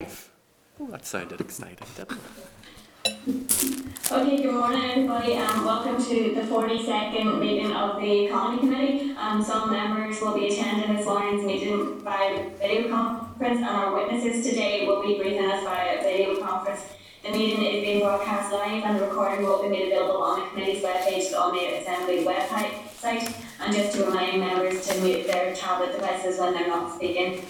That sounded didn't it? Okay, good morning everybody and welcome to the 42nd meeting of the Economy Committee. Um, some members will be attending this morning's meeting by video conference and our witnesses today will be briefing us via video conference. The meeting is being broadcast live and the recording will be made available on the committee's webpage on the Assembly website. And just to remind members to mute their tablet devices when they're not speaking.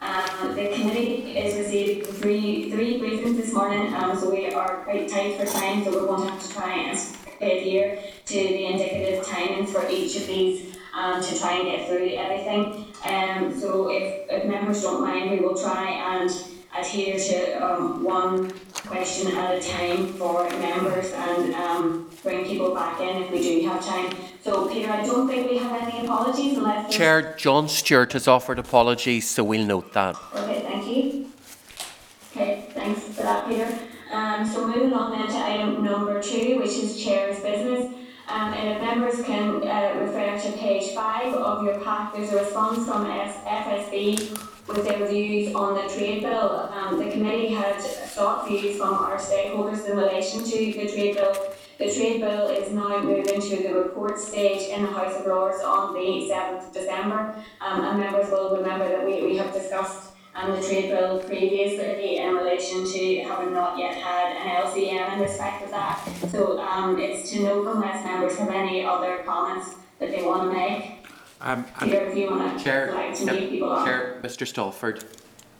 Um, the committee is received three, three briefings this morning, um, so we are quite tight for time, so we're going to have to try and adhere to the indicative timings for each of these, um, to try and get through everything. Um, so if, if members don't mind, we will try and adhere to, um, one question at a time for members and, um, bring people back in if we do have time. So Peter, I don't think we have any apologies unless Chair John Stewart has offered apologies, so we'll note that. Okay, thank you. Okay, thanks for that, Peter. Um, so moving on then to item number two, which is chair's business. Um, and if members can, uh, refer to page five of your pack, there's a response from FSB with their views on the trade bill. Um, the committee had sought views from our stakeholders in relation to the trade bill. The trade bill is now moving to the report stage in the House of Lords on the seventh of December. Um, and members will remember that we, we have discussed um, the trade bill previously in relation to having not yet had an LCM in respect of that. So um, it's to note unless members have any other comments that they want to make. Um, and, Peter, if you want to Chair, like to yep, people on. Chair, Mr Stalford.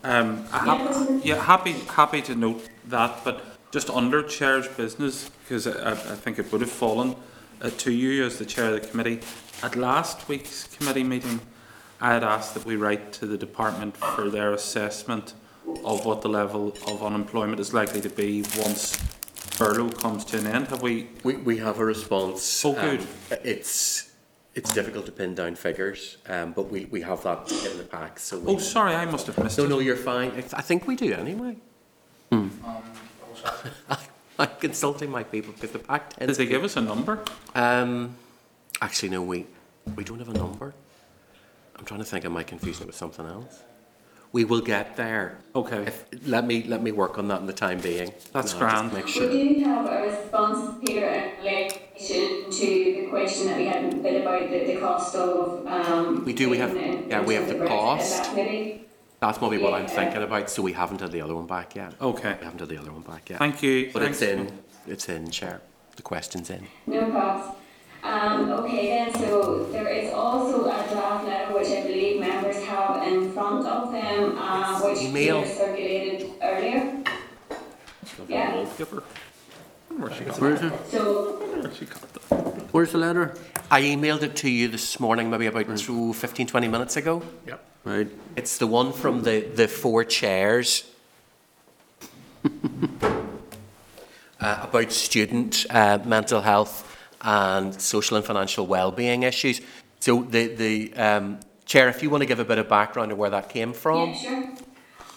um, I Yeah, hap- yeah, happy, happy to note that, but just under chair's business, because I, I think it would have fallen uh, to you as the chair of the committee. At last week's committee meeting, I had asked that we write to the department for their assessment of what the level of unemployment is likely to be once furlough comes to an end. Have we? We, we have a response. Oh, good. Um, It's, it's difficult to pin down figures, um, but we, we have that in the pack, so. we- Oh, sorry, I must have missed No, it. no, you're fine. I- I think we do anyway. Hmm. I'm consulting my people because the pack Did they give us a number? Um, actually, no, we, we don't have a number. I'm trying to think, am I confusing it with something else? We will get there. Okay. If, let me, let me work on that in the time being. That's No, just grand. Make We sure. do have a response, Peter, in relation to the question that we had a bit about the, the cost of, um. We do, we have- in- in yeah, we have terms the of Brexit, cost. Is that maybe? That's probably what I'm Yeah. thinking about, so we haven't had the other one back yet. Okay. We haven't had the other one back yet. Thank you. But it's in, it's in, Chair. The question's in. No problems. Um, okay then, so there is also a draft letter which I believe members have in front of them, uh, which Email. Peter circulated earlier. Yeah. Give. Where she got Where's it? So, Where she got that? Where's the letter? I emailed it to you this morning, maybe about two, 15, 20 minutes ago. Yep. Right. It's the one from the, the four chairs uh, about student uh, mental health and social and financial well-being issues. So the, the um, chair, if you want to give a bit of background of where that came from. yeah, sure.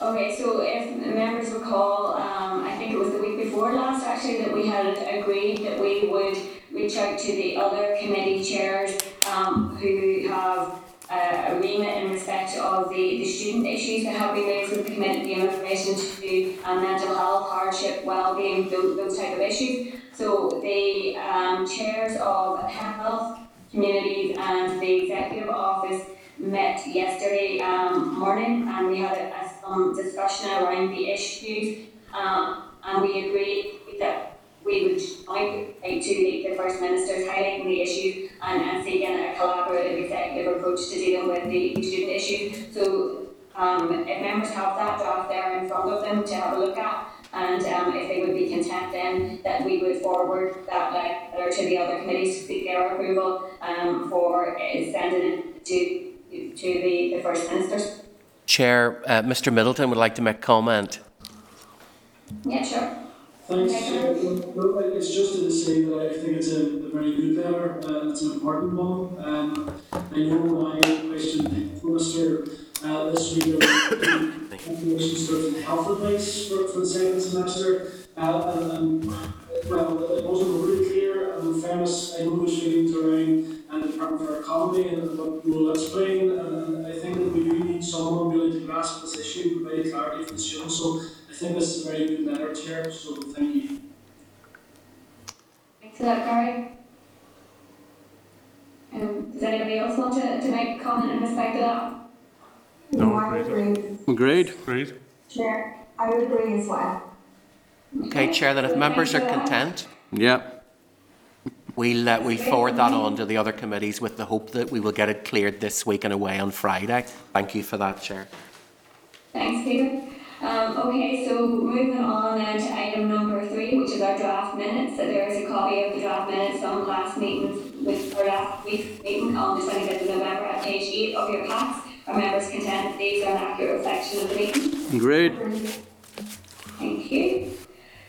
Okay, so if members recall, um, I think it was the week before last actually, that we had agreed that we would reach out to the other committee chairs, um, who have uh, a remit in respect of the, the student issues that have been raised with the committee in relation to um, mental health, hardship, well-being, those, those type of issues. So the um, chairs of health, communities and the executive office met yesterday um, morning and we had a, a, some discussion around the issues um, and we agreed that we would like to meet the First Minister's highlighting the issue and, and seeking a collaborative executive approach to dealing with the student issue. So um, if members have that draft there in front of them to have a look at and um, if they would be content then that we would forward that letter to the other committees to seek their approval um, for sending it to to the, the First Ministers. Chair, uh, Mr Middleton would like to make comment. Yeah, sure. Thanks. No, it's just to say that I think it's a, a very good letter, uh, it's an important one. Um, I know my question, Minister, uh, this week, information sort of health advice for, for the second semester. Uh, and, and well, it wasn't really clear, and in fairness, I know there's feelings around and the Department for Economy and what will explain, and, and I think that we do need someone really to grasp this issue, and provide clarity for the students, so think this is a very good letter, Chair, so thank you. Thanks for that, Gary. Um, does anybody else want to, to make a comment in respect to that? No, I agree. Agreed. Agreed. Chair, I would agree as well. Okay, Chair, then if members are content, Yeah. we'll, uh, we'll forward that on to the other committees with the hope that we will get it cleared this week and away on Friday. Thank you for that, Chair. Thanks, Peter. Um, okay, so moving on then to item number three, which is our draft minutes. So there is a copy of the draft minutes on last meeting's, with, or last week's meeting on the twenty-fifth of November at page eight of your packs. Our members content that these are an accurate reflection of the meeting? Great. Thank you.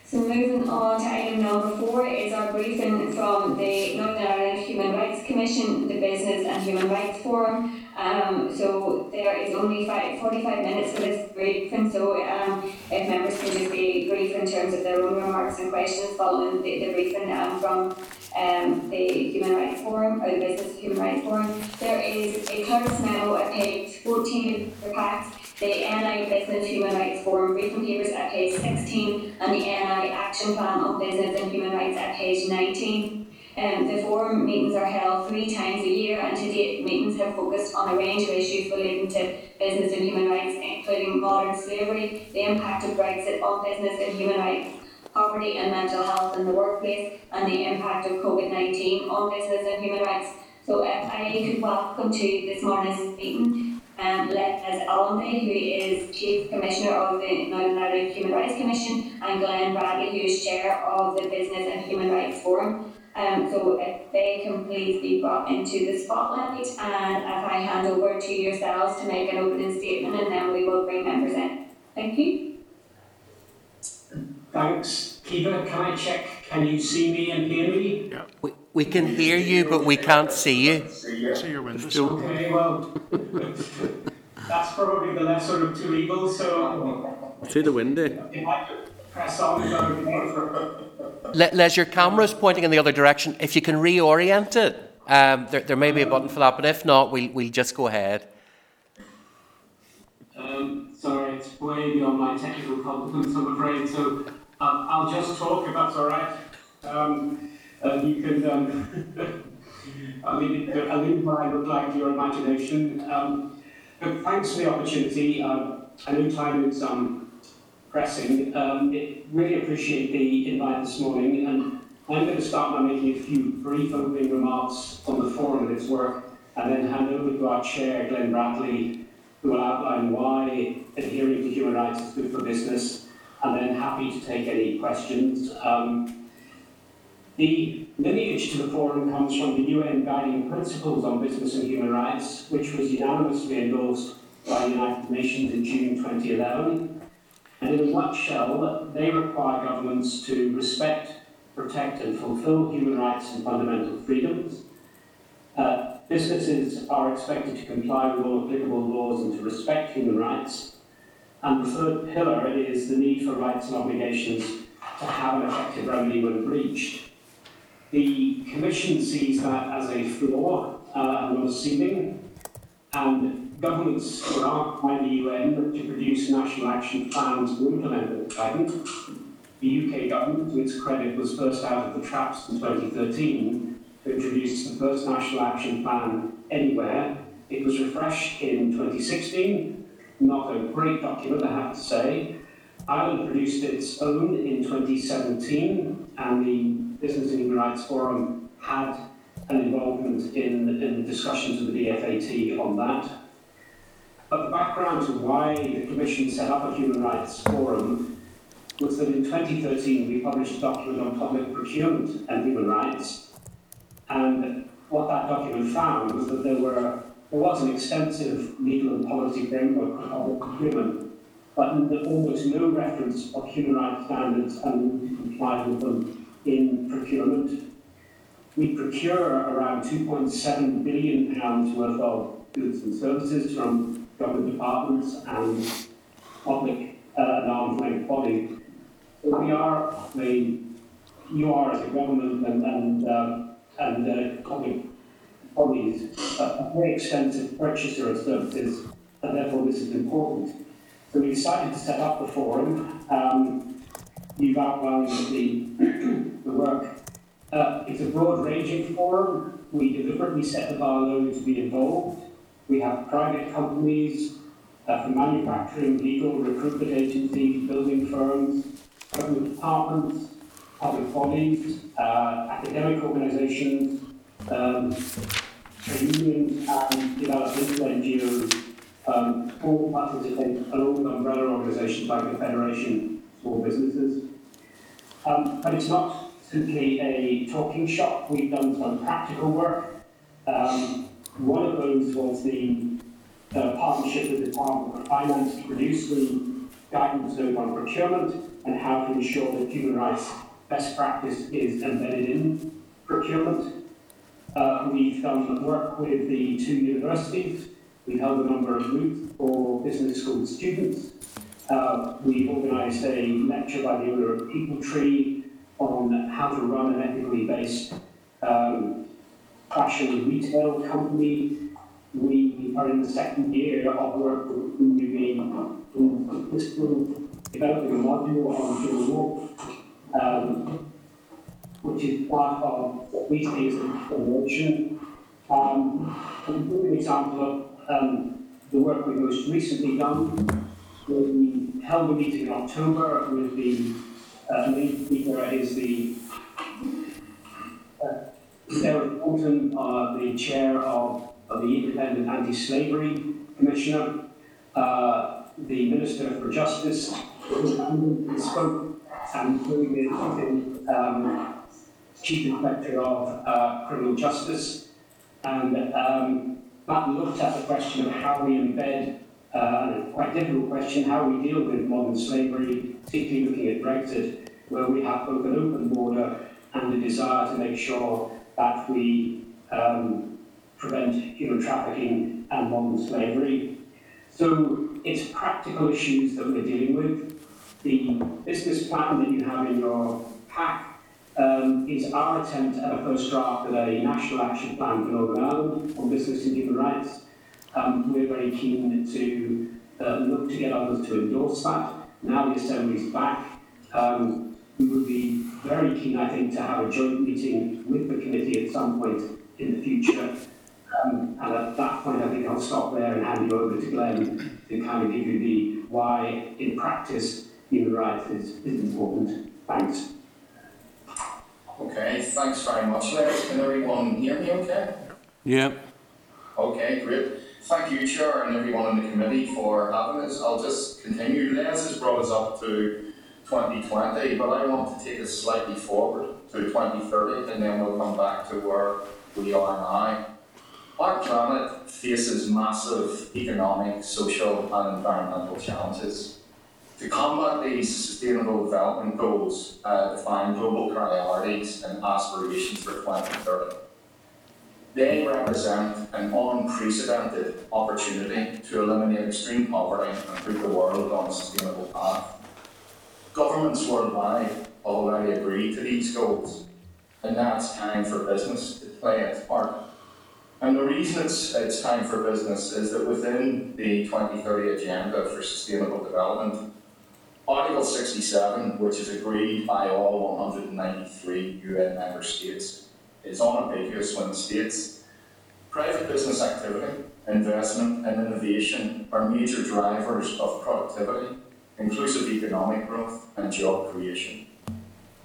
So moving on to item number four is our briefing from the Northern Ireland Human Rights Commission, the Business and Human Rights Forum. Um, so there is only five, 45 minutes for this briefing, so um, if members can just be brief in terms of their own remarks and questions following the, the briefing um, from um, the Human Rights Forum, or the Business Human Rights Forum. There is a Curtis memo at page 14 of the pack, the NI Business Human Rights Forum briefing papers at page 16 and the NI Action Plan on Business and Human Rights at page 19. Um, the forum meetings are held three times a year and to date meetings have focused on a range of issues relating to business and human rights including modern slavery, the impact of Brexit on business and human rights, poverty and mental health in the workplace and the impact of COVID-19 on business and human rights. So if I could welcome to this morning's meeting um, Les Allamby, who is Chief Commissioner of the Northern Ireland Human Rights Commission, and Glenn Bradley, who is Chair of the Business and Human Rights Forum. Um, so if they can please be brought into the spotlight, and if I hand over to yourselves to make an opening statement, and then we will bring members in. Thank you. Thanks. Caoimhe, can I check, can you see me and hear me? Yeah. We, we can hear you, but we can't see you. See your windows. Okay, well, that's probably the lesser of two evils, so Through the window. if I could press on. Le- your camera's pointing in the other direction. If you can reorient it, um, there, there may be a button for that, but if not, we'll, we'll just go ahead. Um, sorry, it's way beyond my technical competence, I'm afraid, so um, I'll just talk if that's all right. Um, and you can, um, I mean, leave what I look like to your imagination. But thanks for the opportunity. Um, I know time is um, pressing. Um, it, really appreciate the invite this morning, and I'm going to start by making a few brief opening remarks on the forum and its work, and then hand over to our chair, Glenn Bradley, who will outline why adhering to human rights is good for business, and then happy to take any questions. Um, the lineage to the forum comes from the UN Guiding Principles on Business and Human Rights, which was unanimously endorsed by the United Nations in June 2011. And in a nutshell, they require governments to respect, protect, and fulfill human rights and fundamental freedoms. Uh, businesses are expected to comply with all applicable laws and to respect human rights. And the third pillar is the need for rights and obligations to have an effective remedy when breached. The Commission sees that as a flaw uh, and not a ceiling, and governments were asked by the UN to produce national action plans to implement the. The UK government, to its credit, was first out of the traps in 2013 to introduce the first national action plan anywhere. It was refreshed in 2016, not a great document, I have to say. Ireland produced its own in 2017, and the Business and Human Rights Forum had an involvement in, in discussions with the DFAT on that. But the background to why the Commission set up a Human Rights Forum was that in 2013 we published a document on public procurement and human rights, and what that document found was that there were there was an extensive legal and policy framework for public procurement, but almost no reference of human rights standards and comply with them in procurement. We procure around 2.7 billion pounds worth of goods and services from government departments and public uh, and arm's length body. We are a you are as a government and, and, um, and uh, public bodies a, a very extensive purchaser of services, and therefore this is important. So we decided to set up the forum. Um, you've outlined the, the work. Uh, it's a broad-ranging forum. We deliberately set the bar low to be involved. We have private companies, uh, from manufacturing, legal, recruitment agencies, building firms, government departments, public bodies, uh, academic organisations, um, unions, and developmental NGOs, um, all participate, all umbrella organisations like the Federation of Small Businesses. Um, but it's not simply a talking shop. We've done some practical work. Um, one of those was the uh, partnership with the Department of Finance to produce the guidance note on procurement and how to ensure that human rights best practice is embedded in procurement. Uh, we've done work with the two universities. We've held a number of groups for business school students. Uh, we've organised a lecture by the owner of People Tree on how to run an ethically based um, fashion retail company. We are in the second year of work UUB in Bristol, developing a module on law, um, which is part of what we see as a convention. Um, an example of um, the work we've most recently done, we held a meeting in October with the uh, main speaker is the uh, Sara Thornton, uh, the chair of, of the Independent Anti-Slavery Commissioner, uh, the Minister for Justice, who spoke, and the um, Chief Inspector of uh, Criminal Justice, and um, that looked at the question of how we embed, uh, a quite difficult question, how we deal with modern slavery, particularly looking at Brexit, where we have both an open border and a desire to make sure that we um, prevent human trafficking and modern slavery. So it's practical issues that we're dealing with. The business plan that you have in your pack um, is our attempt at a first draft of a national action plan for Northern Ireland on business and human rights. Um, we're very keen to uh, look to get others to endorse that. Now the Assembly's back, um, we would be very keen, I think, to have a joint meeting with the committee at some point in the future. Um, and at that point, I think I'll stop there and hand you over to Glenn to kind of give you the why, in practice, human rights is, is important. Thanks. Okay, thanks very much, Les. Can everyone hear me okay? Yeah. Okay, great. Thank you, Chair, and everyone in the committee for having us. I'll just continue. Les has brought us up to 2020, but I want to take us slightly forward to 2030, and then we'll come back to where we are now. Our planet faces massive economic, social, and environmental challenges. To combat these sustainable development goals, uh, define global priorities and aspirations for 2030. They represent an unprecedented opportunity to eliminate extreme poverty and put the world on a sustainable path. Governments worldwide already agreed to these goals, and now it's time for business to play its part. And the reason it's, it's time for business is that within the 2030 Agenda for Sustainable Development, Article 67, which is agreed by all 193 UN member states, is unambiguous when it states private business activity, investment, and innovation are major drivers of productivity, inclusive economic growth, and job creation.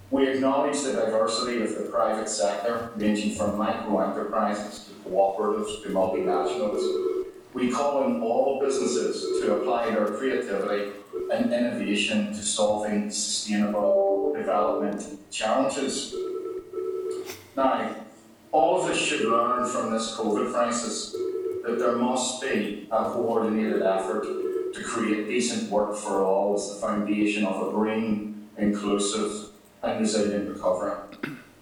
We acknowledge the diversity of the private sector, ranging from micro enterprises to cooperatives to multinationals. We call on all businesses to apply their creativity and innovation to solving sustainable development challenges. Now, all of us should learn from this COVID crisis that there must be a coordinated effort to create decent work for all is the foundation of a green, inclusive, and resilient recovery.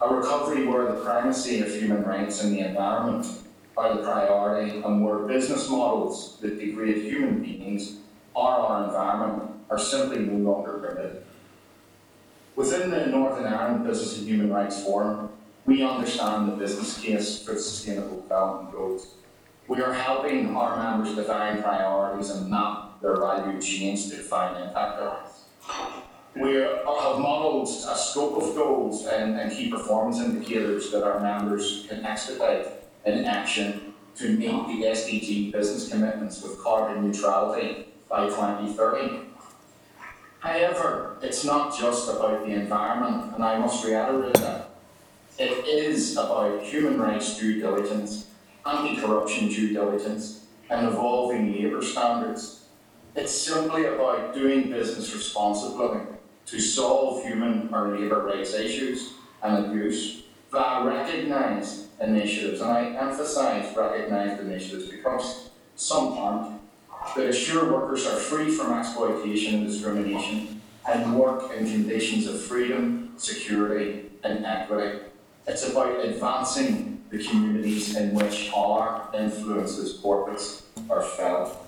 A recovery where the primacy of human rights and the environment are the priority and where business models that degrade human beings or our environment are simply no longer permitted. Within the Northern Ireland Business and Human Rights Forum, we understand the business case for Sustainable Development Goals. We are helping our members define priorities and map their value chains to define impact areas. We have modelled a scope of goals and, and key performance indicators that our members can expedite in action to meet the SDG business commitments with carbon neutrality by 2030. However, it's not just about the environment, and I must reiterate that. It is about human rights due diligence, anti-corruption due diligence, and evolving labour standards. It's simply about doing business responsibly to solve human or labour rights issues and abuse via recognised initiatives, and I emphasise recognised initiatives because some aren't, that assure workers are free from exploitation and discrimination and work in conditions of freedom, security and equity. It's about advancing the communities in which our influences corporates are felt.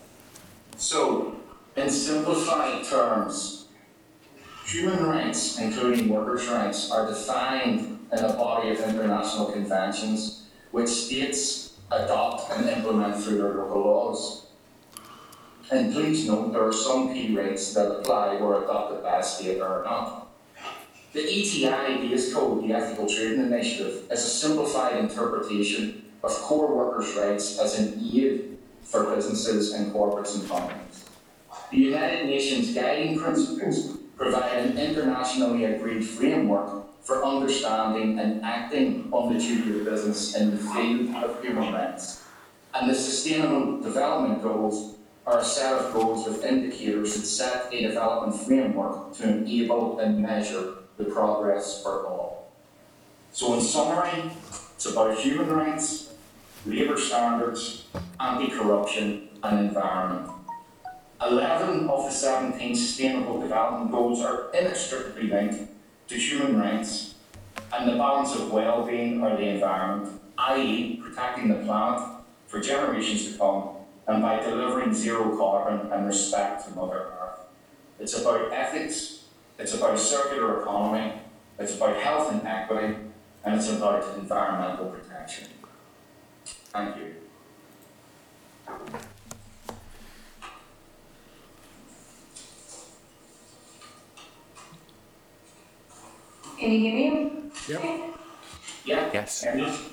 So, in simplified terms, human rights, including workers' rights, are defined in a body of international conventions which states adopt and implement through their local laws. And please note there are some key rights that apply were adopted by a state or not. The ETI base code, the Ethical Trading Initiative, is a simplified interpretation of core workers' rights as an aid for businesses and corporates and companies. The United Nations Guiding Principles provide an internationally agreed framework for understanding and acting on the duty of business in the field of human rights. And the Sustainable Development Goals are a set of goals with indicators that set a development framework to enable and measure the progress for all. So in summary, it's about human rights, labour standards, anti-corruption and environment. 11 of the 17 Sustainable Development Goals are inextricably linked to human rights and the balance of well-being or the environment, i.e. protecting the planet for generations to come and by delivering zero carbon and respect to Mother Earth. It's about ethics, it's about circular economy, it's about health and equity, and it's about environmental protection. Thank you. Can you hear me? Yep. Yeah? Yes. Ernest?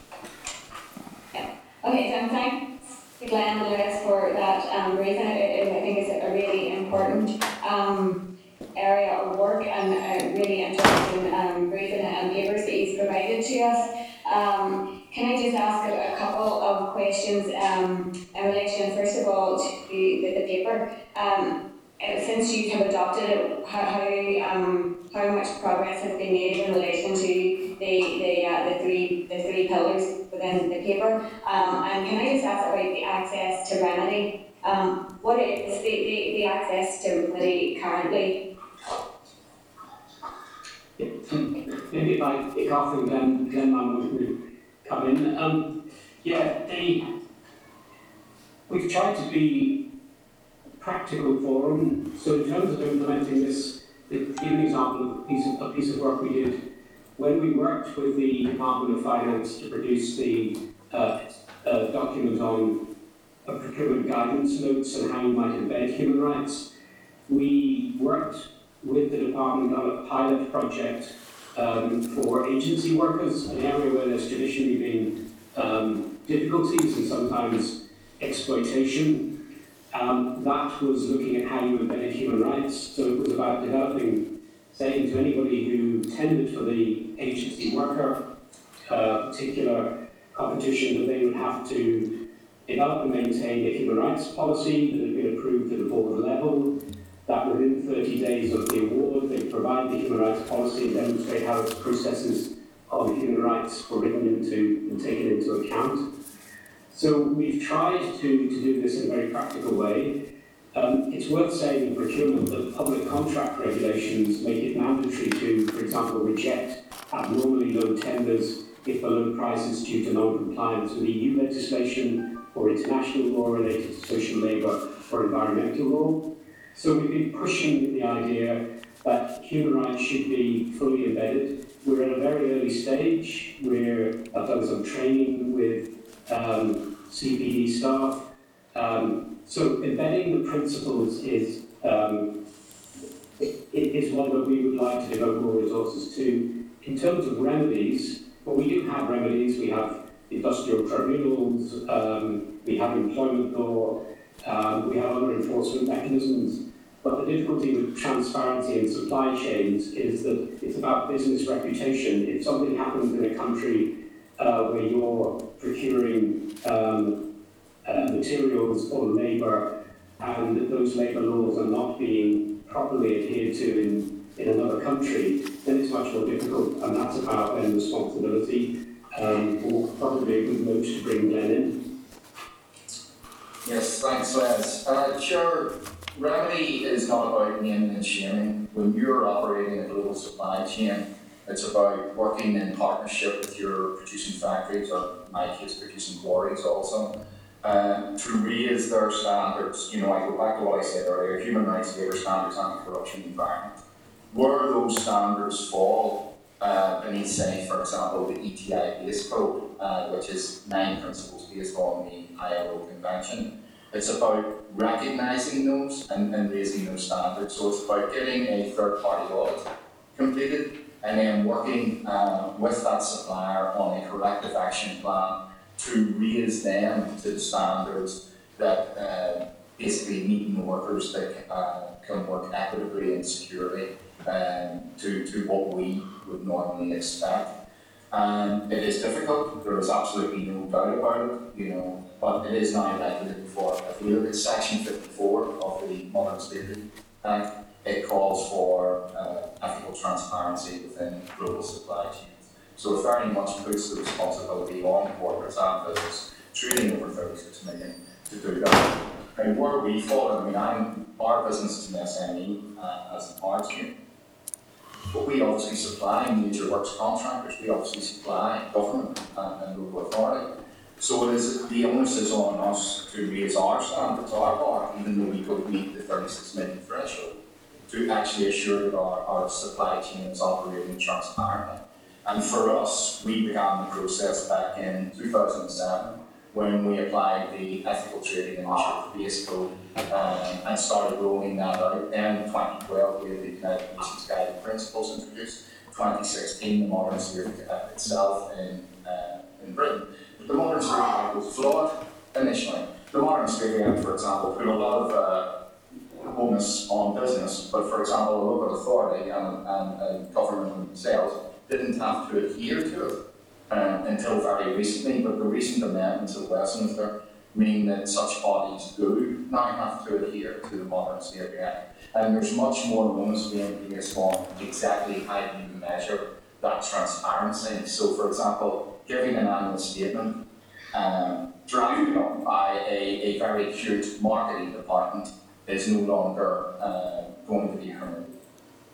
Okay, so thanks to Glenn and Lewis for that um, briefing. It, it, I think it's a really important um, area of work and a really interesting um, briefing and papers that he's provided to us. Um, can I just ask a, a couple of questions um, in relation, first of all, to the, the, paper? Um, since you have adopted it, how, how, um, how much progress has been made in relation to the, the, uh, the three, the three pillars within the paper? Um, and can I just ask about the access to remedy? Um, what is the, the, the access to remedy currently? Maybe if I kick off and Glenn might want to come in. Um, yeah, the, we've tried to be practical for them. So in terms of implementing this, to give an example of a piece of, a piece of work we did when we worked with the Department of Finance to produce the uh, uh, document on procurement guidance notes and how you might embed human rights. We worked with the department on a pilot project um, for agency workers, an area where there's traditionally been um, difficulties and sometimes exploitation. Um, that was looking at how you embedded human rights. So it was about developing, saying to anybody who tendered for the agency worker uh, particular competition that they would have to develop and maintain a human rights policy that had been approved at a board level, that within 30 days of the award, they provide the human rights policy and demonstrate how its processes of human rights were written into and taken into account. So we've tried to, to do this in a very practical way. Um, it's worth saying in procurement that public contract regulations make it mandatory to, for example, reject abnormally low tenders if the low price is due to non-compliance with EU legislation or international law related to social labour or environmental law. So we've been pushing the idea that human rights should be fully embedded. We're at a very early stage. We're, I've done training with um, CPD staff. Um, so embedding the principles is, um, i- i- is one that we would like to devote more resources to. In terms of remedies, well, we do have remedies. We have industrial tribunals, um, we have employment law, um, we have other enforcement mechanisms. But the difficulty with transparency in supply chains is that it's about business reputation. If something happens in a country uh, where you're procuring um, uh, materials or labour and those labour laws are not being properly adhered to in, in another country, then it's much more difficult. And that's about then responsibility. Um, or probably a good note to bring Glenn in. Yes, thanks, Les. Uh, sure, remedy is not about naming and shaming. When you're operating a global supply chain, it's about working in partnership with your producing factories, or in my case, producing quarries also, uh, to raise their standards. You know, I go back to what I said earlier, human rights, labour standards, anti-corruption, environment. Where those standards fall, uh, beneath, say, for example, the ETI base code, uh, which is nine principles based on the ILO convention. It's about recognising those and, and raising those standards. So it's about getting a third party audit completed and then working uh, with that supplier on a corrective action plan to raise them to the standards that uh, basically the workers that uh, can work equitably and securely um, to, to what we would normally expect. And it is difficult, there is absolutely no doubt about it, you know, but it is now regulated for. If we look at section fifty-four of the Modern Slavery Act, it calls for uh, ethical transparency within global supply chains. So it very much puts the responsibility on corporates and business, trading over thirty-six million, to do that. And where we fall, I mean, I'm, our business is an SME, uh, as an arts. But we obviously supply major works contractors, we obviously supply government and, and local authority. So it is, the onus is on us to raise our standards, our bar, even though we could meet the thirty-six million threshold, to actually assure that our, our supply chain is operating transparently. And for us, we began the process back in two thousand and seven, when we applied the ethical trading initiative base code um, and started rolling that out. Then in 2012, we had the United Nations Guiding Principles introduced. 2016, the Modern Slavery Act itself in, uh, in Britain. The Modern Slavery Act was flawed initially. The Modern Slavery Act, for example, put a lot of uh, onus on business, but for example, a local authority and, and, and government themselves didn't have to adhere to it um, until very recently, but the recent amendments of Westminster mean that such bodies do now have to adhere to the Modern Slavery. And there's much more onus being placed on exactly how you measure that transparency. So, for example, giving an annual statement um, drafted up by a, a very cute marketing department is no longer uh, going to be permitted.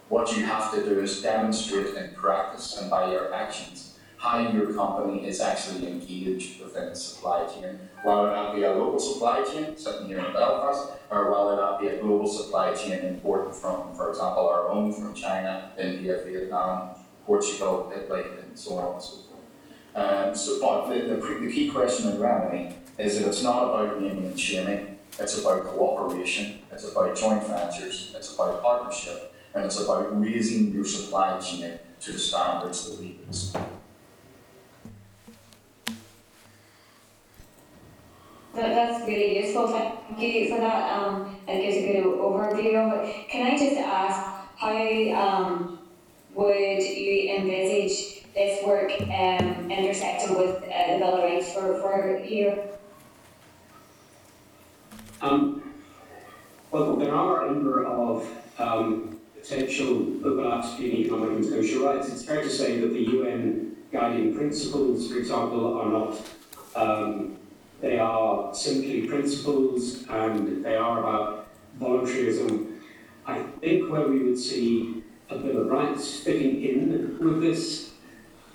What you have to do is demonstrate in practice and by your actions how your company is actually engaged within the supply chain, whether that be a local supply chain sitting here in Belfast, or whether that be a global supply chain imported from, for example, our own from China, India, Vietnam, Portugal, Italy, and so on and so forth. Um, so, but the, the, the key question in remedy is that it's not about naming and shaming, it's about cooperation, it's about joint ventures, it's about partnership, and it's about raising your supply chain to the standards that we expect. That, that's really useful, thank you for that, um, it gives a good overview of it. Can I just ask, how, um, would you envisage this work, um, intersecting with, uh, the Bill of Rights for, for here? Um, well, there are a number of um, potential overlaps between economic and social rights. It's fair to say that the UN guiding principles, for example, are not, um, they are simply principles and they are about voluntarism. I think where we would see a Bill of Rights fitting in with this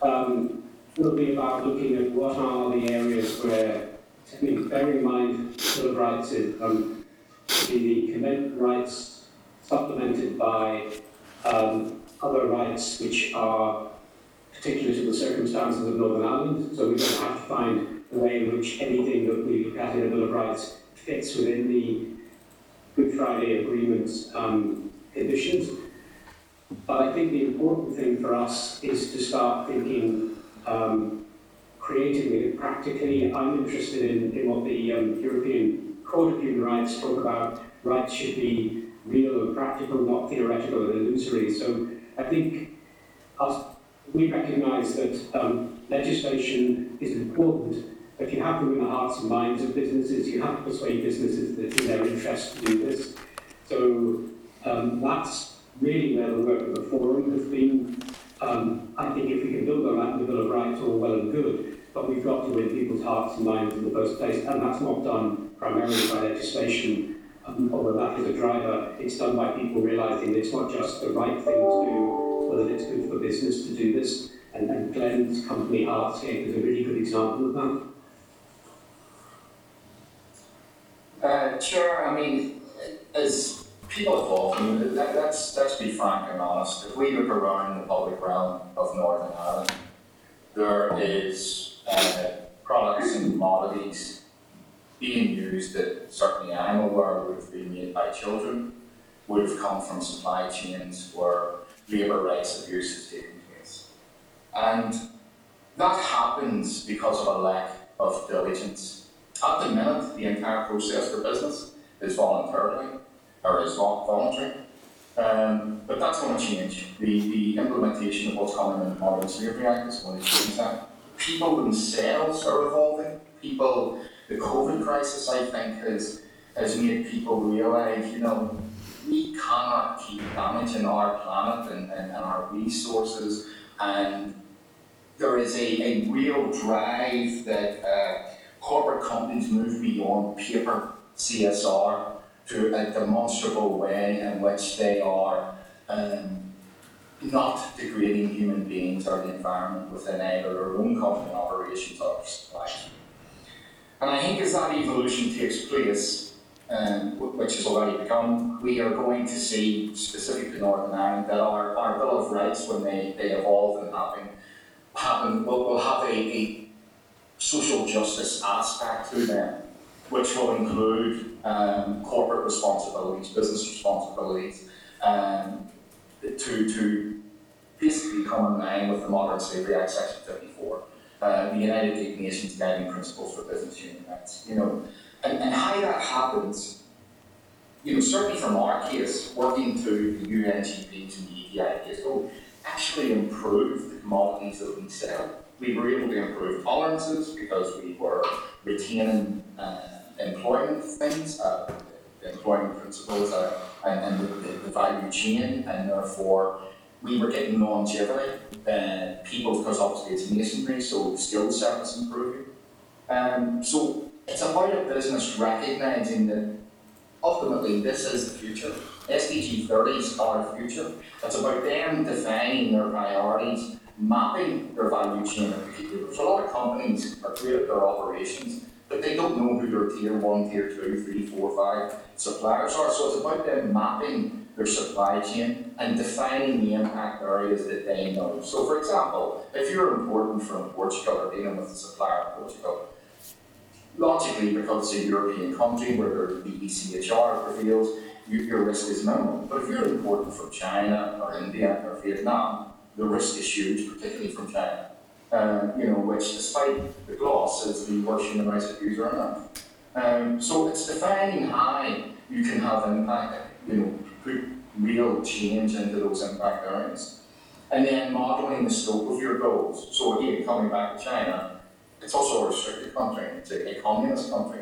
um, will be about looking at what are the areas where, I mean, bearing in mind Bill of Rights is um, the commitment rights supplemented by um, other rights which are particular to the circumstances of Northern Ireland. So we don't have to find a way in which anything that we look at in a Bill of Rights fits within the Good Friday Agreement um, conditions. But I think the important thing for us is to start thinking um, creatively and practically. I'm interested in, in what the um, European Court of Human Rights talk about. Rights should be real and practical, not theoretical and illusory. So I think us, we recognise that um, legislation is important, but you have to win the hearts and minds of businesses. You have to persuade businesses that it's in their interest to do this. So um, that's really where the work of the forum has been. Um, I think if we can build on that the Bill of Rights, all well and good, but we've got to win people's hearts and minds in the first place, and that's not done primarily by legislation, um, although that is a driver. It's done by people realising it's not just the right thing to do, but that it's good for business to do this. And, and Glenn's company Artscape is a really good example of that. Uh, Chair, I mean, as people often, let, let's, let's be frank and honest. If we look around the public realm of Northern Ireland, there is uh, products and commodities being used that certainly I'm aware would have been made by children, would have come from supply chains where labour rights abuse has taken place. And that happens because of a lack of diligence at the minute, the entire process for business is voluntarily, or is voluntary. Um, but that's going to change. The, the implementation of what's coming in the Modern Slavery Act is going to change that. People themselves are evolving. People, the COVID crisis, I think, has, has made people realise, you know, we cannot keep damaging our planet and, and, and our resources. And there is a, a real drive that uh, corporate companies move beyond paper CSR to a demonstrable way in which they are um, not degrading human beings or the environment within either their own company operations or supply. And I think as that evolution takes place, um, which has already begun, we are going to see, specific to Northern Ireland, that our, our Bill of Rights, when they, they evolve and happen, happen will, will have a, a social justice aspect to them, which will include um, corporate responsibilities, business responsibilities, um, to, to basically come in line with the Modern Slavery Act, Section 54, uh, the United Nations Guiding Principles for Business Human Rights. You know, and, and how that happens, you know, certainly from our case, working through the UNGPs and the ETI base, will actually improve the commodities that we sell we were able to improve tolerances because we were retaining uh, employment things, uh, employment principles, uh, and, and the, the, value chain, and therefore we were getting longevity. Uh, people, because obviously it's masonry, so skill set is improving. Um, so it's about a business recognizing that ultimately this is the future. SDG 30s are the future. It's about them defining their priorities mapping their value chain in particular. So a lot of companies are great at their operations, but they don't know who their tier one, tier two, three, four, five suppliers are. So it's about them mapping their supply chain and defining the impact areas that they know. So for example, if you're importing from Portugal or dealing with a supplier in Portugal, logically because it's a European country where the ECHR prevails, your risk is minimal. But if you're importing from China or India or Vietnam, the risk is huge, particularly from China. Um, you know, which despite the gloss is the worst rights abuser on earth. Um, so it's defining how you can have impact, you know, put real change into those impact areas. And then modeling the scope of your goals. So again, coming back to China, it's also a restricted country, it's a, a communist country.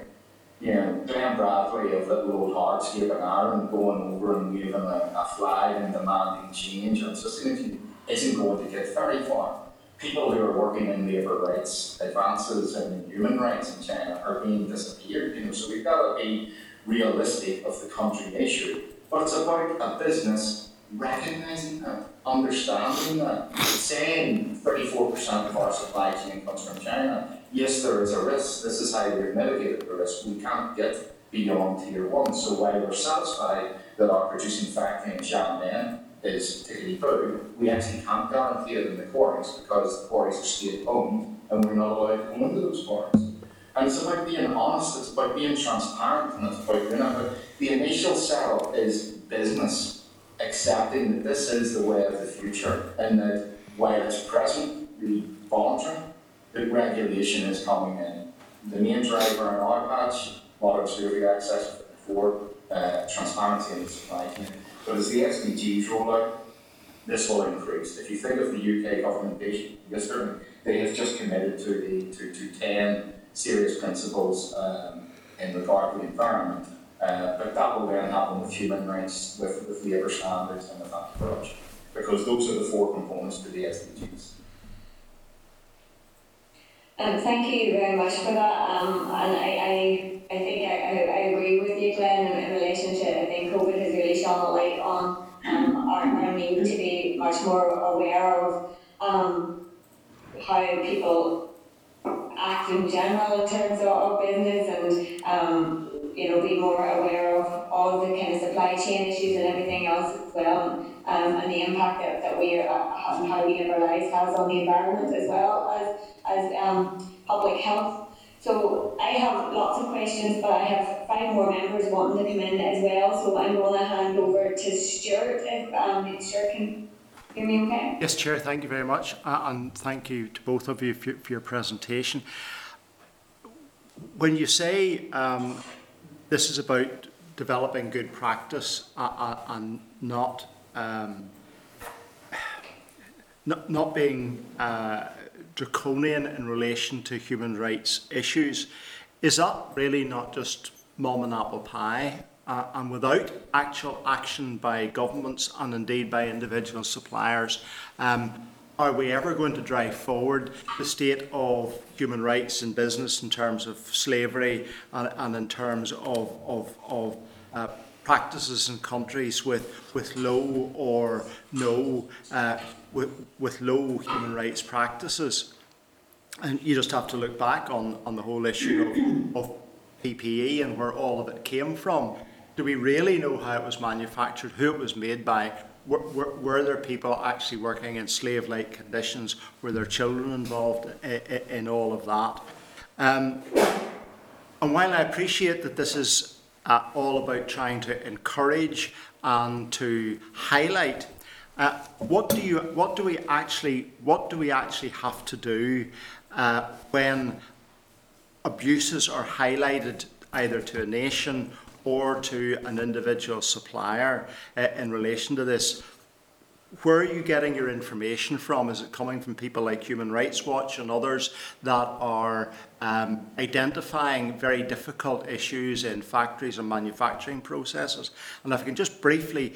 You know, Glenn Bradley of Little Old Hardscape in Ireland going over and waving a, a flag and demanding change and insisting isn't going to get very far. People who are working in labour rights advances and human rights in China are being disappeared, you know, so we've got to be realistic of the country issue. But it's about a business recognizing that, understanding that, saying 34% of our supply chain comes from China. Yes, there is a risk. This is how we've mitigated the risk. We can't get beyond tier one. So while we're satisfied that our producing factory in Xiamen is tickety-boo, we actually can't guarantee it in the quarries because the quarries are state-owned and we're not allowed to go into those quarries. And it's about being honest, it's about being transparent, and it's about, you know, the initial setup is business accepting that this is the way of the future and that while it's presently voluntary, the regulation is coming in. The main driver in our patch, water survey access for uh, transparency in the supply chain. But as the SDGs roll out, this will increase. If you think of the UK government yesterday, they have just committed to the to, to 10 serious principles um, in regard to the environment. Uh, but that will then happen with human rights, with, with labour standards, and with anti-corruption. Because those are the four components to the SDGs. Um, thank you very much for that. Um, and I, I, I think I, I, agree with you, Glenn, in, in relation to I think COVID has really shone a light on um, our, our need to be much more aware of um, how people act in general in terms of, of business and um, you know be more aware of all the kind of supply chain issues and everything else as well um, and the impact that, that we are, uh, and how we live our lives has on the environment as well as as um, public health. So I have lots of questions, but I have five more members wanting to come in as well. So I'm going to hand over to Stuart if um, Stuart can me okay. Yes, Chair, thank you very much, uh, and thank you to both of you for, for your presentation. When you say um, this is about developing good practice uh, uh, and not um, not, not being uh, draconian in relation to human rights issues, is that really not just mom and apple pie? Uh, and without actual action by governments and indeed by individual suppliers, um, are we ever going to drive forward the state of human rights in business in terms of slavery and, and in terms of, of, of uh, practices in countries with, with low or no, uh, with, with low human rights practices? And you just have to look back on, on the whole issue of, of PPE and where all of it came from. Do we really know how it was manufactured, who it was made by? Were, were, were there people actually working in slave like conditions? Were there children involved in, in all of that? Um, and while I appreciate that this is uh, all about trying to encourage and to highlight, uh, what do you, what do we actually, what do we actually have to do uh, when abuses are highlighted either to a nation or to an individual supplier uh, in relation to this. Where are you getting your information from? Is it coming from people like Human Rights Watch and others that are um, identifying very difficult issues in factories and manufacturing processes? And if I can just briefly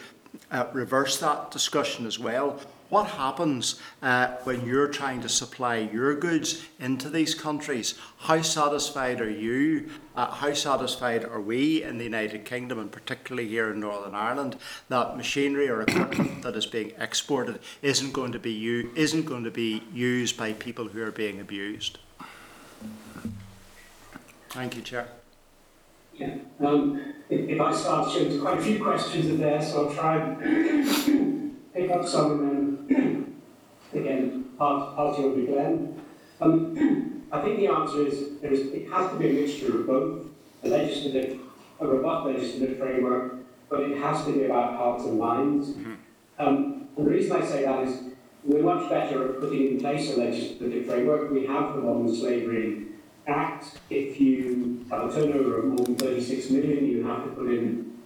uh, reverse that discussion as well. What happens uh, when you're trying to supply your goods into these countries? How satisfied are you? Uh, how satisfied are we in the United Kingdom, and particularly here in Northern Ireland, that machinery or equipment that is being exported isn't going to be u- isn't going to be used by people who are being abused? Thank you, Chair. Yeah. Um, if, if I start, there's quite a few questions in there, so I'll try pick up some then again pass you over to Glenn. Um, I think the answer is there is it has to be a mixture of both a legislative, a robust legislative framework, but it has to be about hearts and minds. Um, and the reason I say that is we're much better at putting in place a legislative framework. We have the Modern Slavery Act. If you have a turnover of more than 36 million, you have to put in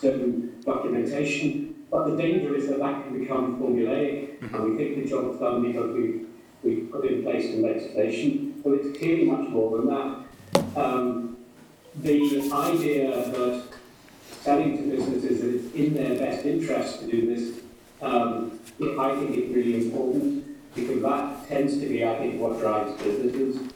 certain documentation. But the danger is that that can become formulaic, and we think the job's done because we we put in place the legislation. But it's clearly much more than that. Um, the idea that selling to businesses that it's in their best interest to do this, um, I think it's really important because that tends to be, I think, what drives businesses.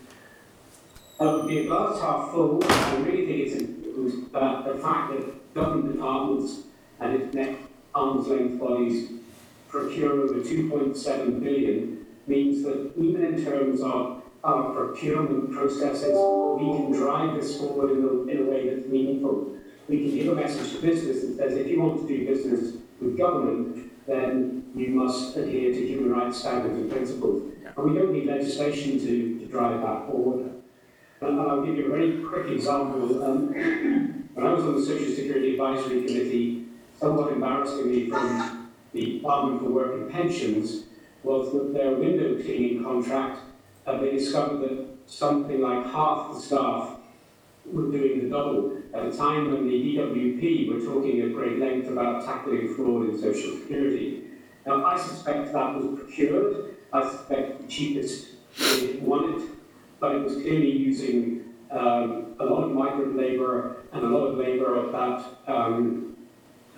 Um, the glass half full, I really think it's about the fact that government departments and its next arm's length bodies procure over 2.7 billion means that even in terms of our procurement processes, we can drive this forward in a, in a way that's meaningful. We can give a message to business that says if you want to do business with government, then you must adhere to human rights standards and principles. And we don't need legislation to, to drive that forward. And I'll give you a very quick example. Um, when I was on the Social Security Advisory Committee, somewhat embarrassingly from the Department for Work and Pensions, was that their window cleaning contract, uh, they discovered that something like half the staff were doing the double at a time when the DWP were talking at great length about tackling fraud in Social Security. Now, I suspect that was procured. I suspect the cheapest won it, but it was clearly using um, a lot of migrant labour and a lot of labour at that um,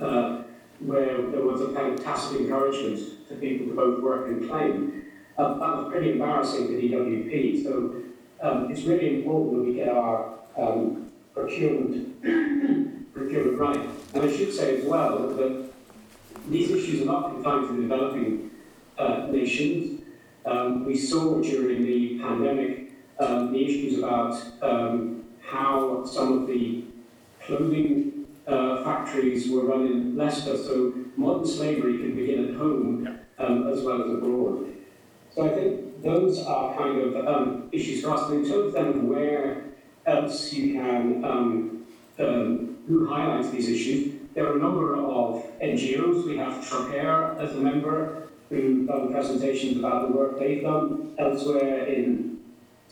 uh, where there was a kind of tacit encouragement to people to both work and claim. Um, that was pretty embarrassing for DWP. So um, it's really important that we get our um, procurement procurement right. And I should say as well that these issues are not confined to the developing uh, nations. Um, we saw during the pandemic um, the issues about how some of the clothing uh, factories were run in Leicester, so modern slavery can begin at home um, as well as abroad. So I think those are kind of um, issues for us. But in terms then of where else you can, um, um, who highlights these issues, there are a number of NGOs. We have Trócaire as a member who've done presentations about the work they've done elsewhere in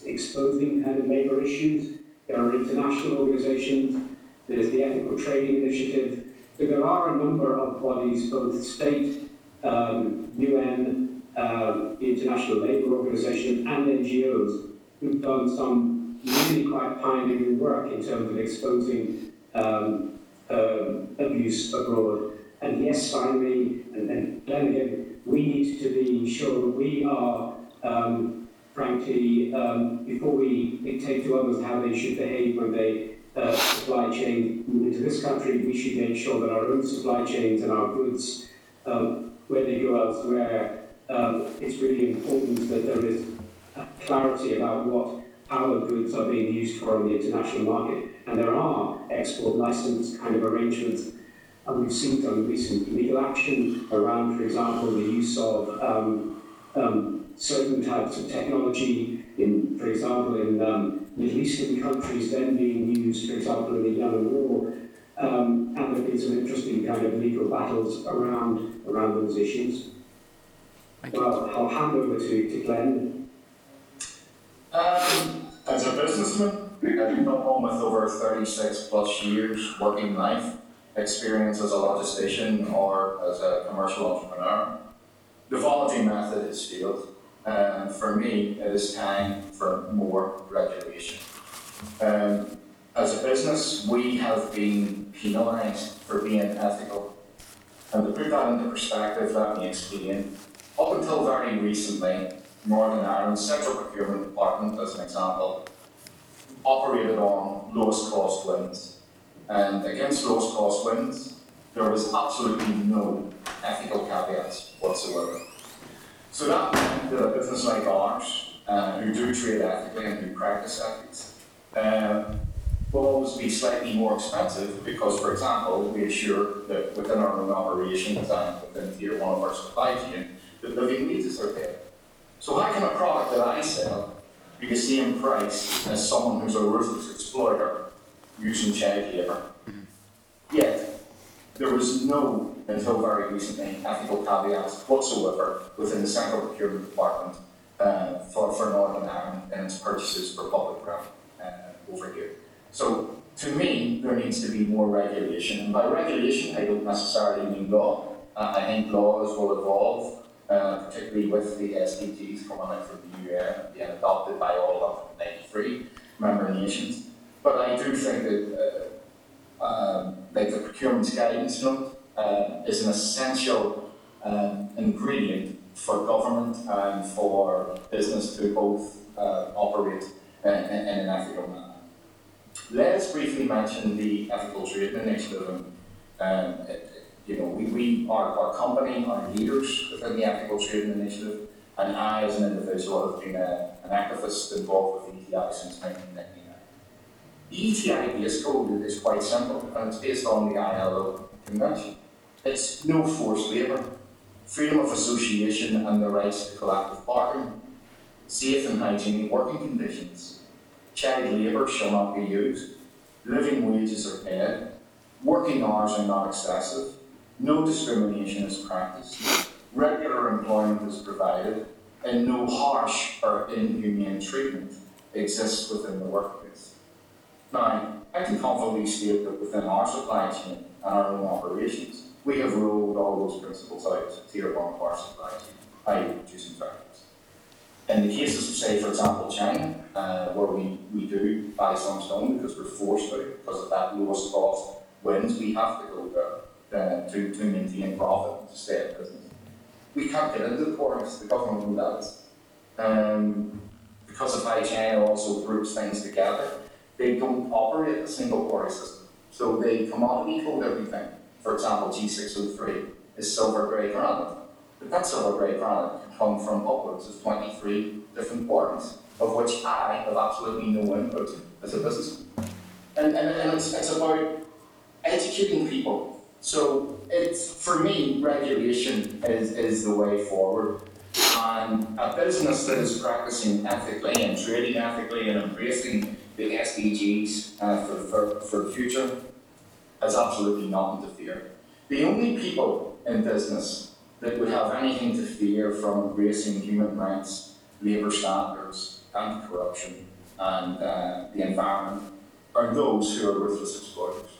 exposing kind of labour issues. There are international organisations. There's the Ethical Trading Initiative. So there are a number of bodies, both state, um, UN, um, the International Labour Organization, and NGOs who've done some really quite pioneering work in terms of exposing um, um, abuse abroad. And yes, finally, and, and then again, we need to be sure that we are, um, frankly, um, before we dictate to others how they should behave when they uh, supply chain into this country, we should make sure that our own supply chains and our goods, um, where they go elsewhere, um, it's really important that there is clarity about what our goods are being used for in the international market. And there are export license kind of arrangements. And we've seen some recent legal action around, for example, the use of um, um, certain types of technology in, for example, in um, Middle Eastern countries then being used, for example, in the Yemen war. Um, and there have been some interesting kind of legal battles around, around those issues. Well, I'll hand over to, to Glenn. Um, as a businessman, I've come home with over 36 plus years working life experience as a logistician or as a commercial entrepreneur. The voluntary method is failed, and for me, it is time for more regulation. Um, as a business, we have been penalised for being ethical. And to put that into perspective, let me explain. Up until very recently, Northern Ireland's Central Procurement Department, as an example, operated on lowest cost wins. And against lowest cost wins, there was absolutely no ethical caveats whatsoever. So that meant that a business like ours, uh, who do trade ethically and who practice ethics, um, will always be slightly more expensive because, for example, we assure that within our own operations and within tier one of our supply chain, that living wages are paid. So how can a product that I sell be the same price as someone who's a ruthless exploiter using child labour? Yet, there was no, until very recently, ethical caveats whatsoever within the Central Procurement Department uh, for, for Northern Ireland and its purchases for public ground uh, over here. So, to me, there needs to be more regulation. And by regulation, I don't necessarily mean law. Uh, I think laws will evolve uh, particularly with the SDGs coming out from the UN and being adopted by all of 93 member nations. But I do think that, uh, um, like the procurement guidance note, uh, is an essential um, ingredient for government and for business to both uh, operate in, in, in an ethical manner. Let's briefly mention the Ethical Trade Initiative. Um, you know, we, we our, our company, our leaders within the Ethical Trading Initiative, and I as an individual have been a, an activist involved with ETI since 1999. The ETI base code is quite simple, and it's based on the ILO convention. It's no forced labour. freedom of association and the rights to collective bargaining, safe and hygienic working conditions, child labour shall not be used, living wages are paid, working hours are not excessive, no discrimination is practiced, regular employment is provided, and no harsh or inhumane treatment exists within the workplace. Now, I can confidently state that within our supply chain and our own operations, we have rolled all those principles out our one supply chain, i.e. reducing factors. In the cases of, say, for example, China, uh, where we, we do buy some stone because we're forced to, because of that lowest cost wins, we have to go there uh, to, to maintain profit to stay in business. We can't get into the quarries, the government us. Um, because of how China also groups things together, they don't operate a single quarry system. So they commodity code everything. For example, G603 is silver grey granite. But that silver grey granite can come from upwards of 23 different quarries, of which I have absolutely no input as a businessman. And, and, and it's, it's about educating people. So it's, for me, regulation is, is the way forward. And a business that is practicing ethically and trading ethically and embracing the SDGs uh, for, for, for the future has absolutely nothing to fear. The only people in business that would have anything to fear from embracing human rights, labour standards, anti-corruption and uh, the environment are those who are ruthless exploiters.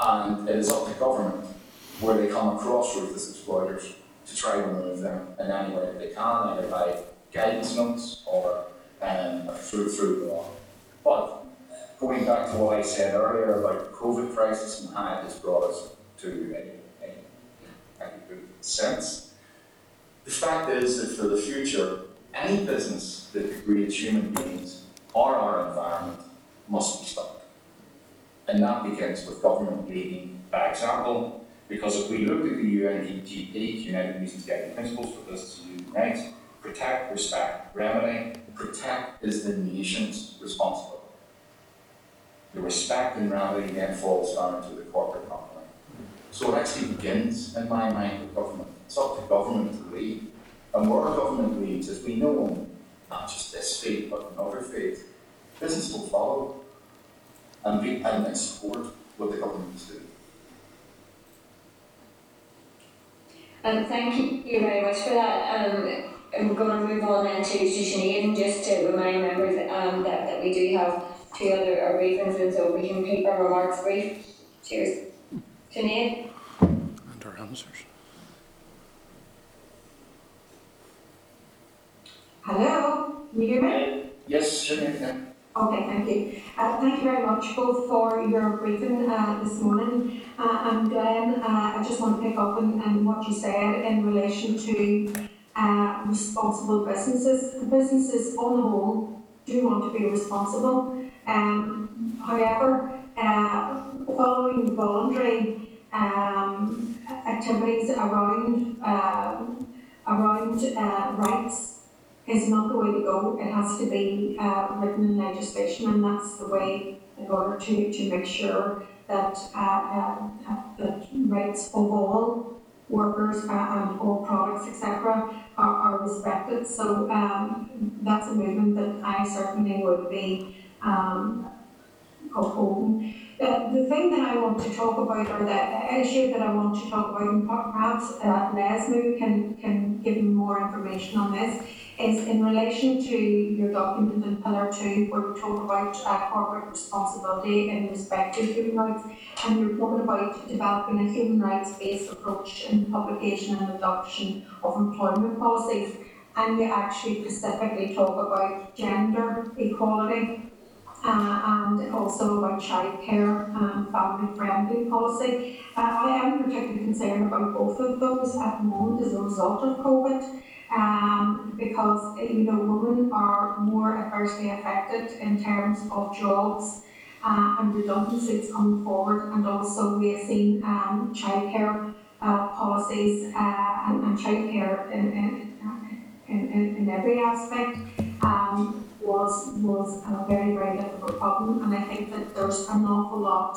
And it is up to government, where they come across ruthless exploiters, to try to remove them in any way that they can, either by guidance notes or um, through, through the law. But going back to what I said earlier about the COVID crisis and how it has brought us to a, a, a good sense, the fact is that for the future, any business that degrades human beings or our environment must be stopped. And that begins with government leading by example, because if we look at the UNGP, United Nations Guiding Principles for Business and Human Rights, protect, respect, remedy, protect is the nation's responsibility. The respect and remedy then falls down to the corporate company. So it actually begins, in my mind, with government. It's up to government to lead. And where government leads, as we know, not just this faith, but another faith, business will follow and, be, and support what the government is doing. Um, thank you very much for that. Um, and we're going to move on then to, to Sinead and just to remind members um, that, that we do have two other uh, grievances, so we can keep our remarks brief. Cheers. Sinead? And our answers. Hello, can you hear me? Yes, sure. Okay, thank you. Uh, thank you very much both for your briefing uh, this morning. Uh, and Glenn, uh, I just want to pick up on, on what you said in relation to uh, responsible businesses. Businesses on the whole do want to be responsible. Um, however, uh, following voluntary um, activities around uh, around uh, rights is not the way to go. It has to be uh, written in legislation, and that's the way in order to, to make sure that uh, uh, that rights of all workers and all products, etc., are, are respected. So um, that's a movement that I certainly would be um, upholding. The, the thing that I want to talk about, or the issue that I want to talk about, and perhaps uh, Les can, can give me more information on this, is in relation to your document in Pillar 2, where we talk about uh, corporate responsibility in respect to human rights, and you're talking about developing a human rights-based approach in publication and adoption of employment policies, and you actually specifically talk about gender equality uh, and also about childcare and family-friendly policy. Uh, I am particularly concerned about both of those at the moment as a result of COVID, um, because uh, you know women are more adversely affected in terms of jobs uh, and redundancies coming forward, and also we have seen um, childcare uh, policies uh, and, and childcare in, in, in, in every aspect. Um, was was a very very difficult problem, and I think that there's an awful lot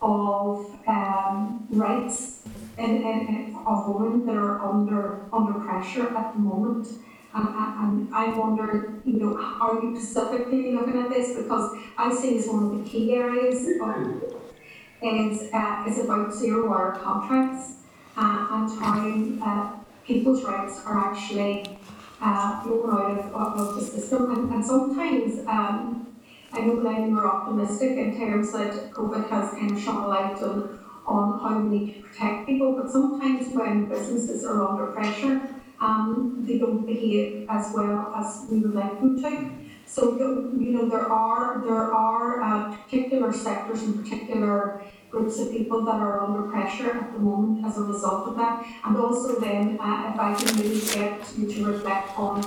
of um, rights in, in, of women that are under, under pressure at the moment. And, and, and I wonder, you know, are you specifically looking at this? Because I see as one of the key areas of, is, uh, is about zero hour contracts uh, and how uh, people's rights are actually uh, out of, of, of the system. And, and sometimes, um, I know Glenn, you're optimistic in terms that COVID has kind of shone a light on, on how we need to protect people, but sometimes when businesses are under pressure, um, they don't behave as well as we would like them to. So, you you know, there are, there are uh, particular sectors and particular groups of people that are under pressure at the moment as a result of that. And also then, uh, if I can really get you to reflect on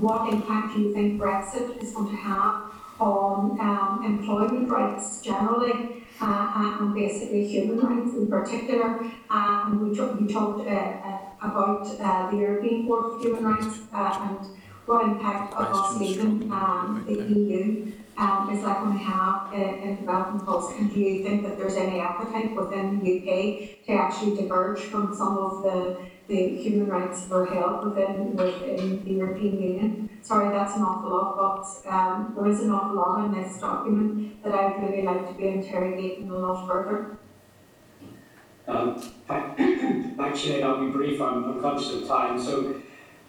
what impact you think Brexit is going to have on um, employment rights generally, uh, and- and basically human rights in particular. Uh, and we, talk, we talked uh, uh, about uh, the European Court of Human Rights uh, and what impact of us leaving um, the EU um, is that going to have in, in developing policy? And do you think that there's any appetite within the UK to actually diverge from some of the, the human rights that are held within, within the European Union? Sorry, that's an awful lot, but um, there is an awful lot in this document that I'd really like to be interrogating a lot further. Um, Actually, I'll be brief, I'm I'm conscious of time. So,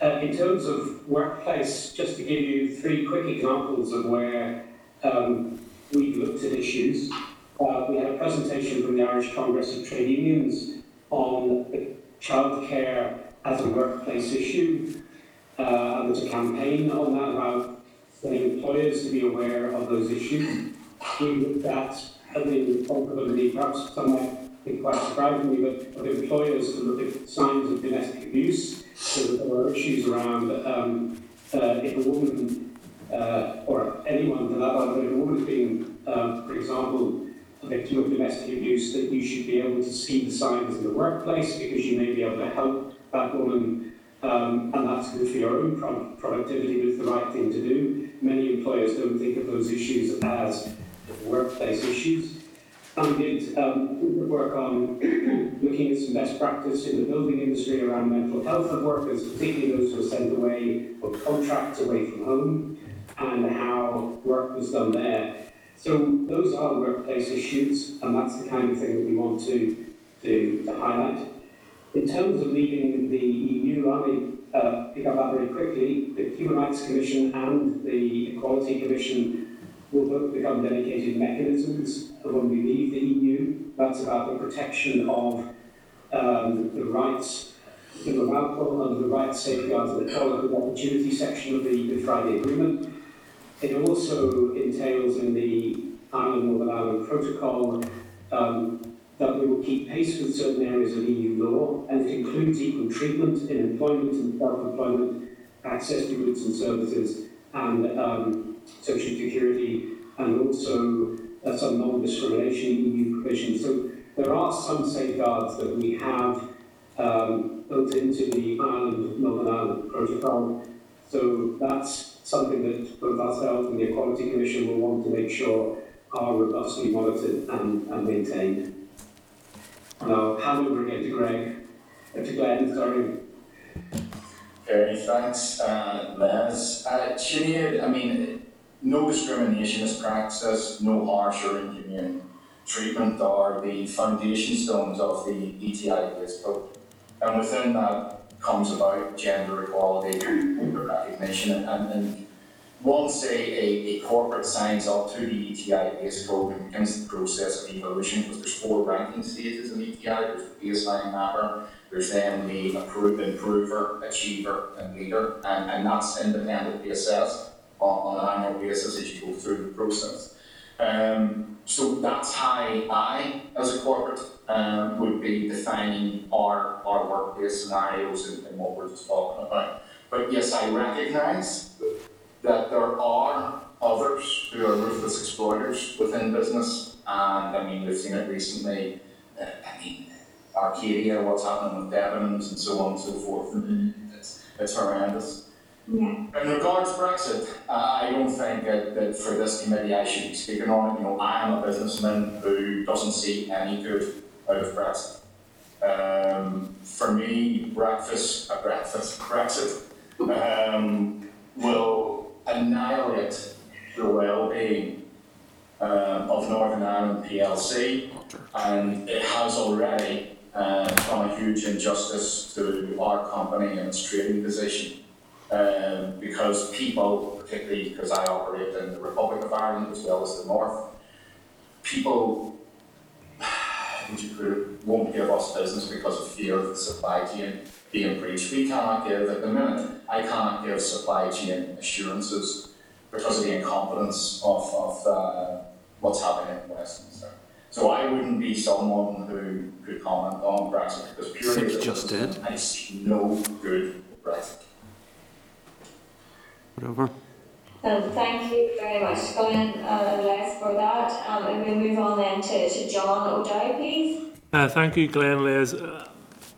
uh, in terms of workplace, just to give you three quick examples of where um, we've looked at issues. Uh, we had a presentation from the Irish Congress of Trade Unions on childcare as a workplace issue. Uh, and there's a campaign on that about getting employers to be aware of those issues. We looked at, mean, probably perhaps some might be quite surprisingly, but of employers to look at signs of domestic abuse. So there are issues around um, uh, if a woman uh, or anyone for that matter, if a woman is being, um, for example, a victim of domestic abuse, that you should be able to see the signs in the workplace because you may be able to help that woman, um, and that's good for your own pro- productivity, but it's the right thing to do. Many employers don't think of those issues as workplace issues. And we did um, work on looking at some best practice in the building industry around mental health of workers, particularly those who are sent away or contracts away from home, and how work was done there. So those are workplace issues, and that's the kind of thing that we want to, to, to highlight. In terms of leaving the EU, let me uh, pick up that very quickly. The Human Rights Commission and the Equality Commission will both become dedicated mechanisms when we leave the EU. That's about the protection of um, the rights, the Malcolm under the rights safeguards and equality of opportunity section of the Good Friday Agreement. It also entails in the Ireland Northern Ireland Protocol um, that we will keep pace with certain areas of EU law, and it includes equal treatment in employment and self-employment, access to goods and services, and um, social security, and also uh, some non-discrimination EU provisions. So there are some safeguards that we have um, built into the Ireland Northern Ireland Protocol. So that's something that both ourselves and the Equality Commission will want to make sure are robustly monitored and, and maintained. And I'll hand over again to Greg, uh, to Glenn, sorry. Okay, thanks, uh, Les. Uh, I mean, no discrimination is practiced, no harsh or inhumane treatment are the foundation stones of the ETI code. And within that comes about gender equality, recognition, and, and once a, a, a corporate signs up to the ETI base code and begins the process of evolution, because there's four ranking stages in ETI, there's the baseline mapper, there's then the appro- improver, achiever, and leader, and, and that's independently assessed on, on an annual basis as you go through the process. Um, so that's how I, as a corporate, um, would be defining our, our workplace scenarios and, and what we're just talking about. But yes, I recognise that there are others who are ruthless exploiters within business, and I mean, we've seen it recently. Uh, I mean, Arcadia, what's happening with Debenhams and so on and so forth. It's, it's horrendous. Yeah. In regards to Brexit, uh, I don't think that, that for this committee I should be speaking on it. You know, I am a businessman who doesn't see any good out of Brexit. Um, for me, breakfast, uh, breakfast, Brexit, um, will annihilate the well-being um, of Northern Ireland PLC, and it has already uh, done a huge injustice to our company and its trading position. Um, because people, particularly because I operate in the Republic of Ireland as well as the North, people would you put it, won't give us business because of fear of the supply chain being breached. We cannot give, at the minute, I cannot give supply chain assurances because of the incompetence of, of uh, what's happening in Westminster. So I wouldn't be someone who could comment on Brexit because purely think you just businessman, I see no good Brexit. Whatever. Um, thank you very much, Glenn, uh, Les, for that. Um, and we'll move on then to, to John O'Dowd, please. Uh, thank you, Glenn Les. Uh,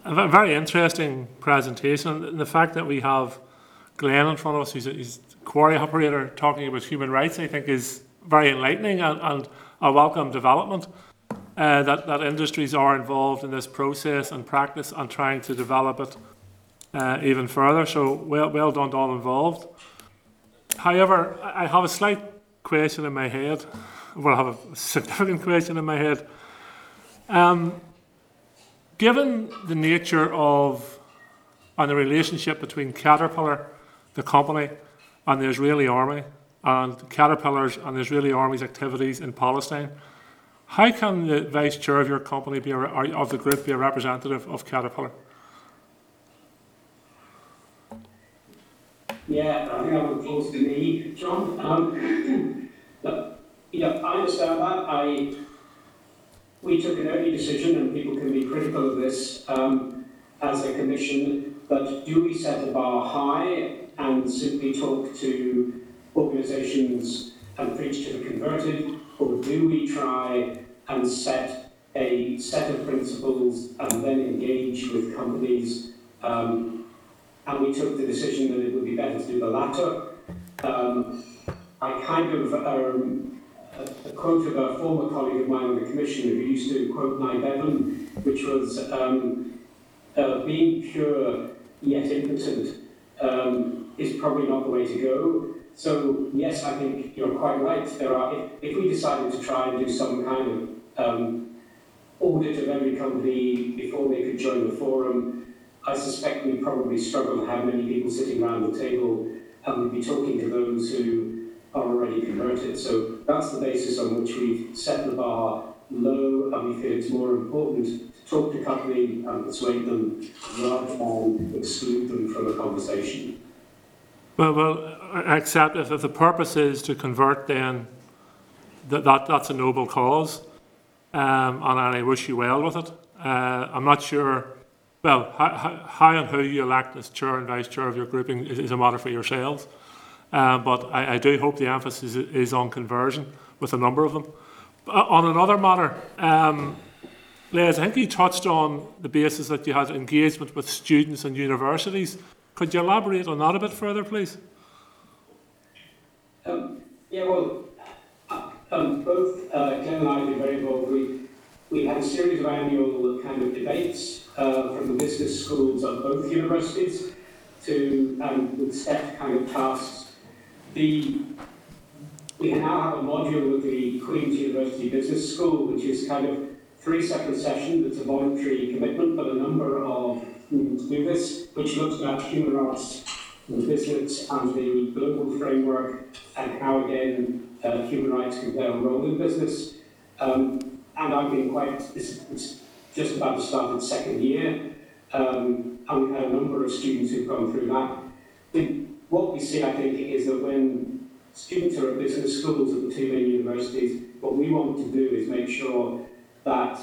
a very interesting presentation. And the fact that we have Glenn in front of us, who's a, who's a quarry operator, talking about human rights, I think is very enlightening and, and a welcome development. Uh, that, that industries are involved in this process and practice and trying to develop it uh, even further. So well, well done to all involved. However, I have a slight question in my head. Well, I have a significant question in my head. Um, given the nature of and the relationship between Caterpillar, the company, and the Israeli army, and Caterpillar's and the Israeli army's activities in Palestine, how can the vice chair of your company be a, of the group be a representative of Caterpillar? Yeah, I think that would close to me, John. Um, but, yeah, I understand that. I, we took an early decision, and people can be critical of this um, as a commission. But do we set the bar high and simply talk to organisations and preach to the converted, or do we try and set a set of principles and then engage with companies? Um, and we took the decision that it would be better to do the latter. Um, I kind of, um, a, a quote of a former colleague of mine the commission who used to quote Nye Bevan, which was, um, uh, being pure yet impotent um, is probably not the way to go. So yes, I think you're quite right. There are, if, if we decided to try and do some kind of um, audit of every company before they could join the forum, I suspect we'd probably struggle to have many people sitting around the table and we'd be talking to those who are already converted. So that's the basis on which we've set the bar low and we feel it's more important to talk to company and persuade them rather than exclude them from a conversation. Well, well, I accept if, if the purpose is to convert, then that, that that's a noble cause, um, and I wish you well with it. Uh, I'm not sure. Well, how, how, and who you elect as chair and vice chair of your grouping is, a matter for yourselves. Um, but I, I do hope the emphasis is, on conversion with a number of them. Uh, on another matter, um, Les, I think you touched on the basis that you had engagement with students and universities. Could you elaborate on that a bit further, please? Um, yeah, well, uh, um, both uh, Glenn and I been very involved. We, we had a series of annual kind of debates uh, from the business schools of both universities to um, with set kind of tasks. The we now have a module with the Queen's University Business School, which is kind of three separate sessions. It's a voluntary commitment, but a number of students do this, which looks at human rights in business and the global framework and how, again, uh, human rights can play a role in business. Um, and I've been quite, it's, it's just about to start its second year, um, and we've had a number of students who've gone through that. The, what we see, I think, is that when students are at business schools at the two main universities, what we want to do is make sure that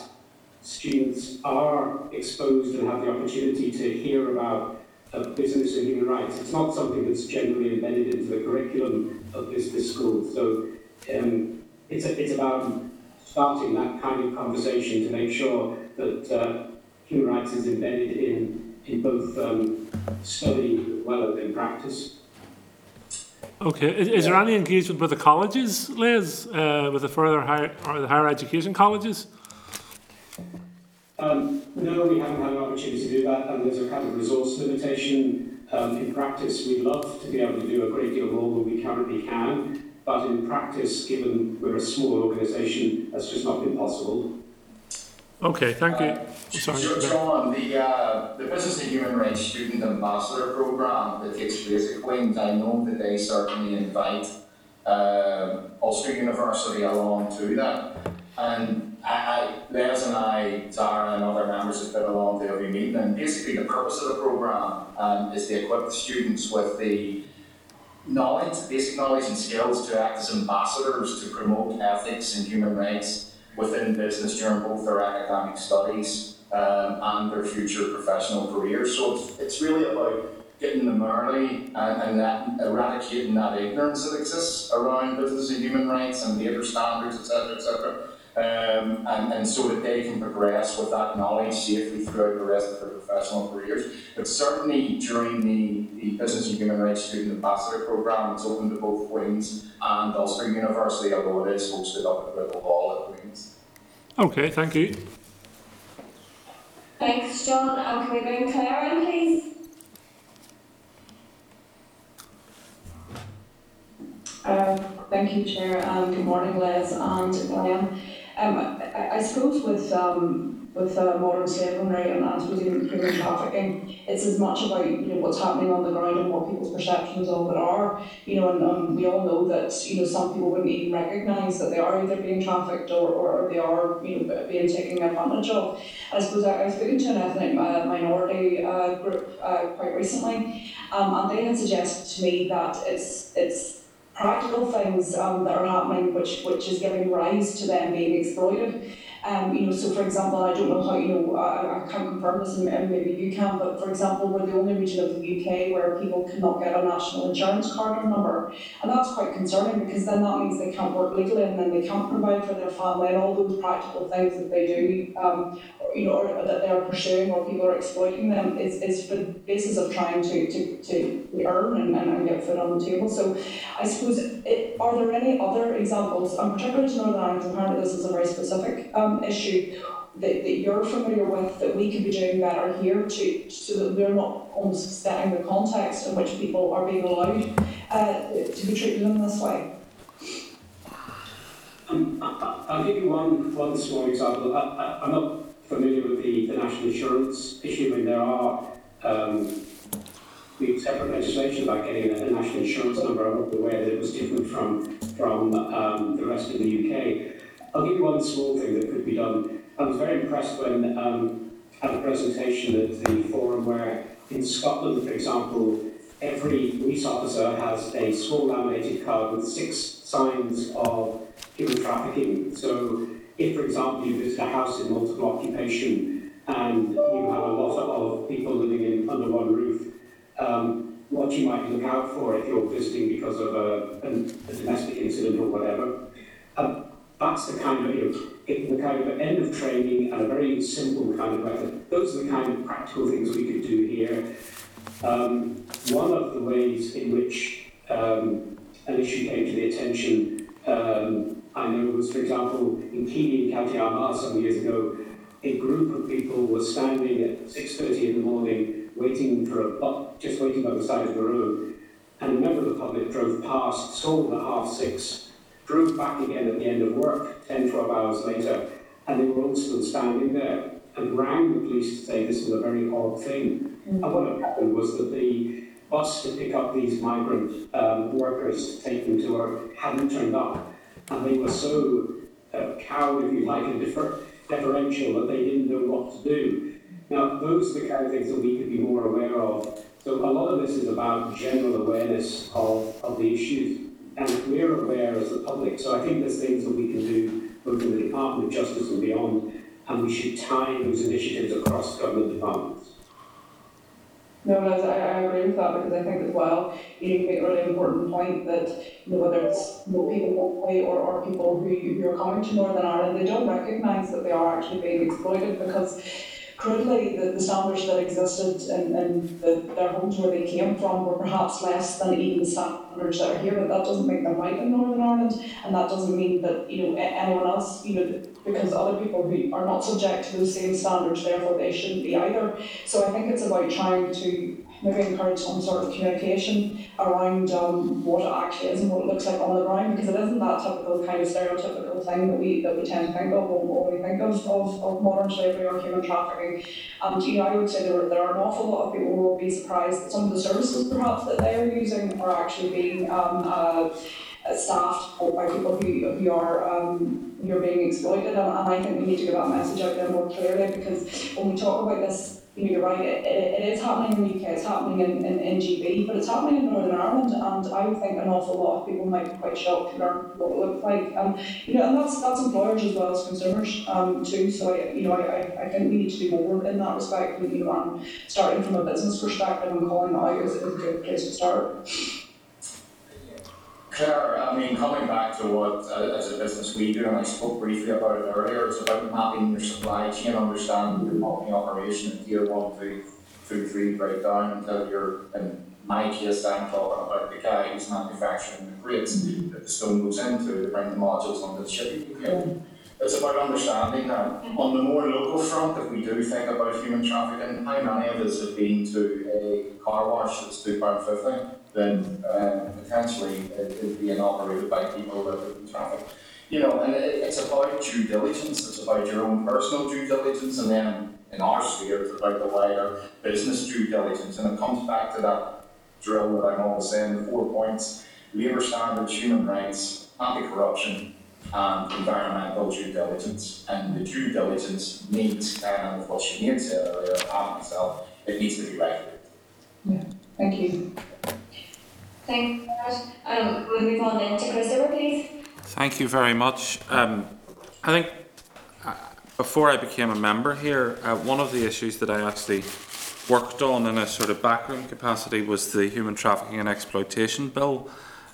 students are exposed and have the opportunity to hear about uh, business and human rights. It's not something that's generally embedded into the curriculum of business schools. So um, it's, a, it's about starting that kind of conversation to make sure that uh, human rights is embedded in, in both um, study as well as in practice. Okay. Is, is there any engagement with the colleges, Liz, uh, with the further higher or the higher education colleges? Um, no, we haven't had an opportunity to do that, and there's a kind of resource limitation. Um, in practice, we'd love to be able to do a great deal more than we currently can, but in practice, given we're a small organisation, that's just not been possible. Okay, thank you. Uh, Sorry, Peter. Sean, the, uh, the Business and Human Rights Student Ambassador Programme that takes place at Queen's, I know that they certainly invite um Ulster University along to that. And I, I, Les and I, Sara and other members have been along to every meeting, and basically the purpose of the programme um, is to equip the students with the knowledge, basic knowledge and skills to act as ambassadors to promote ethics and human rights within business during both their academic studies um, and their future professional careers. So it's, it's really about getting them early and, and that, eradicating that ignorance that exists around business and human rights and labour standards, etc., etc. Um, and, and so that they can progress with that knowledge safely throughout the rest of their professional careers. But certainly during the, the Business and Human Rights Student Ambassador Programme, it's open to both Queen's and Ulster University, although it is hosted up at Whitla Hall. Okay, thank you. Thanks, John. And can we bring Claire in, please? Uh, Thank you, Chair, and good morning, Les and Diane. Um, I, I suppose with, um, with uh, modern slavery and suppose even human trafficking, it's as much about, you know, what's happening on the ground and what people's perceptions of it are. You know, and um, we all know that, you know, some people wouldn't even recognise that they are either being trafficked or, or, they are, you know, being taken advantage of. I suppose I, I was speaking to an ethnic uh, minority uh, group uh, quite recently, um, and they had suggested to me that it's, it's practical things um, that are happening which which is giving rise to them being exploited. Um, you know, so for example, I don't know how, you know, I, I can't confirm this and, maybe you can, but for example, we're the only region of the UK where people cannot get a national insurance card or number. And that's quite concerning because then that means they can't work legally and then they can't provide for their family and all those practical things that they do, um, you know, or that they're pursuing or people are exploiting them is, is for the basis of trying to, to, to earn and, and, get food on the table. So I suppose, it, are there any other examples, and particularly to Northern Ireland, apparently this is a very specific um, issue, that, that you're familiar with that we could be doing better here to, so that we're not almost setting the context in which people are being allowed uh, to be treated in this way? Um, I- I- I'll give you one, one small example. I, I, I'm not familiar with the, the national insurance issue, and there are um, we have separate legislation about getting a, a national insurance number. I'm aware that it was different from from um, the rest of the UK. I'll give you one small thing that could be done. I was very impressed when um, at a presentation at the forum where in Scotland, for example, every police officer has a small laminated card with six signs of human trafficking. So, if, for example, you visit a house in multiple occupation and you have a lot of people living in under one roof, um, what you might look out for if you're visiting because of a, a, a domestic incident or whatever. Um, that's the kind of you know, the kind of end of training and a very simple kind of method. Those are the kind of practical things we could do here. Um, one of the ways in which um, an issue came to the attention, um, I know was, for example, in Keene, County Armagh, some years ago, a group of people were standing at 6.30 in the morning waiting for a bus, just waiting by the side of the road, and a member of the public drove past, saw the half six, drove back again at the end of work, 10, 12 hours later, and they were all still standing there, and rang the police to say this was a very odd thing. And what had happened was that the bus to pick up these migrant um, workers to take them to work hadn't turned up, and they were so uh, cowed, if you like, and defer- deferential that they didn't know what to do. Now, those are the kind of things that we could be more aware of. So a lot of this is about general awareness of, of the issues, and we're aware as the public. So I think there's things that we can do both in the Department of Justice and beyond, and we should tie those initiatives across government departments. No, no, I, I agree with that because I think as well, you make a really important point that you know, whether it's you know, people locally or, or people who, who are coming to Northern Ireland, they don't recognise that they are actually being exploited because crudely, the, the standards that existed in, in the, their homes where they came from were perhaps less than even the standards that are here, but that doesn't make them right in Northern Ireland, and that doesn't mean that, you know, anyone else, you know, because other people who are not subject to those same standards, therefore they shouldn't be either. So I think it's about trying to maybe encourage some sort of communication around um, what it actually is and what it looks like on the ground, because it isn't that typical kind of stereotypical thing that we that we tend to think of when, we think of, of, of modern slavery or human trafficking. And you know, I would say there, there are an awful lot of people who will be surprised that some of the services perhaps that they are using are actually being um, uh, staffed by people who, who are um, who are being exploited, and, and I think we need to get that message out there more clearly because when we talk about this, you know, you're right, it, it, it is happening in the UK, it's happening in, in, in GB, but it's happening in Northern Ireland, and I think an awful lot of people might be quite shocked to learn what it looks like. Um, you know, and that's that's employers as well as consumers um, too. So I, you know, I, I, think we need to do more in that respect. You know, and starting from a business perspective and calling out is, is a good place to start. Claire, I mean, coming back to what, uh, as a business we do, and I spoke briefly about it earlier, it's about mapping your supply chain, understanding your company operation in tier one, two, two, three breakdown until you're, in my case, I'm talking about the guy who's manufacturing the crates that the stone goes into to bring the modules onto the shipping container. It's about understanding that. On the more local front, if we do think about human trafficking, how many of us have been to a car wash that's two pound fifty? Then um, potentially it is being operated by people that are in traffic. You know, and it, it's about due diligence. It's about your own personal due diligence, and then in our sphere, it's about the wider business due diligence. And it comes back to that drill that I'm always saying: the four points: labour standards, human rights, anti-corruption, and environmental due diligence. And the due diligence needs, kind of what Sinead said earlier, myself, it needs to be regulated. Thank you. Thanks, Garrett. Um, we'll move on then to Christopher, please. Thank you very much. Um, I think uh, before I became a member here, uh, one of the issues that I actually worked on in a sort of backroom capacity was the Human Trafficking and Exploitation Bill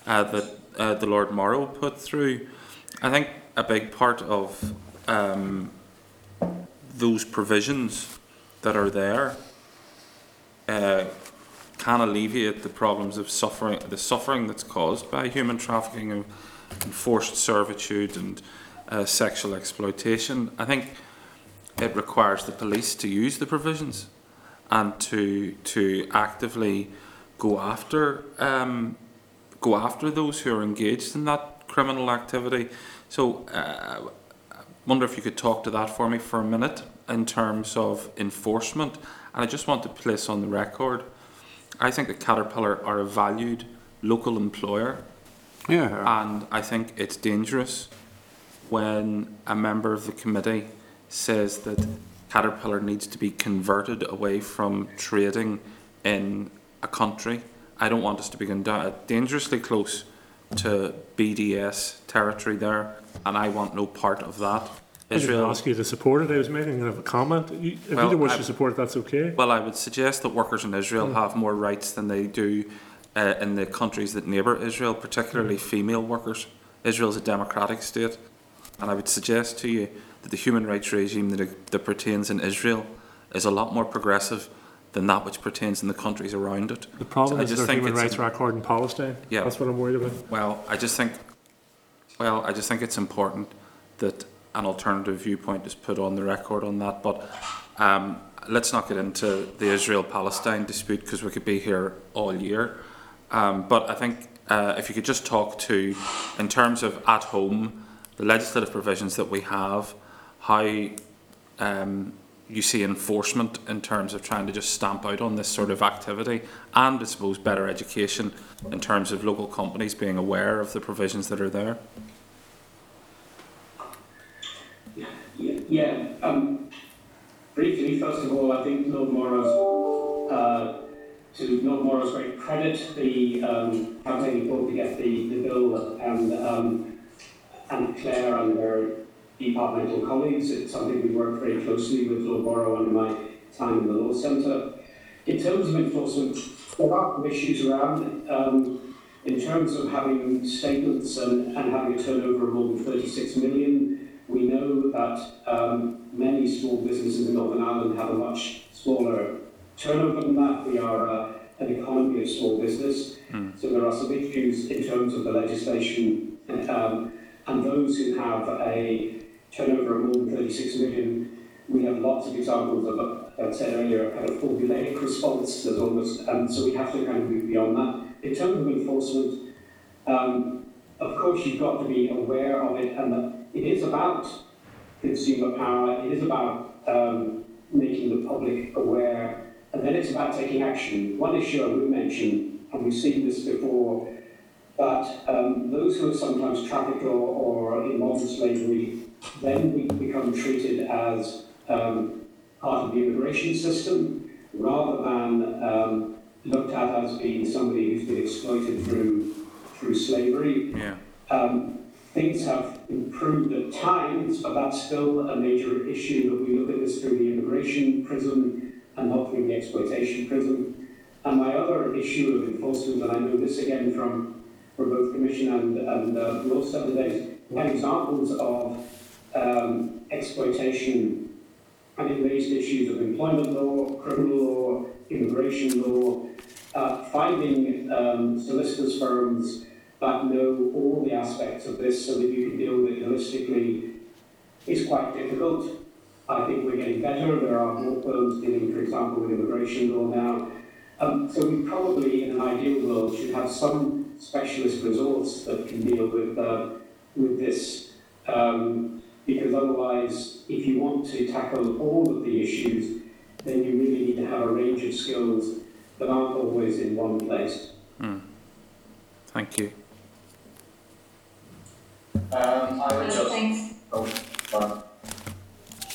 uh, that uh, the Lord Morrow put through. I think a big part of um, those provisions that are there uh, can alleviate the problems of suffering, the suffering that's caused by human trafficking and forced servitude and uh, sexual exploitation. I think it requires the police to use the provisions and to to actively go after um, go after those who are engaged in that criminal activity. So, uh, I wonder if you could talk to that for me for a minute in terms of enforcement. And I just want to place on the record, I think that Caterpillar are a valued local employer. Yeah. And I think it's dangerous when a member of the committee says that Caterpillar needs to be converted away from trading in a country. I don't want us to be going down dangerously close to BDS territory there, and I want no part of that. I didn't Israel. ask you to support it. I was making a comment. You, if Well, you don't wish I- to support it, that's okay. Well, I would suggest that workers in Israel Mm. have more rights than they do uh, in the countries that neighbour Israel, particularly female workers. Israel is a democratic state, and I would suggest to you that the human rights regime that, that pertains in Israel is a lot more progressive than that which pertains in the countries around it. The problem I is just their think human it's rights record in Palestine. Yeah. That's what I'm worried about. Well, I just think, well, I just think it's important that an alternative viewpoint is put on the record on that. But um, let's not get into the Israel-Palestine dispute because we could be here all year. Um, but I think uh, if you could just talk to, in terms of at home, the legislative provisions that we have, how um, you see enforcement in terms of trying to just stamp out on this sort of activity, and I suppose better education in terms of local companies being aware of the provisions that are there. Yeah, yeah, um, briefly, first of all, I think Lord Morrow's, uh, to Lord Morrow's great credit, the, um, campaign he put to get the, the bill and, um, and Claire and her departmental colleagues, it's something we worked very closely with Lord Morrow under my time in the Law Centre. In terms of enforcement, there are issues around, um, in terms of having statements and, and having a turnover of more than 36 million, That um, many small businesses in Northern Ireland have a much smaller turnover than that. We are uh, an economy of small business, so there are some issues in terms of the legislation. Um, and those who have a turnover of more than 36 million, we have lots of examples of, as I said earlier, a kind of formulaic response. There's almost, and so we have to kind of move beyond that. In terms of enforcement, um, of course, you've got to be aware of it, and that it is about consumer power. It is about um, making the public aware, and then it's about taking action. One issue I would mention, and we've seen this before, that um, those who are sometimes trafficked or, or in modern slavery, then we become treated as um, part of the immigration system, rather than um, looked at as being somebody who's been exploited through through slavery. Yeah. Um, things have improved at times, but that's still a major issue that we look at this through the immigration prism and not through the exploitation prism. And my other issue of enforcement, and I know this again from, from both Commission and, and uh, Law we had examples of um, exploitation and it raised issues of employment law, criminal law, immigration law, uh, finding um, solicitors firms that know all the aspects of this so that you can deal with it holistically is quite difficult. I think we're getting better. There are more firms dealing, for example, with immigration law now. Um, so we probably, in an ideal world, should have some specialist resource that can deal with uh, with this. Um, because otherwise, if you want to tackle all of the issues, then you really need to have a range of skills that aren't always in one place. Thank you. Um, I would just, Thanks. oh, sorry.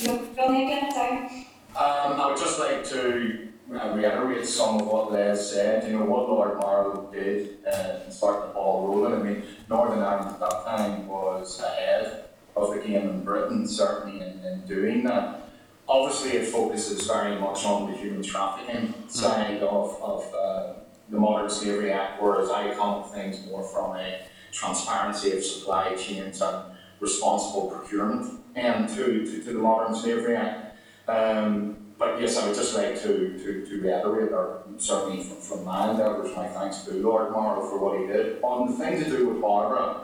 Go ahead, Glenn, sorry. Um, I would just like to uh, reiterate some of what Les said. You know, what Lord Morrow did uh, in starting the ball rolling. I mean, Northern Ireland at that time was ahead of the game in Britain, certainly in, in doing that. Obviously, it focuses very much on the human trafficking side of, of uh, the Modern Slavery Act, whereas I come at things more from a transparency of supply chains and responsible procurement and to, to, to the Modern Slavery Act. Um, but yes, I would just like to, to, to reiterate, or certainly from, from my endeavours, my thanks to Lord Morrow for what he did. On the thing to do with Barbara,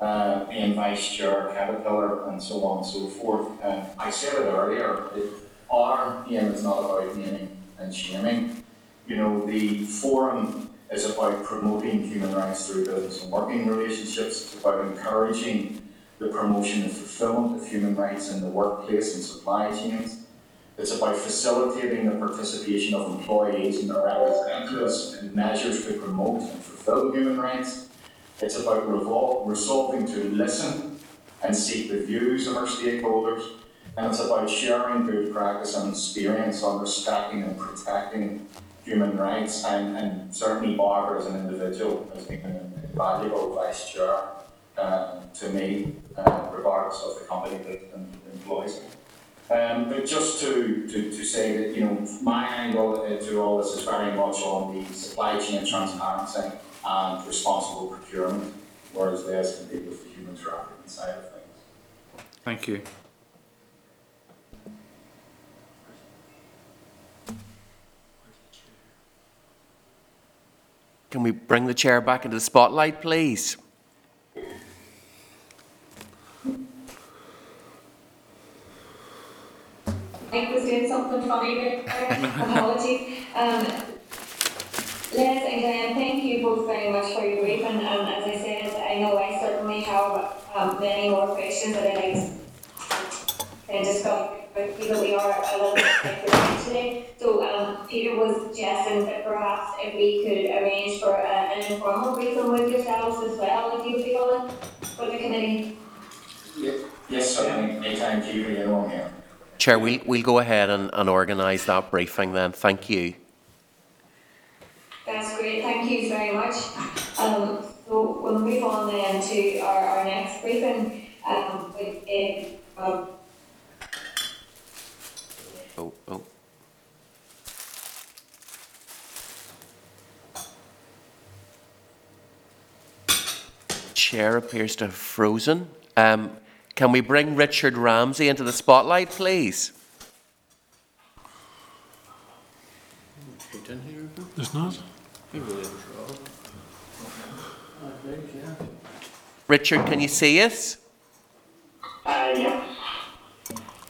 uh, being vice chair, Caterpillar, and so on and so forth, um, I said it earlier, it, our aim is not about naming and shaming. You know, the forum is about promoting human rights through business and working relationships. It's about encouraging the promotion and fulfillment of human rights in the workplace and supply chains. It's about facilitating the participation of employees and their representatives in measures to promote and fulfill human rights. It's about revol- resolving to listen and seek the views of our stakeholders. And it's about sharing good practice and experience on respecting and protecting human rights. And, and certainly Barbara as an individual has been an invaluable vice chair uh, to me, uh, regardless of the company that em- employs me. Um, but just to, to, to say that, you know, my angle uh, to all this is very much on the supply chain transparency and responsible procurement, whereas theirs can deal with the human trafficking side of things. Thank you. Can we bring the chair back into the spotlight, please? Mike was doing something funny there, apologies. Um, Les and Glenn, thank you both very much for your briefing, and as I said, I know I certainly have um, many more questions that I'd like to discuss with you, but we are a little bit late today. So um, Peter was suggesting that perhaps if we could arrange for uh, an informal briefing with yourselves as well, if you'd be willing, for the committee. Yes, certainly, anytime, keep it in on here. Chair, we'll, we'll go ahead and, and organise that briefing then. Thank you. That's great, thank you very much. Um, so we'll move on then to our, our next briefing, um, with, uh, um, Oh, oh. Chair appears to have frozen. Um, Can we bring Richard Ramsey into the spotlight, please? There's not. Richard, can you see us? Uh, yes.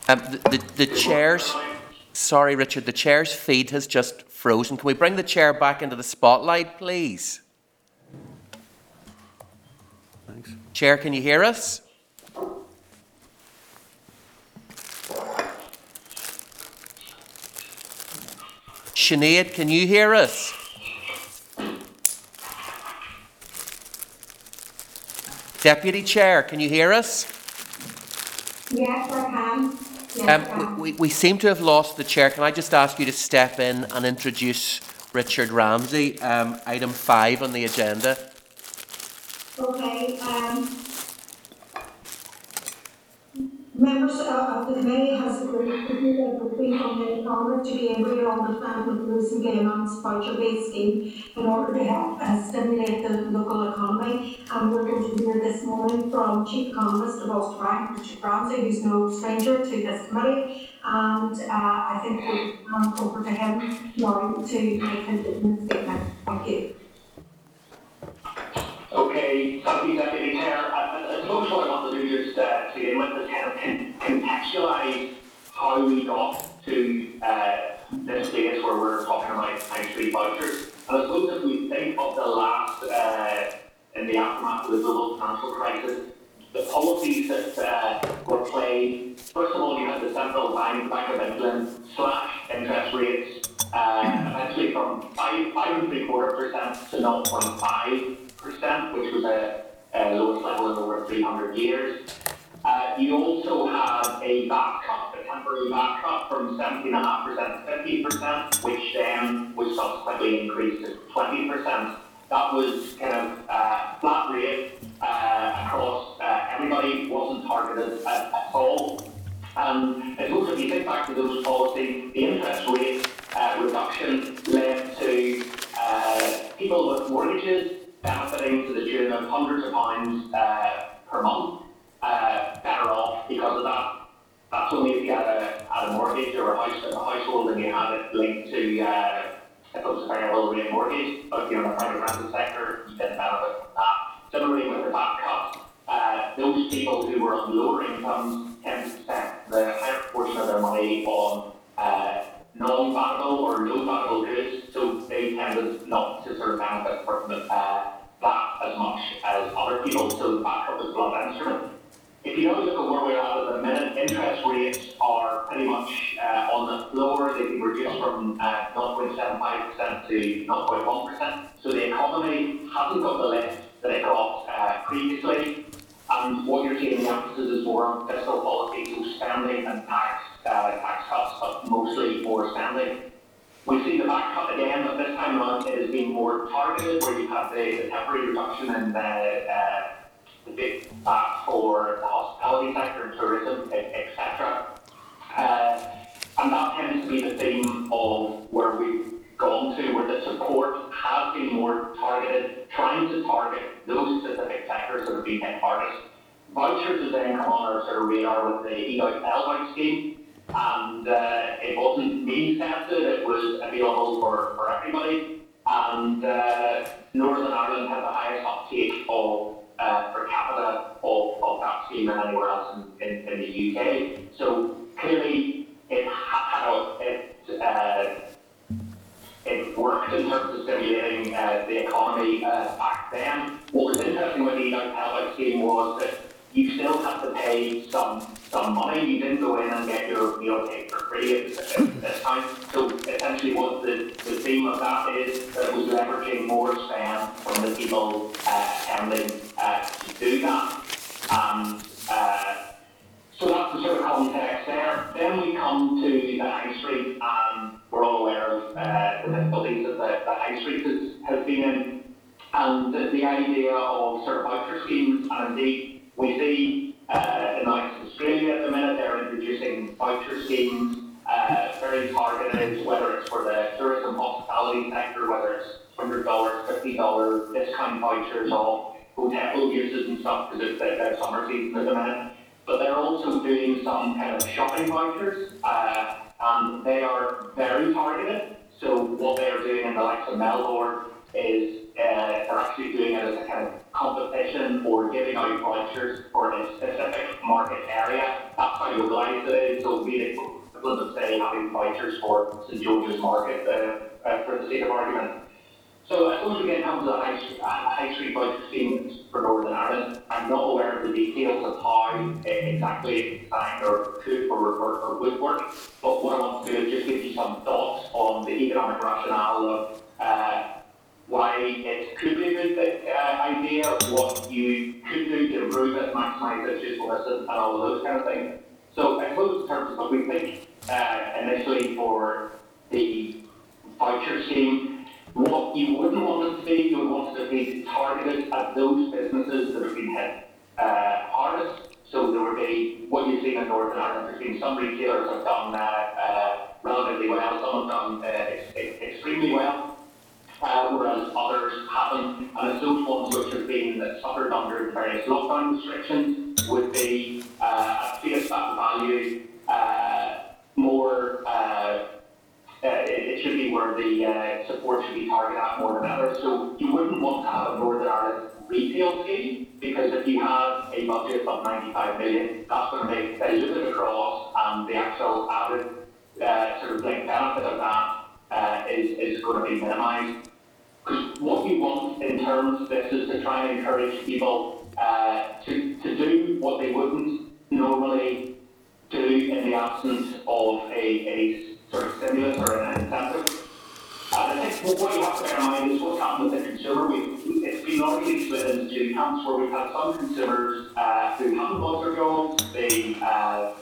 Um, the, the, the chair's, sorry, Richard, the chair's feed has just frozen. Can we bring the chair back into the spotlight, please? Chair, can you hear us? Sinead, can you hear us? Deputy Chair, can you hear us? Yes, I can. Yes, I Um, can. we, we seem to have lost the chair. Can I just ask you to step in and introduce Richard Ramsey, um, item five on the agenda? Okay, um, members of of the committee has agreed to do that between County Congress to be able to understand the recently announced voucher-based scheme in order to help uh, stimulate the local economy. And we're going to hear this morning from Chief Economist of Ulster Bank, Richard who's no stranger to this committee. And, uh, I think we'll hand over to him now to make opening statement. Thank you. Okay, thank you, Deputy Chair. I, I, suppose what I want to do is uh, begin with is kind of con- contextualise how we got to uh, this place where we're talking about street vouchers. And I suppose if we think of the last, uh, in the aftermath of the global financial crisis, the policies that uh, were played, first of all, you had the central bank, Bank of England, slash interest rates, uh, eventually from five, five and three quarter percent to 0.5 percent, which was a, lowest level in over 300 years. Uh, you also had a cut, a temporary cut from 17.5% to 50%, which then was subsequently increased to 20%. That was kind of uh, flat rate uh, across everybody, wasn't targeted at, all. And I suppose if you think back to those policies, the interest rate reduction led to people with mortgages benefiting to the tune of hundreds of pounds uh, per month, uh, better off because of that. That's only if you had a, had a mortgage or a, house, in a household and you had it linked to uh, if it was a variable rate mortgage, but if you're in the private rental sector, you didn't benefit from that. Similarly with the VAT cut, uh, those people who were on lower incomes tend to spend the higher portion of their money on uh, non-valuable or low valuable goods, so they tended not to sort of benefit from uh, that as much as other people, so the backup a blunt instrument. If you now look at where we're at at the minute, interest rates are pretty much uh, on the floor. They've been reduced from uh, 0.75% to 0.1%. So the economy hasn't got the lift that it got uh, previously. And what you're seeing the emphasis is more on fiscal policy, so spending and tax, uh, tax cuts, but mostly more spending. We see the VAT cut again, but this time around it has been more targeted, where you have the, the temporary reduction in the, uh, the big VAT for the hospitality sector and tourism, etc. Uh, and that tends to be the theme of where we've gone to, where the support has been more targeted, trying to target those specific sectors that have been hit hardest. Vouchers has then come on our sort of radar with the EIT Elbow scheme, and uh, it wasn't means tested, it was available for, for everybody. And uh, Northern Ireland had the highest uptake of uh, per capita of, of that scheme than anywhere else in, in, in the UK. So clearly, it ha- it uh, it worked in terms of stimulating uh, the economy uh, back then. What was interesting with the Young Pellet scheme was that you still had to pay some some money. You didn't go in and get your meal for free at this, time. So essentially, what the, the theme of that is that it was leveraging more spend from the people uh, attending uh, to do that. And uh, so that's the sort of context there. Then we come to the high street, and we're all aware of uh, the difficulties that the, the high street has, has been in, and the, the idea of sort of voucher schemes, and indeed we see uh, in Australia at the minute they're introducing voucher schemes, uh, very targeted, whether it's for the tourism hospitality sector, whether it's hundred dollars, fifty dollars discount vouchers off hotel uses and stuff because it's their, their summer season at the minute. but they're also doing some kind of shopping vouchers, uh, and they are very targeted. So what they are doing in the likes of Melbourne is uh, they're actually doing it as a kind of competition or giving out vouchers for a specific market area. That's how you organise it. So we equivalent of say having vouchers for St George's Market uh, uh, for the sake of argument. So I suppose again to the high, street- uh, high street voucher scheme for Northern Ireland. I'm not aware of the details of how uh, exactly it's designed or could or, or, or would work. But what I want to do is just give you some thoughts on the economic rationale of uh, why it could be a good uh, idea, what you could do to improve it, maximise its usefulness, and all of those kind of things. So I suppose in terms of what we think uh, initially for the voucher scheme, what you wouldn't want to be, you would want to be targeted at those businesses that have been hit uh, hardest. So there would be what you've seen in Northern Ireland. There's been some retailers have done uh, uh, relatively well, some have done uh, ex- ex- extremely well uh, whereas others haven't. And it's those ones which have been that suffered under various lockdown restrictions would be uh, at face value more. Uh, it, it should be where the uh, support should be targeted at more than others. So you wouldn't want to have a Northern Ireland retail scheme because if you have a budget of 95 million, that's going to make diluted across and the actual added uh, sort of like benefit of that uh, is, is going to be minimised. Because what you want in terms of this is to try and encourage people uh, to, to do what they wouldn't normally do in the absence of a, a sort of stimulus or an incentive. And I think what you have to bear in mind is what's happened with the consumer. We've, it's been already split into two camps where we've had some consumers uh, who haven't lost their jobs, they uh,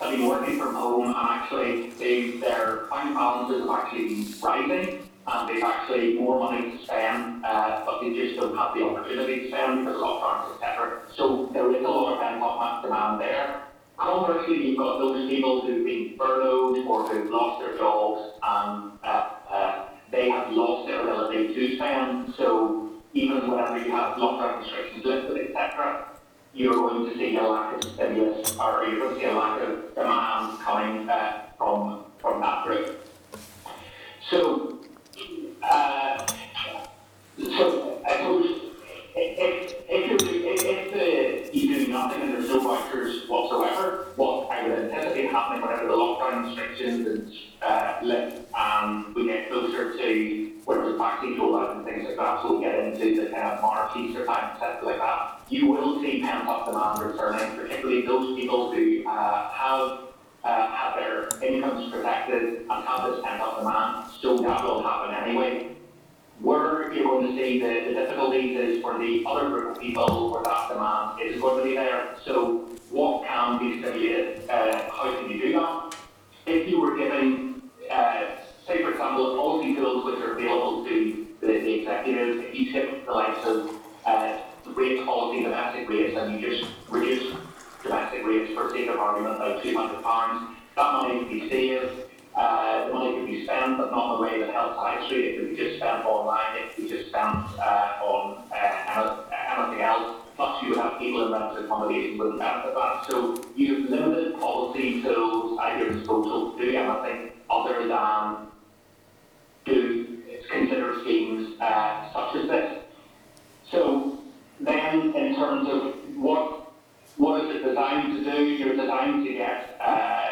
have been working from home and actually they, their bank balances have actually been rising and they've actually more money to spend, uh, but they just don't have the opportunity to spend because lockdowns, etc. So there is a lot of pent-up demand there. Conversely, you've got those people who've been furloughed or who've lost their jobs and uh, uh, they have lost their ability to spend. So even whenever you have lockdown restrictions lifted, etc., you're going to see a lack of stimulus or you're going to see a lack of demand coming uh, from from that group. So, uh, so I suppose if if if, if the, do nothing and there's no vouchers whatsoever, what I would anticipate happening whenever the lockdown restrictions lift and we get closer to where the vaccine rollout and things like that, so we get into the kind of March, Easter time, etc. like that, you will see pent up demand returning, particularly those people who have have their incomes protected and have this pent up demand, so that will happen anyway. Where you're going to see the, the difficulties is for the other group of people where that demand is going to be there. So what can be stimulated? Uh, how can you do that? If you were giving, uh, say for example, policy tools which are available to the, the executive, if you took the likes of uh, rate policy, domestic rates, and you just reduce domestic rates for sake of argument by £200, that money could be saved. Uh, the money could be spent, but not in the way that helps high street. It could be just spent online. It could be just spent uh, on uh, anything else. Plus, you have people in rented accommodation the benefit that. So you've limited policy tools at your disposal to do anything other than do consider schemes uh, such as this. So then, in terms of what what is it designed to do? You're designed to get uh,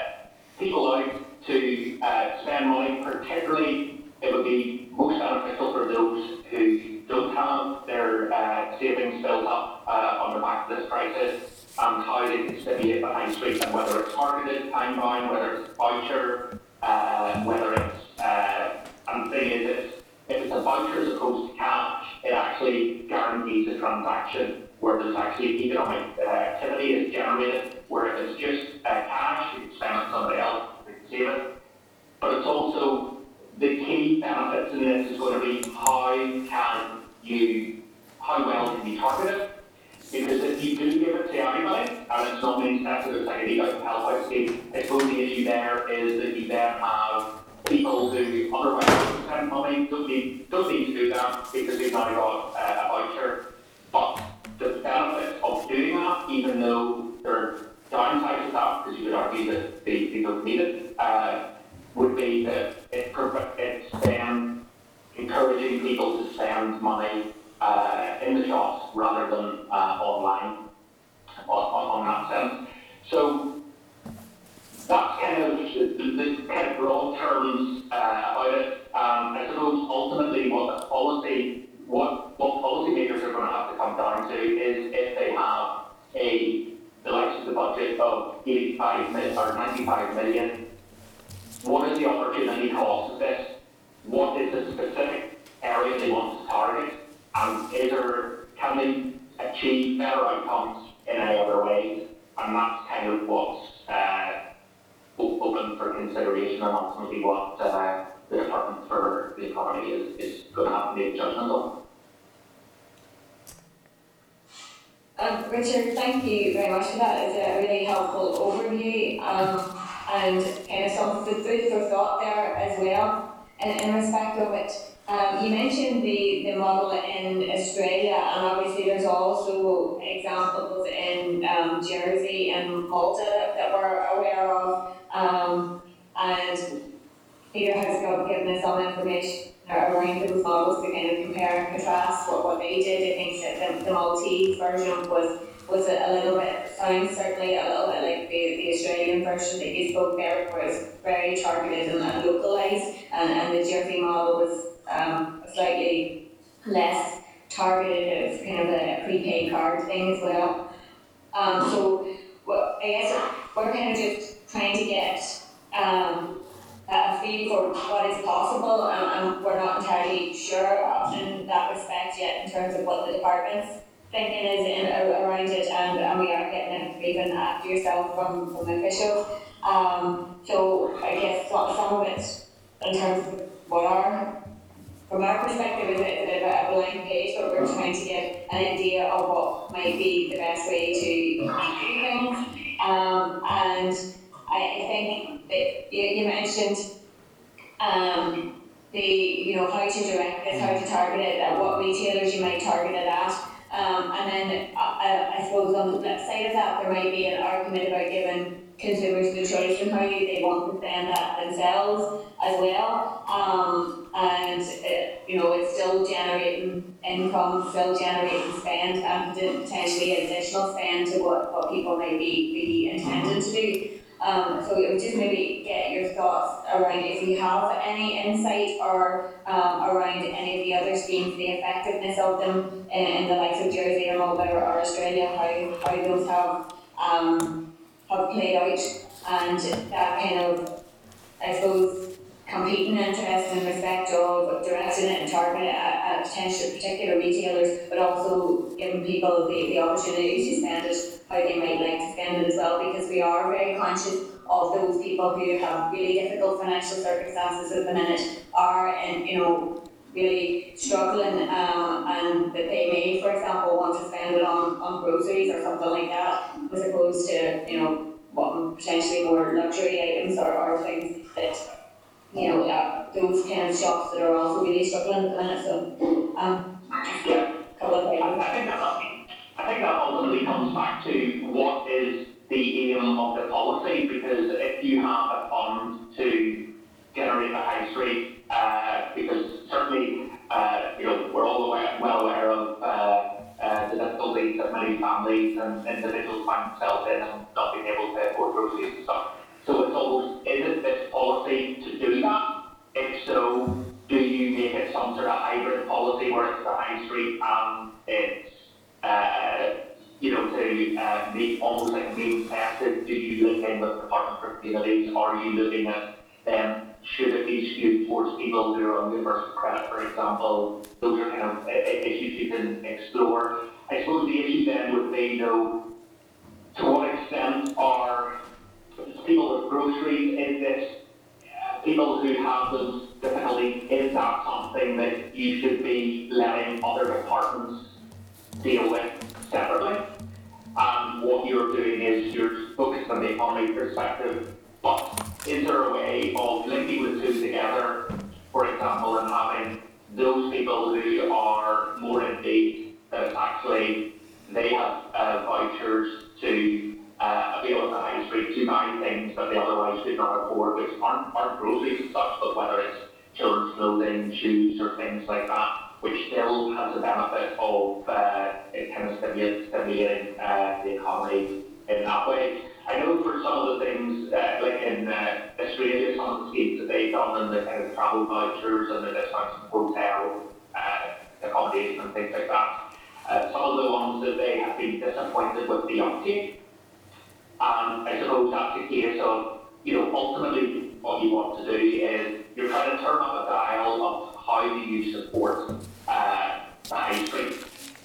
people out to uh, spend money, particularly it would be most beneficial for those who don't have their uh, savings built up uh, on the back of this crisis and how they can stimulate the high street and whether it's targeted, time bound, whether it's voucher, uh, whether it's, uh, and the thing is, it's, if it's a voucher as opposed to cash, it actually guarantees a transaction where there's actually economic uh, activity is generated, where if it's just uh, cash, you spend on somebody else, But it's also the key benefits in this is going to be how can you, how well can you target it? Because if you do give it to everybody, and it's not being tested as like eco health out scheme, I suppose the issue there is that you then have people who otherwise would spend money, don't need, don't need to do that because they've now got uh, a voucher. But the benefit of doing that, even though they're downside of that, because you could argue that they, they don't need it, uh, would be that it, it's um, encouraging people to spend money uh, department's thinking is in, around it, and, and we are getting a briefing after yourself from, from officials. Um, so I guess some, some of it, in terms of what our, from our perspective, is a bit of a blank page, but we're trying to get an idea of what might be the best way to do things. Um, and I, I think that you, you mentioned um, the, you know, how to direct this, how to target it, at what retailers you might target it at. Um, and then uh, I, I suppose on the flip side of that, there might be an argument about giving consumers the choice in how they want to spend that themselves as well. Um, and it, you know, it's still generating income, still generating spend, and potentially additional spend to what, what people might be, be intending to do. Um, so just maybe get your thoughts around if you have any insight or um, around any of the other schemes, the effectiveness of them in, in the likes of Jersey or or, or Australia, how, how those have um, have played out. And that kind of, I suppose, competing interest in respect of directing it and targeting it at, at potential particular retailers, but also giving people the, the opportunity to spend it how they might like to spend it as well, because we are very conscious of those people who have really difficult financial circumstances at the minute, are and you know really struggling, um, and that they may, for example, want to spend it on, on groceries or something like that, as opposed to you know what potentially more luxury items or, or things that you know, uh, those kind of shops that are also really struggling at the minute, so, um, Yeah. couple of I, things. I think that I think that ultimately comes back to what is the aim of the policy because if you have a fund to generate a high street, uh, because certainly uh, you know we're all aware, well aware of uh, uh, the difficulties that many families and individuals find themselves in and not being able to afford groceries and stuff. So it's almost is it this policy to do that? If so, do you make it some sort of hybrid policy where it's the high street and it's uh, you know, to uh, almost like means tested, do you look in with for Communities, are you looking at them, should it be skewed towards people who are on universal credit, for example, those are kind of uh, issues you can explore. I suppose the issue then would be, though, to what extent are people with groceries, is this, people who have those difficulties, is that something that you should be letting other departments deal with separately. And what you're doing is you're focused on the economy perspective, but is there a way of linking the two together, for example, and having those people who are more in need, that actually they have uh, vouchers to uh, to buy things that they otherwise could not afford, which aren't, aren't groceries and such, but whether it's children's clothing, shoes, or things like that which still has the benefit of uh, it kind of stimulating, stimulating uh, the economy in that way. I know for some of the things, uh, like in uh, Australia, some of the schemes that they've done and the kind of travel vouchers and the discounts in hotel uh, accommodation and things like that, uh, some of the ones that they have been disappointed with the uptake. And I suppose that's a case of, you know, ultimately what you want to do is you're trying to turn up a dial of how do you support uh, the high street.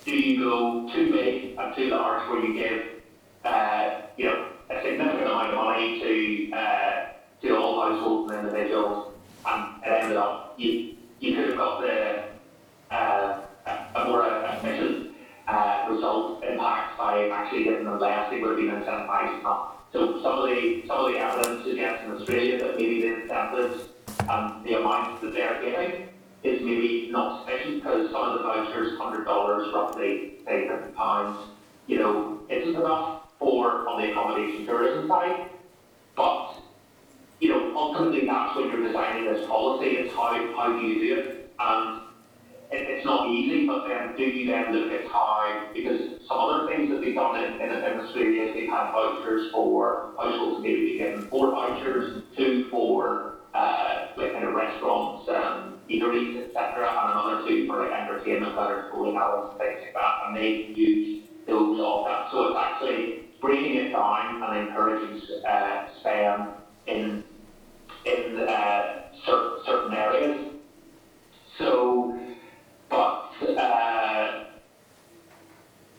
Do you go too big and too large where you give, uh, you know, a significant amount of money to uh, to all households and individuals, and it ended up you you could have got the uh, a a more efficient uh, result impact by actually giving them less. They would have been incentivized enough. So some of the some of the evidence suggests in Australia that maybe the incentives and the amount that they're getting is maybe not sufficient because some of the vouchers, hundred dollars roughly, say fifty pounds, you know, isn't enough for on the accommodation tourism side. But you know, ultimately that's when you're designing this policy, it's how how do you do it? And it's not easy, but then do you then look at how, because some other things that they've done in, in, in Australia is they've had vouchers for households maybe be given four vouchers, two for uh, like kind of restaurants, um, eateries, etc., and another two for like entertainment, whether it's bowling alleys and things like that, and they use those off that. So it's actually breaking it down and encouraging uh, spend in in uh, certain certain areas. So, but uh,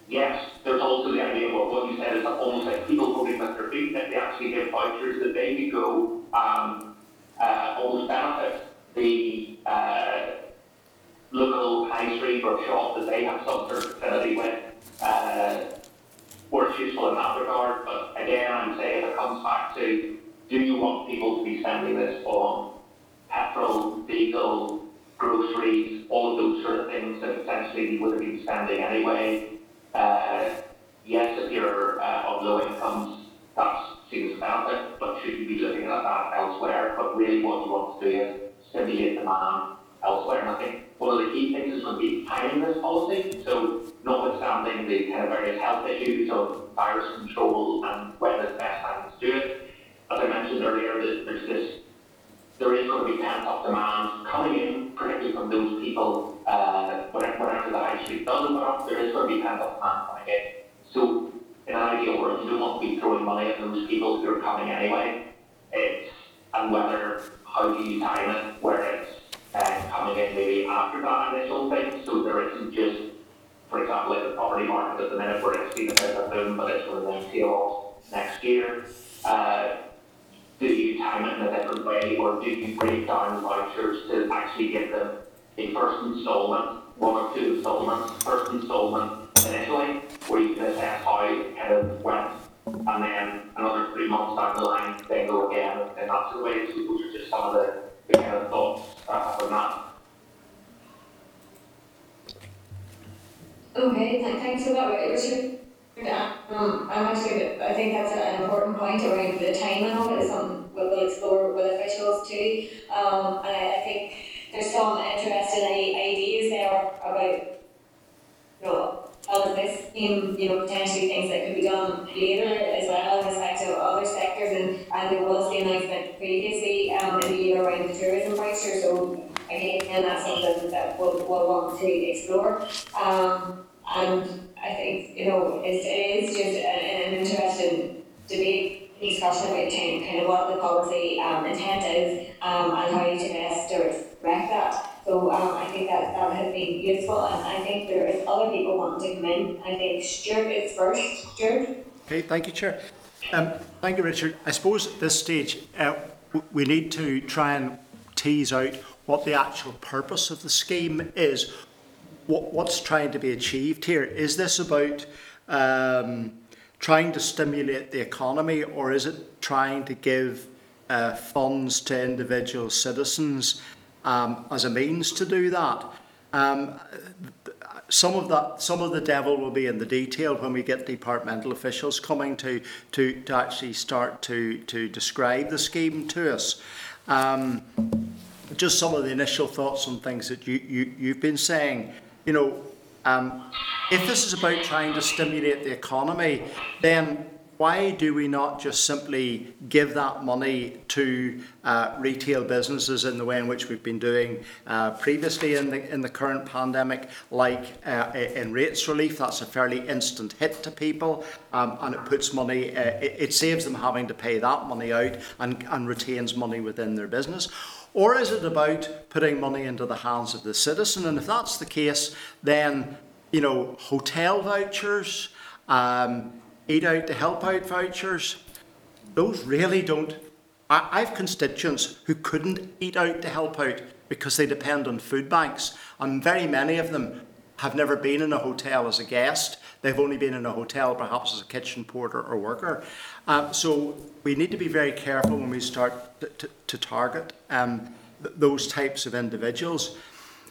yes, there's also the idea of what, you said is almost like people voting with their feet, that they actually give vouchers that they could go um, uh, almost benefit the uh, local high street or shop that they have some sort of affinity with. Uh, where it's useful in that regard, but again, I'm saying it comes back to do you want people to be spending this on petrol, diesel, groceries, all of those sort of things that essentially you would have been spending anyway? Uh, yes, if you're uh, on low incomes, that seems a benefit, but should you be looking at that elsewhere? But really what you want to do is stimulate demand elsewhere. And I think one of the key things is going to be timing this policy. So notwithstanding the kind of various health issues of virus control and when is the best time to do it, as I mentioned earlier, there's this, there is going to be pent-up demand coming in, particularly from those people, uh, whenever, whenever the high street does open up, there is going to be pent-up demand coming in. So in an ideal world, you don't want to be throwing money at those people who are coming anyway. It's, and whether, how do you time it, where it's uh, coming in maybe after that initial thing, so there isn't just, for example, in the property market at the minute where it's been a bit of a boom, but it's going to then tail off next year. Uh, do you time it in a different way, or do you break down vouchers to actually give them a first instalment, one or two installments, first instalment initially, where you can assess how it kind of went, and then another three months down the line, then go again, and that's the way. So those are just some of the, the kind of thoughts uh, on that. Okay, th- thanks for that, Richard. Um, I want to give it, I think that's an important point around the timing of it, is something we'll, we'll explore with officials too. Um, and I, I think there's some interesting ideas there about, you know, of this, in, you know, potentially things that could be done later as well in respect of other sectors, and, and there was the announcement previously, um, in the year around the tourism voucher, so again, that's something that we'll, we'll want to explore. Um, and I think, you know, it's, it is just an, an interesting debate, discussion about kind of what the policy um, intent is um, and how to best direct that. So um, I think that that has been useful and I think there is other people wanting to come in. I think Stuart is first. Stuart? Okay, thank you, Chair. Um, thank you, Richard. I suppose at this stage uh, we need to try and tease out what the actual purpose of the scheme is. What, what's trying to be achieved here? Is this about um, trying to stimulate the economy, or is it trying to give uh, funds to individual citizens um, as a means to do that? Um, some of that, some of the devil will be in the detail when we get departmental officials coming to to, to actually start to to describe the scheme to us. Um, just some of the initial thoughts on things that you, you, you've been saying. You know, um, if this is about trying to stimulate the economy, then why do we not just simply give that money to uh, retail businesses in the way in which we've been doing uh, previously in the, in the current pandemic, like uh, in rates relief? That's a fairly instant hit to people um, and it puts money, uh, it, it saves them having to pay that money out and, and retains money within their business. Or is it about putting money into the hands of the citizen? And if that's the case, then, you know, hotel vouchers, um, eat out to help out vouchers, those really don't. I, I have constituents who couldn't eat out to help out because they depend on food banks, and very many of them have never been in a hotel as a guest. They've only been in a hotel perhaps as a kitchen porter or worker. Um, so we need to be very careful when we start to, to, to target um, th- those types of individuals.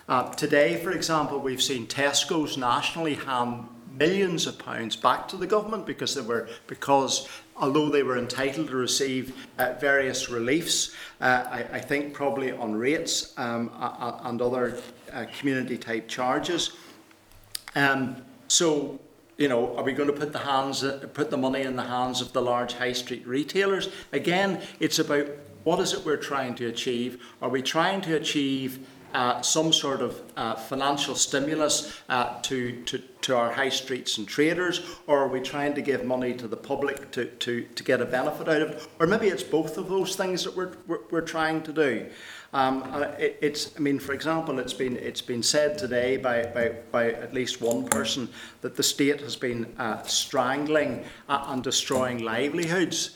Uh, today, for example, we've seen Tesco's nationally hand millions of pounds back to the government because they were because although they were entitled to receive uh, various reliefs, uh, I, I, think probably on rates um, and other uh, community type charges. Um, so you know, are we going to put the hands, put the money in the hands of the large high street retailers? Again, it's about what is it we're trying to achieve? Are we trying to achieve uh, some sort of uh, financial stimulus uh, to, to, to our high streets and traders, or are we trying to give money to the public to, to, to get a benefit out of it? Or maybe it's both of those things that we're, we're, we're trying to do. Um, it, it's, I mean, for example, it's been, it's been said today by, by, by at least one person that the state has been uh, strangling uh, and destroying livelihoods.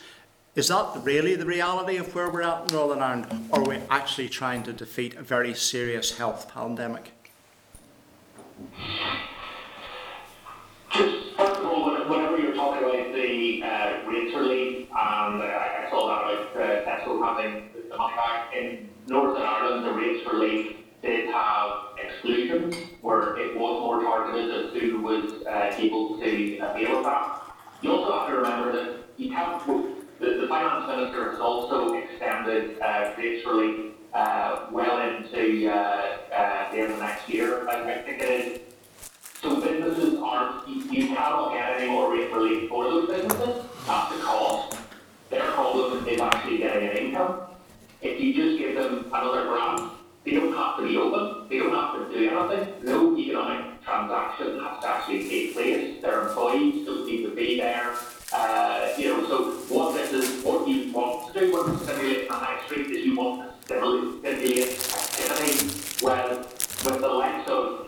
Is that really the reality of where we're at in Northern Ireland, or are we actually trying to defeat a very serious health pandemic? Just first of all, whenever you're talking about the uh, rates relief, and uh, I saw that about uh, Tesco having money in Northern Ireland, the rates relief did have exclusions where it was more targeted as who was uh, able to avail of that. You also have to remember that you can't the, the finance minister has also extended uh, rates relief uh, well into uh, uh, the end of next year, I, I think it is. So businesses aren't, you, you cannot get any more rate relief for those businesses. That's the cost. Their problem is actually getting an income. If you just give them another grant, they don't have to be open. They don't have to do anything. No economic transaction has to actually take place. Their employees don't need to be there. Uh, you know, so what this is, what you want to do with stimulating the high street is you want to stimulate, stimulate activity well with the likes of,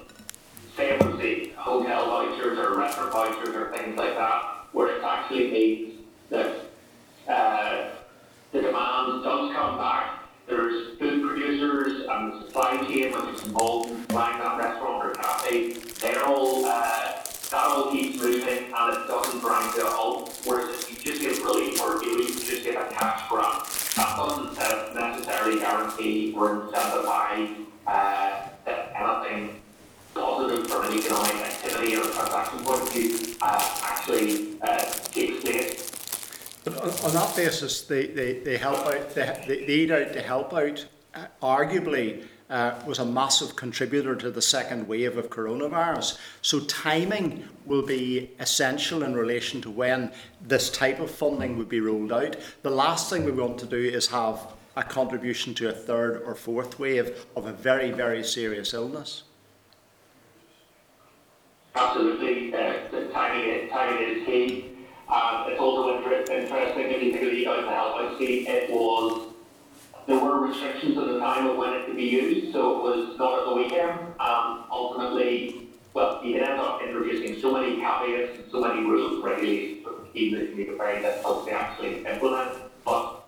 say, say, hotel vouchers or restaurant vouchers or things like that, where it actually means that uh, the demand does come back. There's food producers and the supply chain, which is involved in supplying that restaurant or cafe. They're all uh, that all keeps moving and it doesn't grind to a halt. Whereas if you just get relief or you just get a cash grant, that doesn't necessarily guarantee or incentivize uh, anything positive from an economic activity or transaction point of view uh, actually uh, takes place. But on, on that basis, they, they, they help out, they, they eat out to help out, uh, arguably uh, was a massive contributor to the second wave of coronavirus. So, timing will be essential in relation to when this type of funding would be rolled out. The last thing we want to do is have a contribution to a third or fourth wave of a very, very serious illness. Absolutely, uh, timing, timing is key. Um, it's also interesting if you think of the Out Help Out scheme, it was there were restrictions at the time of when it could be used, so it was not at the weekend. Um, ultimately, well, you end up introducing so many caveats and so many rules, regulations, even if you very difficult to actually implement. But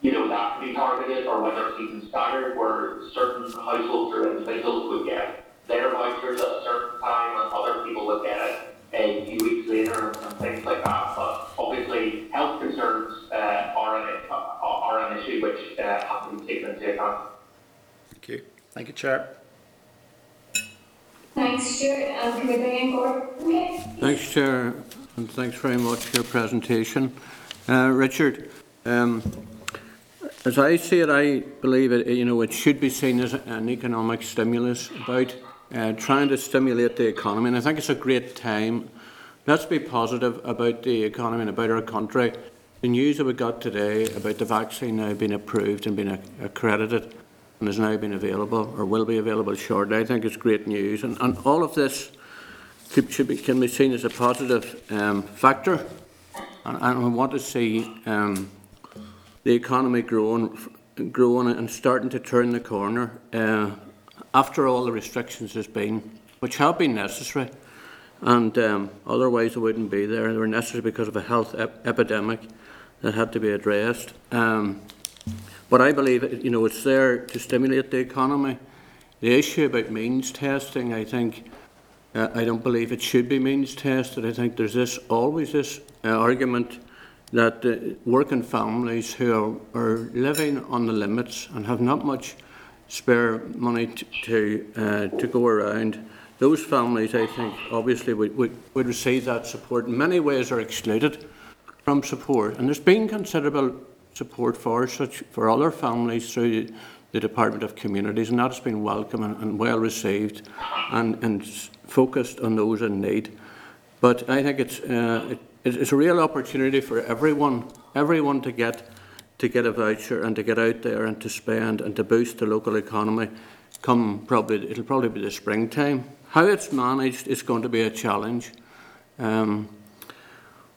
you know that can be targeted, or whether it's even staggered, where certain households or individuals would get their vouchers at a certain time, and other people would get it a few weeks later, and things like that. But obviously, health concerns uh, are an are an issue which uh, have to be taken into account. Thank you. Thank you, Chair. Thanks, Stuart. Um, can we bring in Gordon? Okay. Thanks, Chair, and thanks very much for your presentation. Uh, Richard, um, as I see it, I believe it, you know, it should be seen as an economic stimulus about uh, trying to stimulate the economy. And I think it's a great time. Let's be positive about the economy and about our country. The news that we got today about the vaccine now being approved and being accredited and has now been available or will be available shortly, I think is great news. And, and all of this should be, can be seen as a positive um, factor. And, and we want to see um, the economy growing, growing and starting to turn the corner uh, after all the restrictions has been, which have been necessary, and um, otherwise they wouldn't be there. They were necessary because of a health ep- epidemic that had to be addressed. Um, but I believe, you know, it's there to stimulate the economy. The issue about means testing, I think, uh, I don't believe it should be means tested. I think there's this always this uh, argument that uh, working families who are, are living on the limits and have not much spare money to to, uh, to go around, those families, I think, obviously would, would, would receive that support. In many ways, are excluded from support, and there's been considerable support for such for other families through the Department of Communities, and that's been welcome and, and well received, and, and focused on those in need. But I think it's uh, it, it's a real opportunity for everyone, everyone to get to get a voucher and to get out there and to spend and to boost the local economy. Come probably it'll probably be the springtime. How it's managed is going to be a challenge. Um,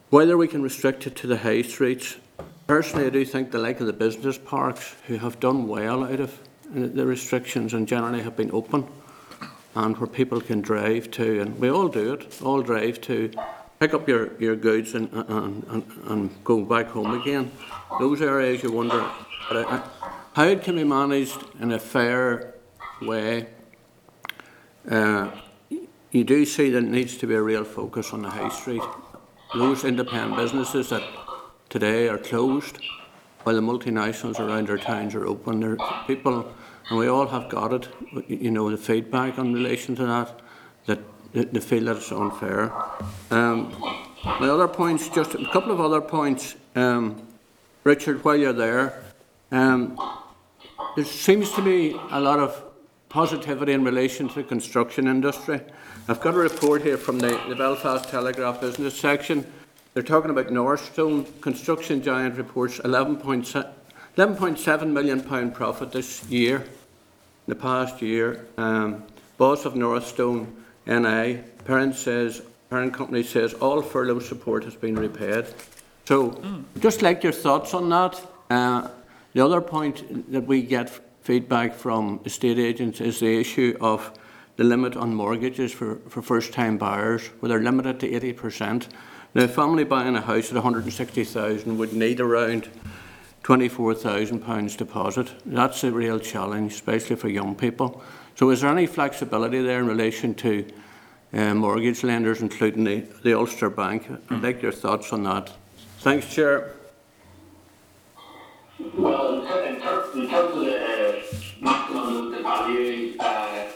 whether we can restrict it to the high streets, personally, I do think the like of the business parks who have done well out of uh, the restrictions and generally have been open and where people can drive to, and we all do it, all drive to pick up your, your goods and, and, and, and go back home again. Those areas you wonder how it can be managed in a fair way. Uh, you do see that needs to be a real focus on the high street. Those independent businesses that today are closed, while the multinationals around our towns are open, there people, and we all have got it, you know, the feedback in relation to that, that they they feel that it's unfair. Um, my other points, just a couple of other points, um, Richard, while you're there, um, there seems to be a lot of positivity in relation to the construction industry. I've got a report here from the, the Belfast Telegraph business section. They're talking about Northstone. Construction giant reports 11.7 11.7 million pound profit this year, in the past year. Um, boss of Northstone, NI, parent says, parent company says all furlough support has been repaid. So, just like your thoughts on that. Uh, the other point that we get feedback from estate agents is the issue of the limit on mortgages for, for first-time buyers, where they're limited to 80%. Now, a family buying a house at 160,000 would need around 24,000 pounds deposit. That's a real challenge, especially for young people. So, is there any flexibility there in relation to uh, mortgage lenders, including the, the Ulster Bank? I'd like your thoughts on that. Thanks, Chair. Well, in, ter- in, ter- in terms of the uh, maximum to value uh,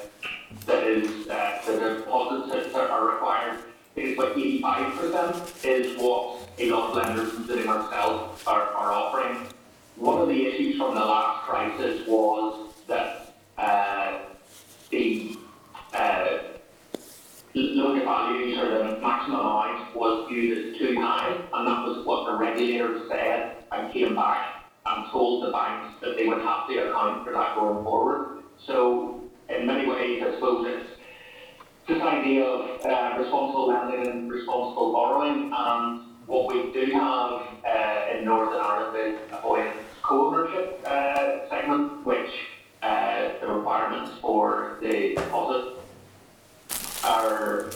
that is uh, the deposits that are required, it's like eighty-five percent is what a lot of lenders, including ourselves, are, are offering. One of the issues from the last crisis was that uh, the uh, loan to values or the maximum amount was viewed as too high, and that was what the regulator said and came back and told the banks that they would have to account for that going forward. So in many ways, I suppose it's this idea of uh, responsible lending and responsible borrowing. And what we do have uh, in Northern Ireland is a co-ownership uh, segment, which uh, the requirements for the deposit are,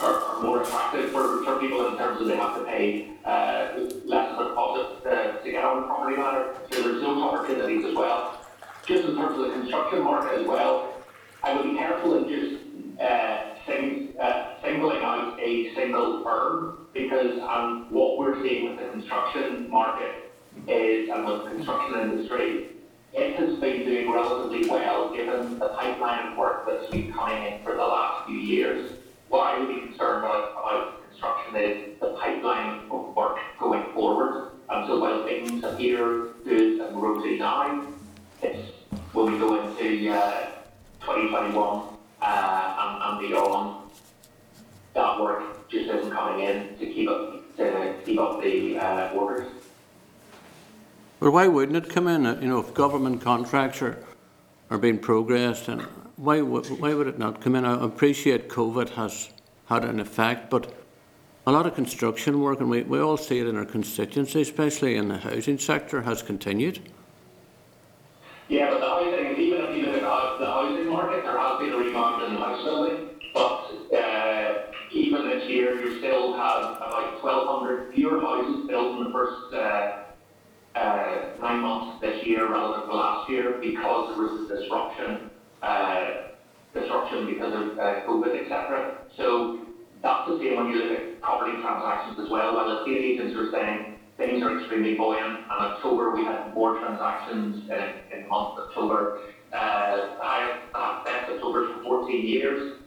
are, are more attractive for, for people in terms of they have to pay uh, less of a deposit uh, to get on the property matter. So there's those opportunities as well. Just in terms of the construction market as well, I would be careful in just uh, sing, uh, singling out a single firm because um, what we're seeing with the construction market is, and with the construction industry, it has been doing relatively well given the pipeline of work that's been coming in for the last few years. What I would be concerned about, about construction is the pipeline of work going forward. And so while things appear good and rosy now, it's when we go into uh, 2021 uh, and, and beyond, that work just isn't coming in to keep up to keep up the uh, orders. But why wouldn't it come in, uh, you know, if government contracts are, are being progressed, and why, why would it not come in? I appreciate COVID has had an effect, but a lot of construction work, and we, we all see it in our constituency, especially in the housing sector, has continued. Yeah, but the housing, even if you look at the housing market, there has been a rebound in house building, but uh, even this year, you still have about 1,200 fewer houses built in the first uh, uh, nine months this year relative to last year because there was a disruption, uh, disruption because of uh, COVID, etc. So that's the same when you look at property transactions as well. While estate agents are saying things are extremely buoyant, and October we had more transactions in, in month October. Uh, I have best October for 14 years.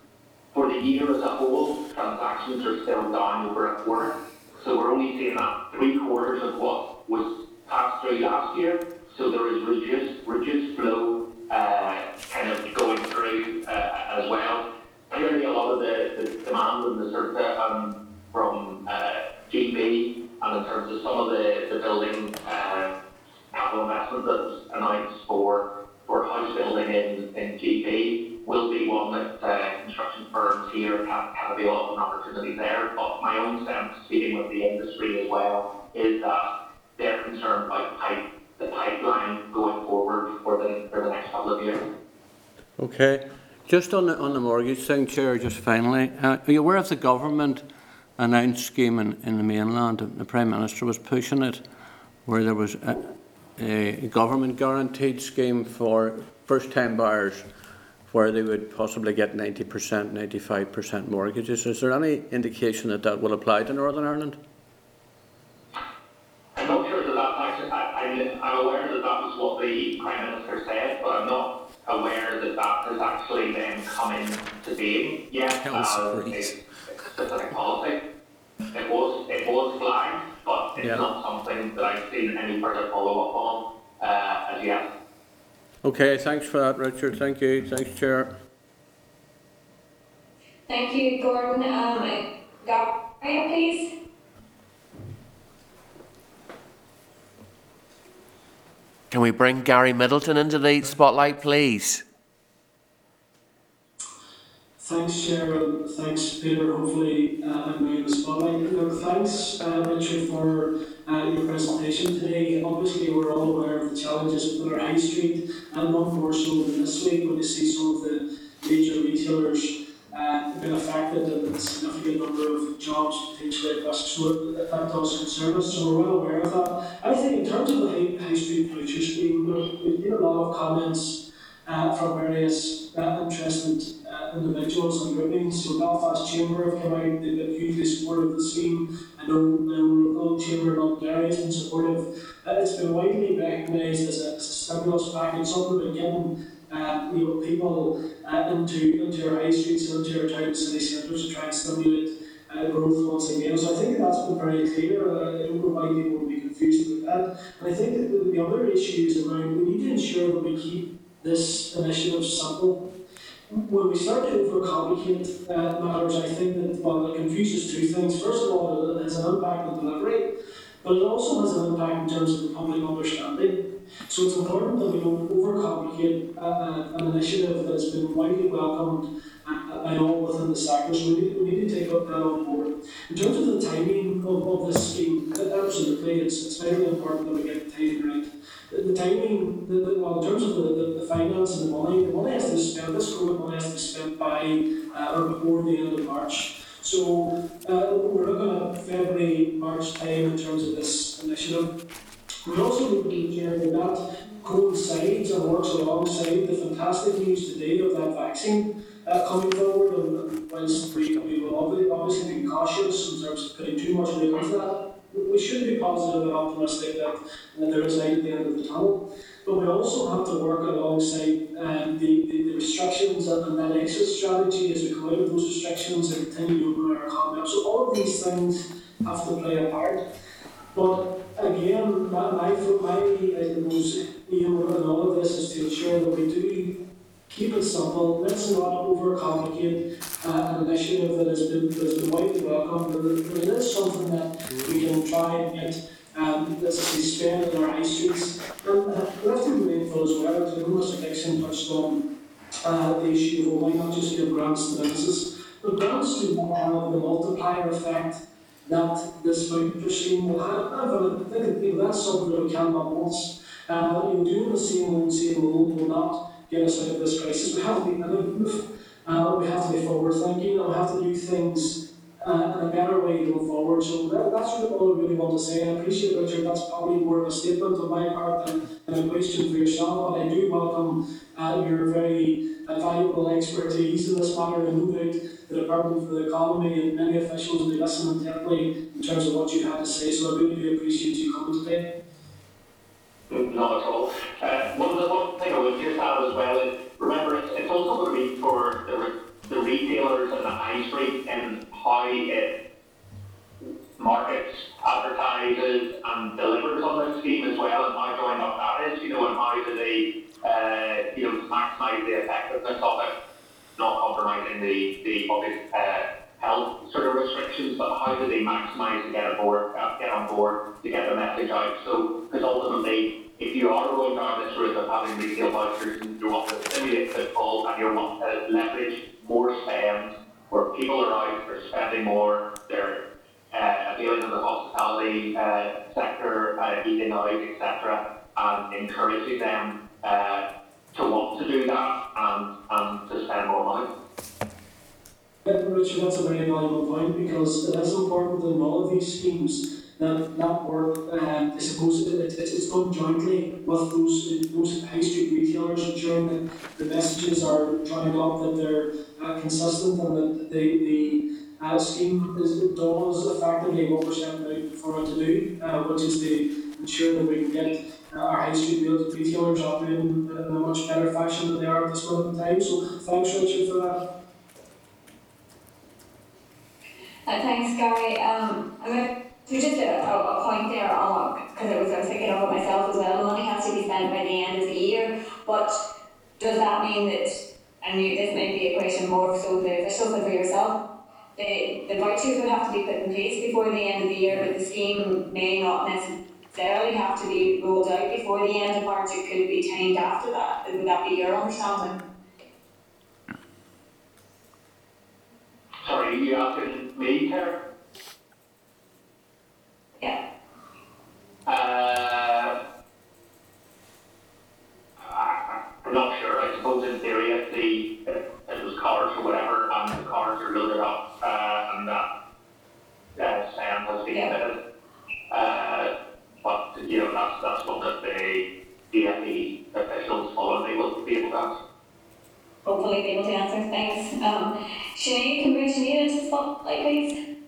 For the year as a whole, transactions are still down over a quarter. So we're only seeing that three quarters of what was passed through last year. So there is reduced reduced flow uh, kind of going through uh, as well. Clearly, a lot of the, the demand in the circuit um, from uh, GB and in terms of some of the, the building uh, capital investment that's announced for, for house building in, in GB will be one that uh, construction firms here can, can avail of an opportunity there. But my own sense, speaking with the industry as well, is that they're concerned about pipe, the pipeline going forward for the, for the next couple of years. Okay. Just on the, on the mortgage thing, Chair, just finally, uh, are you aware of the government announced scheme in, in the mainland? The Prime Minister was pushing it, where there was a, a government guaranteed scheme for first time buyers where they would possibly get 90%, 95% mortgages. Is there any indication that that will apply to Northern Ireland? I'm not sure that that's actually, I, I'm, I'm aware that that was what the Prime Minister said, but I'm not aware that that has actually then come into being yet Hell's as a breeze. specific policy. It was, it was flagged, but it's Yeah. not something that I've seen any further follow-up on, uh, as yet. Okay, thanks for that, Richard. Thank you. Thanks, Chair. Thank you, Gordon. Um, Gaia, please. Can we bring Gary Middleton into the spotlight, please? Thanks, Chair, thanks, Peter. Hopefully, uh, I'm in the spotlight. Thanks, uh, Richard, for uh, your presentation today. Obviously, we're all aware of the challenges with our high street, and not more so than this week when you see some of the major retailers uh, been affected and a significant number of jobs potentially at risk. So that that does concern us, so we're well aware of that. I think in terms of the high, high street voucher scheme, we've been a lot of comments uh, from various uh, interested uh, individuals and groupings. So Belfast Chamber have come out, they've been hugely supportive of the scheme. I know the local chamber in Londonderry has been supportive. Uh, it's been widely recognised as a, as a stimulus package, something that given uh, you know, people uh, into, into our high streets and into our town and city centres to try and stimulate uh, growth once again. So I think that's been very clear. Uh, I don't know why people would be confused about that. And I think that the, the other issue is around we need to ensure that we keep this initiative simple. When we start to overcomplicate uh, matters, I think that well, it confuses two things. First of all, it has an impact on delivery, but it also has an impact in terms of the public understanding. So it's important that we don't overcomplicate uh, uh, an initiative that has been widely welcomed by all within the sector. So we need, we need to take up that on board. In terms of the timing of, of this scheme, absolutely, it's, it's very important that we get the timing right. The, the timing, the, the, well, in terms of the, the, the finance and the money, the money has to be spent, this COVID money has to be spent by uh, or before the end of March. So uh, we're looking at February, March time in terms of this initiative. We also be clear that that coincides and works alongside the fantastic news today of that vaccine uh, coming forward. And, whilst we, we will obviously, obviously be cautious in terms of putting too much weight into that, we should be positive and optimistic that, that there is light at the end of the tunnel. But we also have to work alongside um, the, the, the restrictions and, and that exit strategy as we come out of those restrictions and continue to open our economy up. So all of these things have to play a part. But again, my, my, my I suppose, know, in all of this is to ensure that we do keep it simple. Let's not overcomplicate. uh, an initiative that has been, has been widely welcomed, but it is something that we can try and get, um, I say, spend in our high streets. And uh, we have to be mindful as well, as Mr Dickson touched on, uh, the issue of, why not just give grants to businesses? But grants do have the multiplier effect that this scheme will have. And I think that's something that we cannot once. Uh, know, doing the same old, same old will not get us out of this crisis. We have to be innovative. Uh, we have to be forward thinking. and We have to do things uh, in a better way going forward. So that, that's really all I really want to say. I appreciate Richard. That's probably more of a statement on my part than, than a question for yourself. But I do welcome uh, your very uh, valuable expertise in this matter, and no the Department for the Economy and many officials will be listening intently in terms of what you had to say. So I really do appreciate you coming today. Not at all. Uh, one, the one thing I would just add as well is, remember, it's, also going to be for the, the retailers and the high street and how it markets, advertises and delivers on this scheme as well and how joined up that is, you know, and how do they, uh, you know, maximise the effectiveness of it, not compromising the, the obvious, uh, health sort of restrictions, but how do they maximise to get aboard, uh, get on board, to get the message out? So, because ultimately, if you are going down this route of having retail vouchers and you want to stimulate footfall and you want to leverage more spend, where people are out, they're spending more, they're uh, appealing to the hospitality uh, sector, uh, eating out, etc., and encouraging them uh, to want to do that and, and to spend more money. Richard, that's a very valuable point because it is important in all of these schemes that that work, um, I suppose, it, it, it's done jointly with those those high street retailers, ensuring that the messages are joined up, that they're uh, consistent, and that the the uh, scheme is, does effectively what we're setting out for it to do, uh, which is to ensure that we can get uh, our high street retailers operating in a much better fashion than they are at this moment in time. So thanks, Richard, for that. Uh, thanks, Gary. Um, Going just a, a, a point there um, on because I was, I was thinking of it myself as well. Money has to be spent by the end of the year, but does that mean that? And you, this may be a question more so the officials than for yourself. The the vouchers would have to be put in place before the end of the year, but the scheme may not necessarily have to be rolled out before the end of March. It could be timed after that. Would that be your understanding? Sorry, you asking me, Tara? Yeah. Uh, I'm not sure. I suppose in theory, if the if it was cars or whatever, and the cars are loaded up, uh, and that uh, has been Yeah. Uh, but you know, that's that's one that the DFE officials following me will be able to answer. hopefully be able to answer. Thanks. Um, Sinead, can we bring Sinead into the spotlight, please?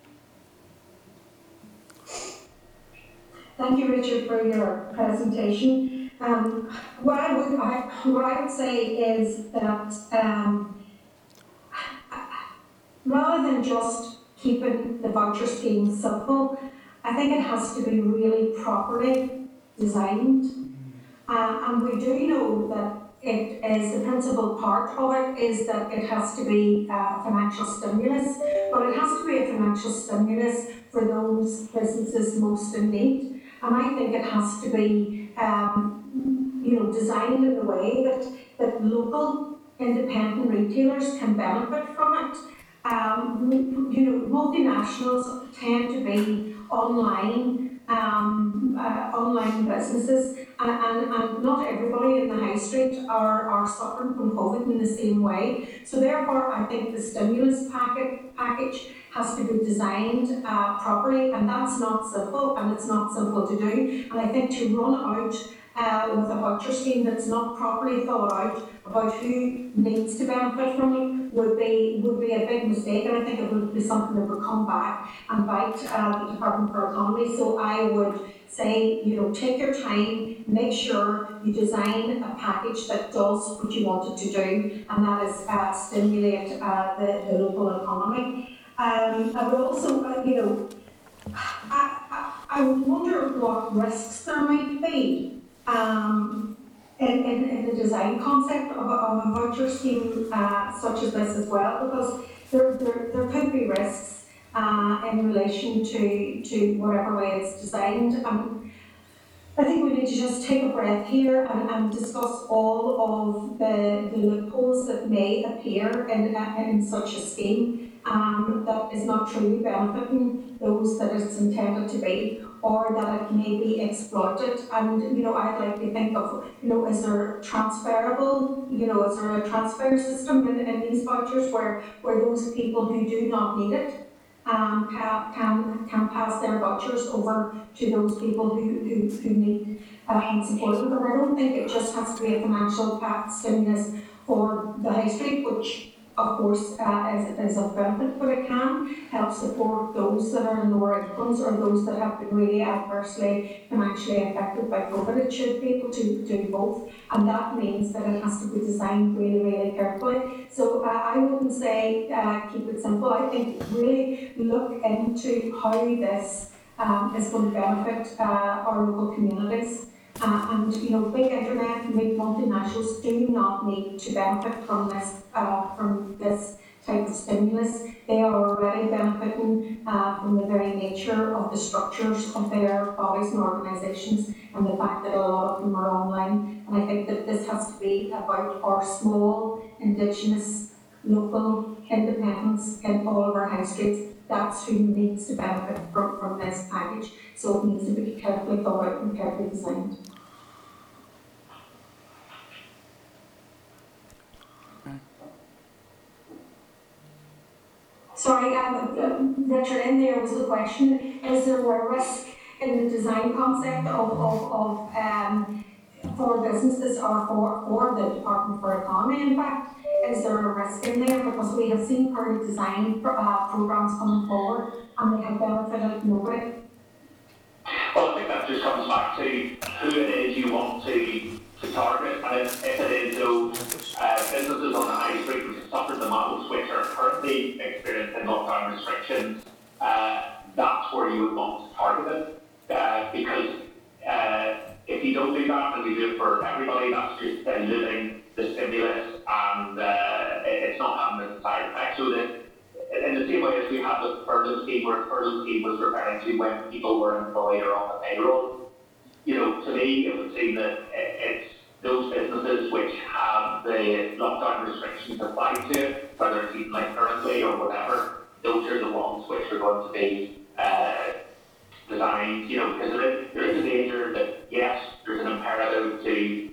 Thank you, Richard, for your presentation. Um, what I would, I, what I would say is that um, rather than just keeping the voucher scheme simple, I think it has to be really properly designed. Uh, and we do know that it is the principal part of it is that it has to be a financial stimulus, but it has to be a financial stimulus for those businesses most in need. And I think it has to be, um, you know, designed in a way that, that local independent retailers can benefit from it. Um, you know, multinationals tend to be online, um, uh, online businesses, and, and, not everybody in the high street are, are suffering from COVID in the same way. So therefore, I think the stimulus packet package has to be designed uh, properly, and that's not simple, and it's not simple to do. And I think to run out uh, with a voucher scheme that's not properly thought out about who needs to benefit from it would be would be a big mistake, and I think it would be something that would come back and bite uh, the Department for Economy. So I would say, you know, take your time, make sure you design a package that does what you want it to do, and that is uh, stimulate uh, the, the local economy. Um, I would also, uh, you know, I, I, I wonder what risks there might be um, in, in, in the design concept of a, of a voucher scheme uh, such as this as well, because there, there, there could be risks uh, in relation to, to whatever way it's designed. Um, I think we need to just take a breath here and, and discuss all of the, the loopholes that may appear in, in such a scheme um, that is not truly benefiting those that it's intended to be or that it may be exploited. And, you know, I'd like to think of, you know, is there transferable, you know, is there a transfer system in, in these vouchers where, where those people who do not need it um, can, can, can pass their vouchers over to those people who, who, who need um, support. But I don't think it just has to be a financial path stimulus for the high street, which of course uh, is, is of benefit, but it can help support those that are in lower incomes or those that have been really adversely financially affected by COVID. It should be able to do both, and that means that it has to be designed really, really carefully. So uh, I wouldn't say uh, keep it simple. I think really look into how this um, is going to benefit uh, our local communities. Uh, and you know, big internet big multinationals do not need to benefit from this uh, from this type of stimulus. They are already benefiting uh, from the very nature of the structures of their bodies and organisations and the fact that a lot of them are online. And I think that this has to be about our small, indigenous, local independents in all of our high streets. That's who needs to benefit from, from this package. So it needs to be carefully thought out and carefully designed. Sorry, um, uh, Richard, in there was the question, is there a risk in the design concept of, of, of um, for businesses or for, for the Department for Economy, in fact, is there a risk in there? Because we have seen current design uh, programs coming forward and they have benefited nobody. Well, I think that just comes back to who it is you want to, to target, and if, if it is those uh, businesses on the high street which have suffered the most, which are currently experiencing lockdown restrictions, uh, that's where you would want to target it, uh, because uh, if you don't do that and you do it for everybody, that's just diluting the stimulus and uh, it- it's not having the desired effect. So that in the same way as we have the furlough scheme, where furlough scheme was referring to when people were employed or on the payroll, you know, to me, it would seem that it's those businesses which have the lockdown restrictions applied to whether it's even like currently or whatever, those are the ones which are going to be uh, designed, you know, because there is, there is a danger that, yes, there's an imperative to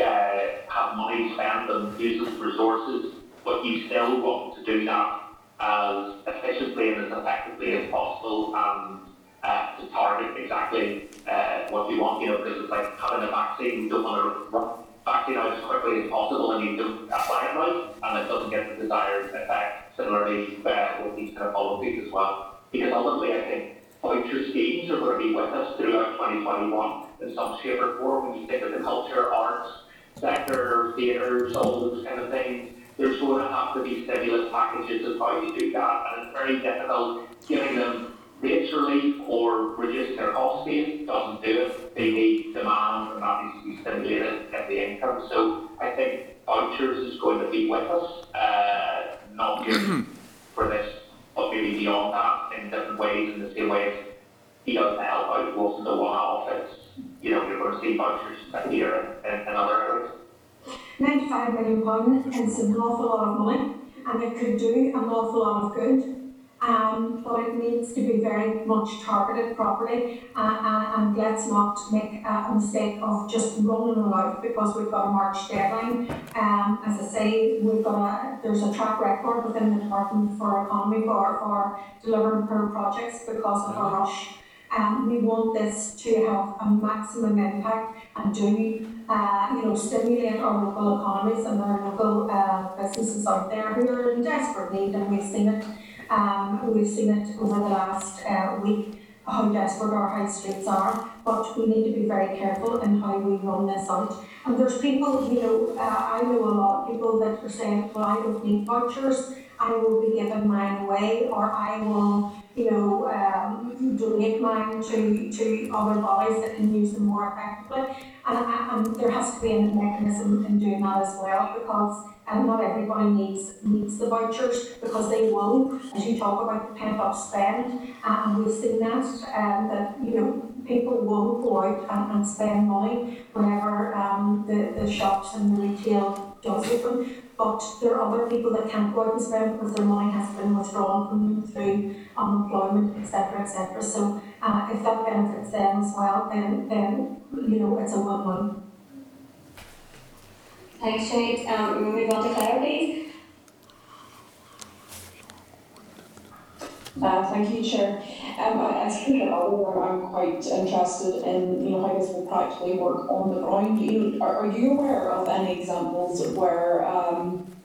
uh, have money spent on using resources, but you still want to do that as efficiently and as effectively as possible and uh, to target exactly uh, what you want, you know, because it's like having a vaccine, you don't want to run vaccine out as quickly as possible and you don't apply it right and it doesn't get the desired effect. Similarly, uh, with these kind of policies as well. Because ultimately, I think voucher schemes are going to be with us throughout 2021 in some shape or form. When you think of the culture, arts sector, theatres, all those kind of things, there's going to have to be stimulus packages of how you do that. And it's very difficult giving them rates relief or reducing their cost base doesn't do it. They need demand and that needs to be stimulated at the income. So I think vouchers is going to be with us, uh, not just for this, but maybe beyond that in different ways, in the same way as he does help out, it wasn't a one-off, it's, you know, you're going to see vouchers here and, and other areas. Ninety-five million pound is an awful lot of money, and it could do an awful lot of good. Um, but it needs to be very much targeted properly, uh, and, and let's not make a mistake of just rolling it out because we've got a March deadline. Um, as I say, we've got a, there's a track record within the Department for Economy for, for delivering per projects because of a rush. Um, we want this to have a maximum impact and do, uh, you know, stimulate our local economies and our local uh, businesses out there who are in desperate need, and we've seen it. Um, we've seen it over the last uh, week how desperate our high streets are, but we need to be very careful in how we run this out. And there's people, you know, uh, I know a lot of people that are saying, well, I don't need vouchers, I will be giving mine away, or I will, you know, um, donate mine to, to other bodies that can use them more effectively. And, and there has to be a mechanism in doing that as well because um, not everybody needs needs the vouchers because they will, as you talk about the pent up spend, uh, and we've seen that um, that you know people will go out and, and spend money whenever um, the, the shops and the retail does open. But there are other people that can't go out and spend because their money has been withdrawn from them through unemployment, etc., etc. So uh, if that benefits them as well, then then you know it's a win-win. Thanks, Sinead. Um, we move on to Claire, please. Uh, thank you, Chair. Um, think that other I'm quite interested in, you know, how this will practically work on the ground. You know, are, are you aware of any examples where um,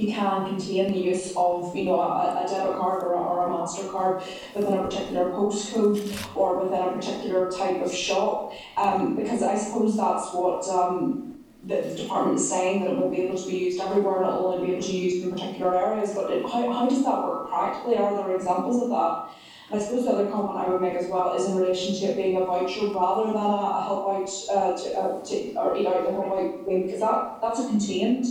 you can contain the use of, you know, a, a debit card or a, or a MasterCard within a particular postcode or within a particular type of shop? Um, because I suppose that's what um, the, the department is saying that it will be able to be used everywhere and it'll only be able to be used in particular areas. But it, how, how does that work practically? Are there examples of that? I suppose the other comment I would make as well is in relation to it being a voucher rather than a, help out uh, to, uh, to, or eat out the help out thing, because that, that's a contained,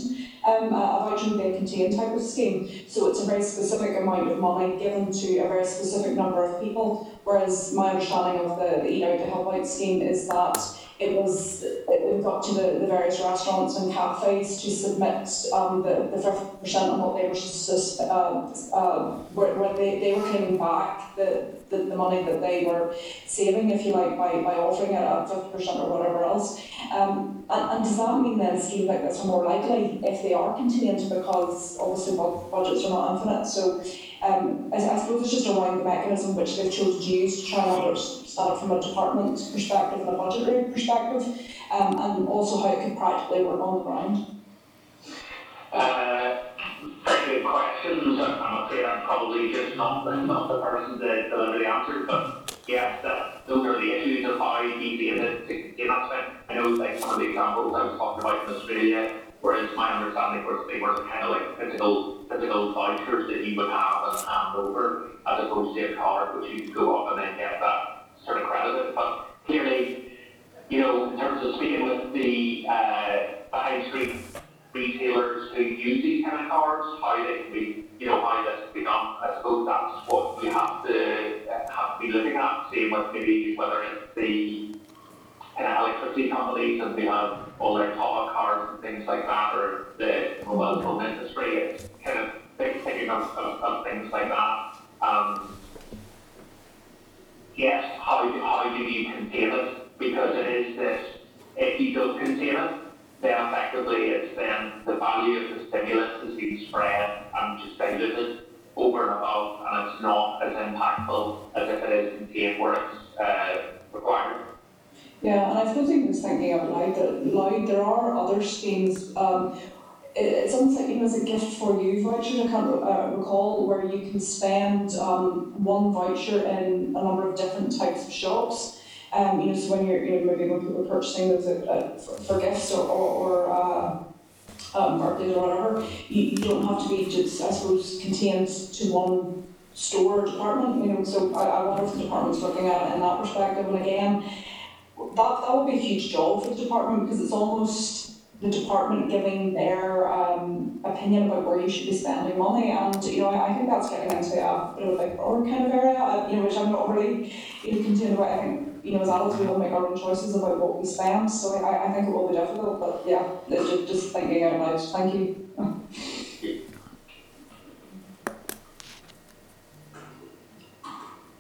um, a voucher would be a contained type of scheme. So it's a very specific amount of money given to a very specific number of people. Whereas my understanding of the, the eat out the help out scheme is that it was it was up to the, the various restaurants and cafes to submit um, the, the 50% on what they were sus- uh, uh, where, where they, they were claiming back the, the, the money that they were saving, if you like, by, by offering it at 50% or whatever else. Um, and, and does that mean then schemes like this are more likely if they are contained because obviously bud- budgets are not infinite? So um, I, I suppose it's just around the mechanism which they've chosen to use to try and understand it from a department perspective and a budgetary perspective, um, and also how it could practically work on the ground. Uh, very good questions. I'm afraid I'm probably just not, not the person to deliver the answer, but yes, that, those are the issues of how easy is it to gain spend. I know like some of the examples I was talking about in Australia, whereas my understanding was they were kind of like physical, physical vouchers that you would have and hand over, as opposed to a card which you could go up and then get that sort of credited. But clearly, you know, in terms of speaking with the, uh, the high street retailers who use these kind of cards, how they can be, you know, how this can be done. I suppose that's what we have to have to be looking at, seeing with maybe whether it's the kind of electricity companies and they have all their top cards and things like that, or the mobile phone industry. It's kind of think- thinking of, of, of things like that. Um, yes, how how do you contain it? Because it is this, if you don't contain it, then effectively it's then the value of the stimulus is being spread and just diluted over and above, and it's not as impactful as if it is contained where it's uh, required. Yeah, and I suppose even just thinking out loud, loud there are other schemes. Um, it, it's almost like even as a gift for you voucher. I can't uh, recall where you can spend um, one voucher in a number of different types of shops. Um, you know, so when you're, you know, maybe when people are purchasing those uh, uh, for, for gifts or, or, or uh, um, birthdays or whatever, you, you don't have to be just, I suppose, contained to one store or department. You know, so I, I wonder if the department's looking at it in that perspective. And again, that, that would be a huge job for the department because it's almost the department giving their um, opinion about where you should be spending money. And, you know, I, I think that's getting into a bit of a big kind of area, uh, you know, which I'm not really you know, concerned about. I think, you know, as adults, we all make our own choices about what we spend. So I, I think it will be difficult. But yeah, just, just thinking out loud. Thank you.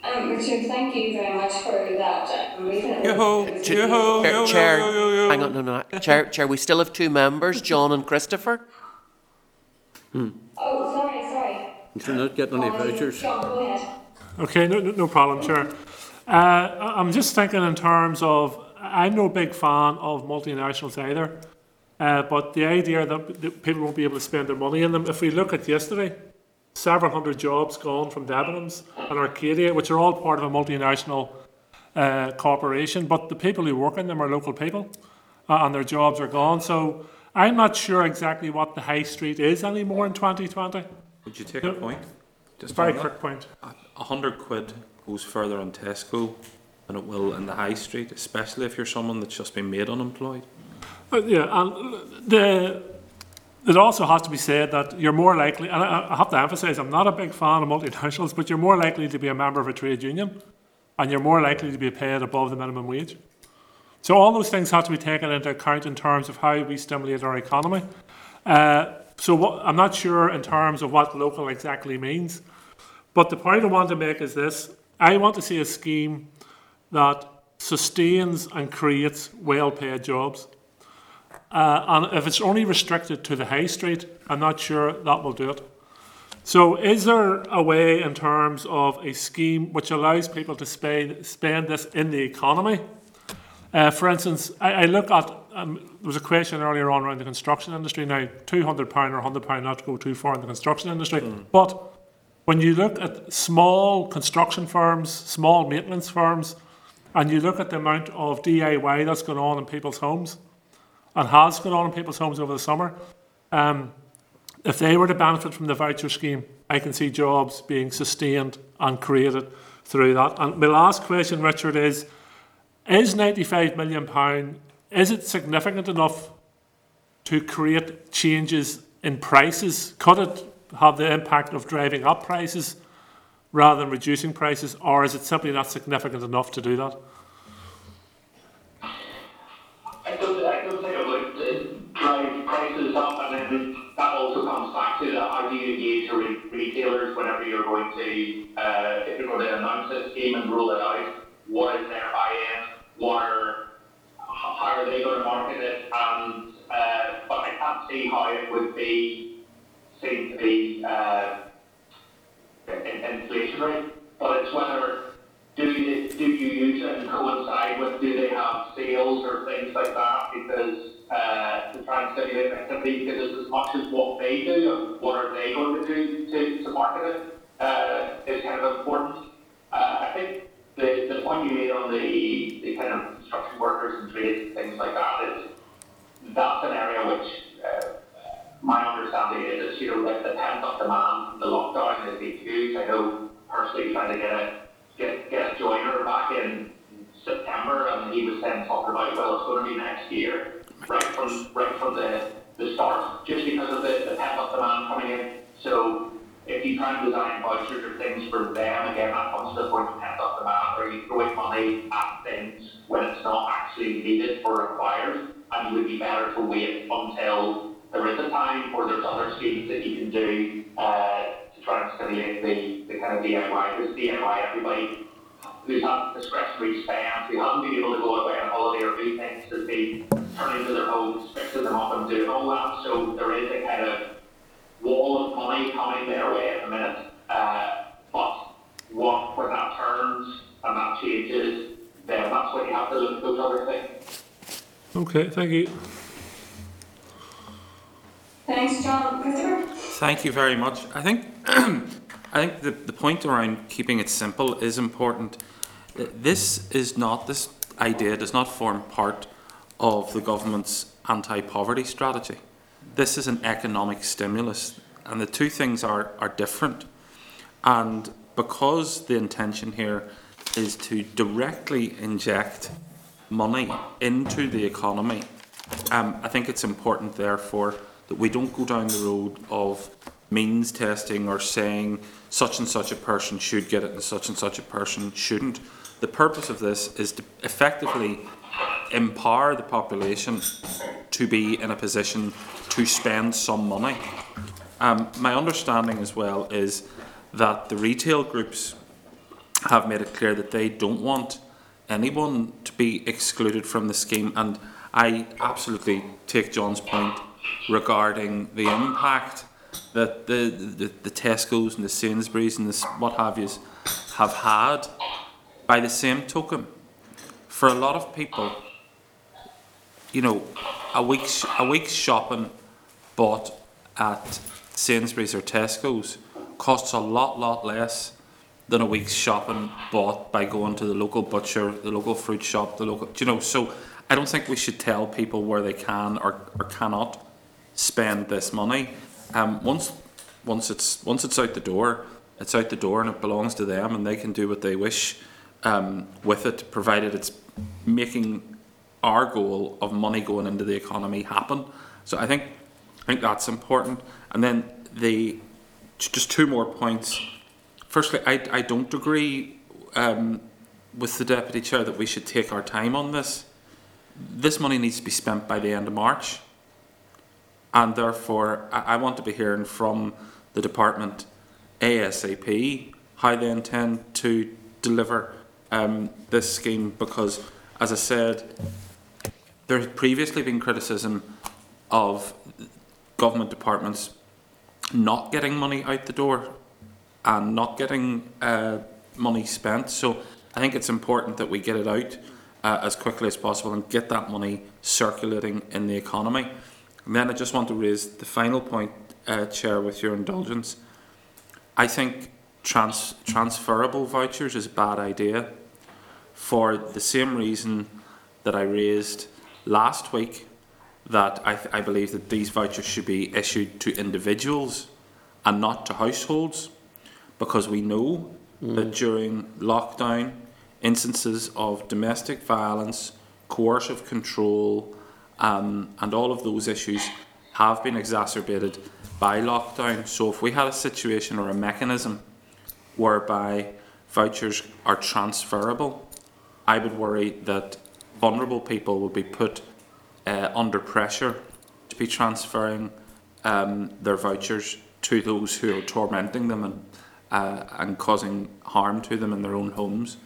Um, Richard, thank you very much for that. Yo-ho, yo-ho, really- Chair, yo, yo, yo. hang on, no, no, Chair, Chair, we still have two members, John and Christopher. Hmm. Oh, sorry, sorry. You're not getting any Um, vouchers. John, go ahead. Okay, no, no no problem, Chair. Uh, I'm just thinking in terms of, I'm no big fan of multinationals either, uh, but the idea that, that people won't be able to spend their money in them, if we look at yesterday, several hundred jobs gone from Debenhams and Arcadia, which are all part of a multinational uh, corporation, but the people who work in them are local people, uh, and their jobs are gone. So I'm not sure exactly what the high street is anymore in 2020. Would you take a point? Just Very quick point. A hundred quid goes further on Tesco than it will in the high street, especially if you're someone that's just been made unemployed. But yeah, and the, it also has to be said that you're more likely, and I, I have to emphasise, I'm not a big fan of multinationals, but you're more likely to be a member of a trade union, and you're more likely to be paid above the minimum wage. So all those things have to be taken into account in terms of how we stimulate our economy. Uh, so what, I'm not sure in terms of what local exactly means, but the point I want to make is this: I want to see a scheme that sustains and creates well-paid jobs. Uh, and if it's only restricted to the high street, I'm not sure that will do it. So, is there a way in terms of a scheme which allows people to spend, spend this in the economy? Uh, for instance, I, I look at um, there was a question earlier on around the construction industry. Now, two hundred pound or hundred pound not to go too far in the construction industry, but when you look at small construction firms, small maintenance firms, and you look at the amount of DIY that's going on in people's homes, and has gone on in people's homes over the summer. Um, if they were to benefit from the voucher scheme, I can see jobs being sustained and created through that. And my last question, Richard, is: Is ninety-five million pound is it significant enough to create changes in prices? Could it have the impact of driving up prices rather than reducing prices, or is it simply not significant enough to do that? I don't, I don't think it would drive prices up, and then that also comes back to the, how do you engage re- retailers whenever you're going to, uh, if you're going to announce a scheme and roll it out, what is their buy-in, what are, how are they going to market it, and, uh, but I can't see how it would be seen to be, uh, in- inflationary, but it's whether do you, do you use it and coincide with, do they have sales or things like that? Because, uh, to try and stimulate activity, because as much as what they do and what are they going to do to, to market it, uh, is kind of important. Uh, I think the, the point you made on the, the kind of construction workers and trades and things like that is, that's an area which, uh, my understanding is, you know, that the pent-up demand the lockdown has been huge. I know personally trying to get a, get, get a joiner back in September, and he was then talking about, well, it's going to be next year, right from, right from the, the start, just because of the, the pent-up demand coming in. So if you try and design vouchers or things for them, again, that comes to the point of pent-up demand, or you throwing money at things when it's not actually needed or required, and you would be better to wait until there is a time, or there's other schemes that you can do, uh, to try and stimulate the, the kind of DIY, because DIY, everybody who's had discretionary spend, who hasn't been able to go away on holiday or do things, has been turning to their homes, fixing them up and doing all that, so there is a kind of wall of money coming their way at the minute, uh, but what, when that turns and that changes, then that's when you have to look at those other things. Okay, thank you. Thanks, John. Thank you very much. I think, I think the, the point around keeping it simple is important. This is not, this idea does not form part of the government's anti-poverty strategy. This is an economic stimulus, and the two things are, are different. And because the intention here is to directly inject money into the economy, um, I think it's important, therefore, that we don't go down the road of means testing or saying such and such a person should get it and such and such a person shouldn't. The purpose of this is to effectively empower the population to be in a position to spend some money. Um, my understanding as well is that the retail groups have made it clear that they don't want anyone to be excluded from the scheme, and I absolutely take John's point regarding the impact that the, the, the Tesco's and the Sainsbury's and the what have yous have had. By the same token, for a lot of people, you know, a week's a week's shopping bought at Sainsbury's or Tesco's costs a lot, lot less than a week's shopping bought by going to the local butcher, the local fruit shop, the local, you know, so I don't think we should tell people where they can or, or cannot spend this money. Um, once, once it's, once it's out the door, it's out the door and it belongs to them and they can do what they wish um, with it, provided it's making our goal of money going into the economy happen. So I think I think that's important. And then the just two more points. Firstly, I, I don't agree um, with the deputy chair that we should take our time on this. This money needs to be spent by the end of March, and therefore I, want to be hearing from the department ASAP how they intend to deliver um, this scheme because, as I said, there has previously been criticism of government departments not getting money out the door and not getting uh, money spent. So I think it's important that we get it out uh, as quickly as possible and get that money circulating in the economy. And then I just want to raise the final point, uh, Chair, with your indulgence. I think trans- transferable vouchers is a bad idea for the same reason that I raised last week that I, th- I believe that these vouchers should be issued to individuals and not to households because we know that during lockdown instances of domestic violence, coercive control um, and all of those issues have been exacerbated by lockdown. So if we had a situation or a mechanism whereby vouchers are transferable, I would worry that vulnerable people would be put uh, under pressure to be transferring um, their vouchers to those who are tormenting them and uh, and causing harm to them in their own homes.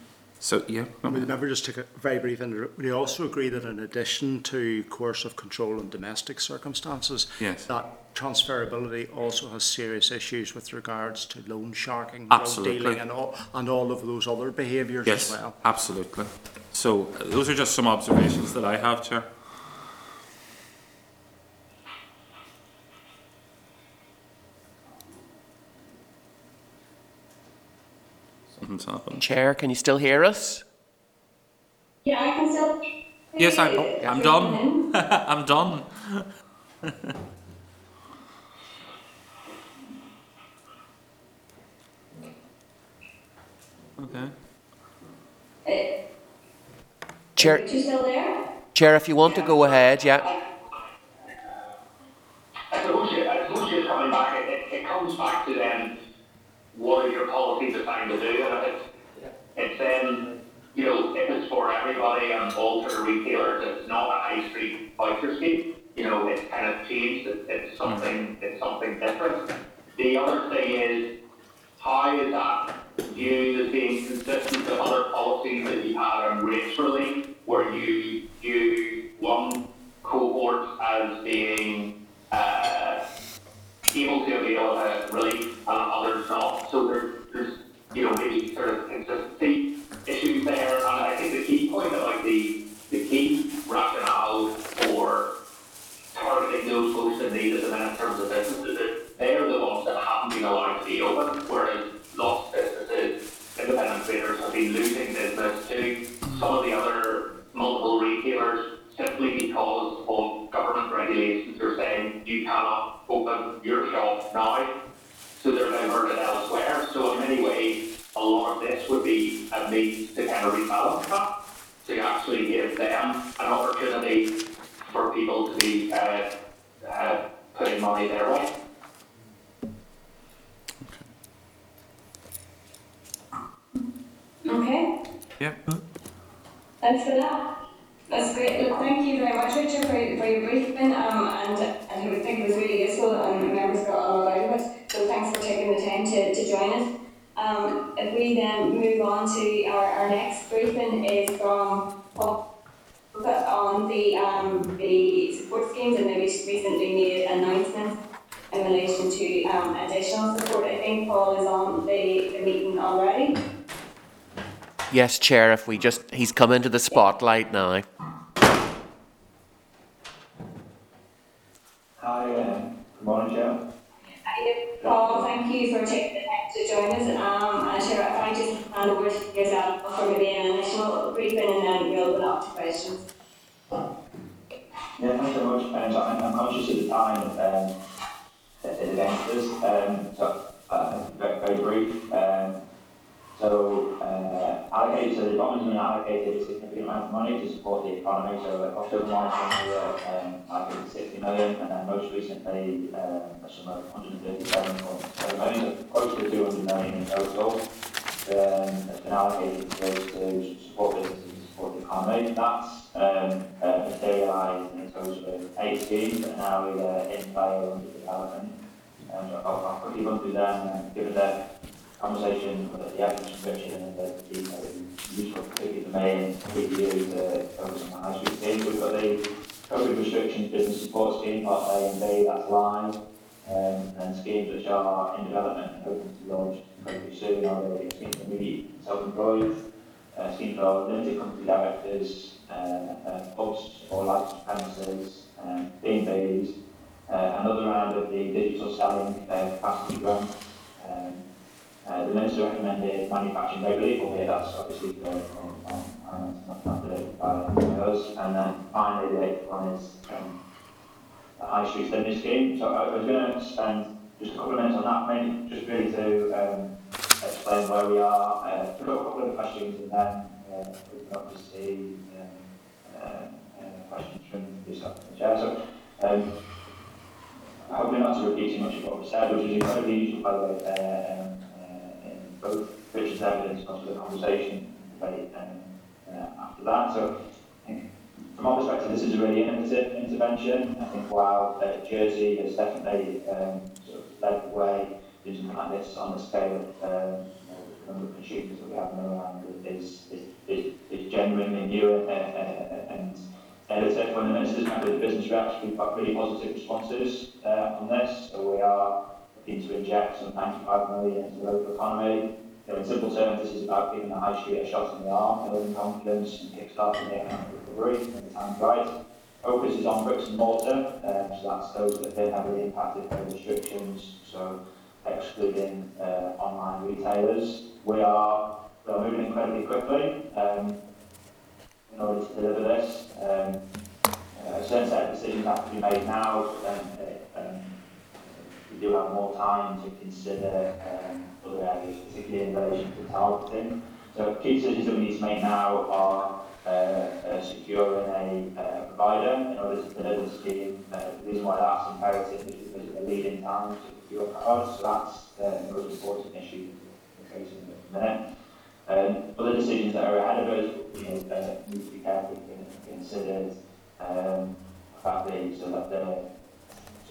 So, yeah. I mean, the member just took a very brief and we also agree that in addition to coercive control in domestic circumstances, yes. that transferability also has serious issues with regards to loan sharking, absolutely. dealing and all, and all of those other behaviours yes, as well. absolutely. So, uh, those are just some observations that I have, Chair. Something's happened. Chair, can you still hear us? Yeah, I can still. Yes, I'm. I'm done. I'm done. okay. Chair, You still there? Chair, if you want to go ahead, yeah. I suppose, you- I suppose coming back, it, it, it comes back to then, what are your policies designed to do? And if it's, it's then, you know, if it's for everybody and all sort of retailers, it's not a high street voucher scheme. You know, it's kind of changed, it, it's something, it's something different. The other thing is, how is that viewed as being consistent with other policies that you had on rates relief, where you view one cohort as being uh, able to avail of relief So there, there's, you know, maybe sort of consistency issues there. And I think the key point about the, the key rationale for targeting those most in need at the minute in terms of businesses is they're the ones that haven't been allowed to be open, whereas lots of businesses, independent traders have been losing business to some of the other multiple retailers simply because of government regulations are saying you cannot open your shop now. So they're diverted elsewhere. So in many ways, a lot of this would be a means to kind of rebalance that, to actually give them an opportunity for people to be uh, uh, putting money their way. Okay, Yeah. thanks for that. That's great. Look, thank you very much, Richard, for, for your briefing. Um, and, and I think it was really useful and members got a lot out of it. So thanks for taking the time to, to join us. Um, if we then move on to our, our next briefing is from Paul on the, um, the support schemes and the re- recently made announcements in relation to, um, additional support. I think Paul is on the, the meeting already. Yes, Chair, if we just, he's come into the spotlight now. Hi, uh, good morning, Chair. Paul, thank you for taking the time to join us. Um, and sure, if I just hand over to yourself for maybe an initial briefing and then we'll open up to questions. Yeah, thanks very much. Um, so I'm, I'm conscious of the time um, that is against us, um, so uh, very, very brief. Um, so uh, allocated, so the government allocated a significant amount of money to support the economy. So uh, October March, we were um, allocated 60 million, and then most recently um, a sum of 137.7 million, so close to 200 million in total. Um, has been allocated to to support businesses and support the economy. That's um, uh, materialised in a total of eight schemes that now either in play or under development. So I'll, I'll quickly run through them, and given the conversation with the average description and the useful, particularly the main review, the focus on the high street scheme. We've got the COVID restrictions business support scheme, part A and B, that's live. Um, and schemes which are in development and hoping to launch incredibly soon are the scheme for immediate self-employed, uh, scheme for limited company directors, uh, uh, pubs or licensed premises, um, B&Bs, uh, another round of the digital selling uh, capacity grant. Um, uh, the Minister recommended manufacturing regularly, albeit that's obviously by us. And then finally, the eighth one is um, the High Street Stimulus Scheme. So I was going to spend just a couple of minutes on that, mainly just really to um, explain where we are, uh, up a couple of questions, and then uh, we can um, uh, questions from yourself, the Chair. So, um, hopefully not to repeat too much of what was said, which is incredibly useful, by the way, uh, um, both Richard's evidence and the conversation debate um, uh, after that. So, I think from our perspective, this is a really innovative intervention. I think while uh, Jersey has definitely um, sort of led the way in something like this on the scale of um, you know, the number of consumers that we have in around is, is, is, is genuinely new and, uh, and innovative. When the ministers met with the business reps, we've got really positive responses uh, on this. So we are looking to inject some 95 million into the local economy. You know, in simple terms, this is about giving the high street a shot in the arm, building confidence and kickstarting the economic recovery when the time's right. Focus is on bricks and mortar, um, so that's those that have been heavily impacted by restrictions, so excluding uh, online retailers. We are, we are moving incredibly quickly um, in order to deliver this. Um, uh, certain set of decisions have to be made now, then um, do have more time to consider um, other areas, particularly in relation to targeting. So key decisions that we need to make now are uh, uh, securing a uh, provider in order to deliver the scheme. Uh, the reason why that's imperative is because of the lead-in time to procure cards, so that's uh, the most important issue we're facing at the minute. Um, other decisions that are ahead of us, you know, uh, need to be carefully considered. Um, faculty, so that the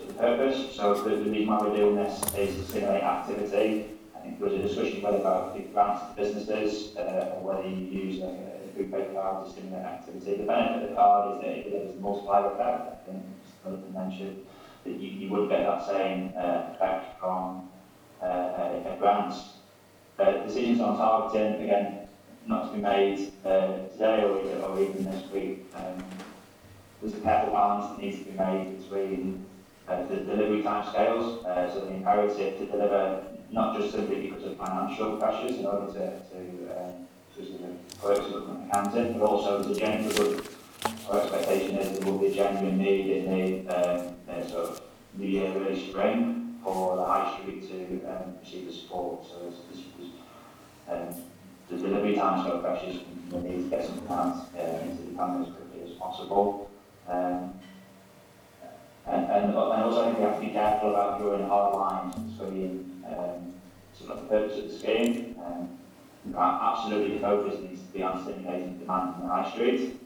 so the purpose. So the, the reason why we're doing this is to stimulate activity. I think there was a discussion whether about big grants to businesses uh, or whether you use like a, prepaid card to stimulate activity. The benefit of the card is that it delivers a multiplier effect. I think Jonathan mentioned that you, you would get that same uh, effect from uh, a grant. Uh, decisions on targeting, again, not to be made uh, today or, or even this week. Um, there's a careful balance that needs to be made between uh, the delivery time scales, uh, so the imperative to deliver not just simply because of financial pressures in order to, to um, to sort of accounting, but also as a genuine, our expectation is there will be a genuine need in the um, uh, sort of new year, early spring for the high street to um, receive the support. So it's, it's, it's, um, the delivery time scale pressures, we need to get some plans uh, into the economy as quickly as possible. Um, and, and, and also I think we have to be careful about drawing hard lines between um, sort of the purpose of the scheme. Um, absolutely the focus needs to be on stimulating demand in the high street.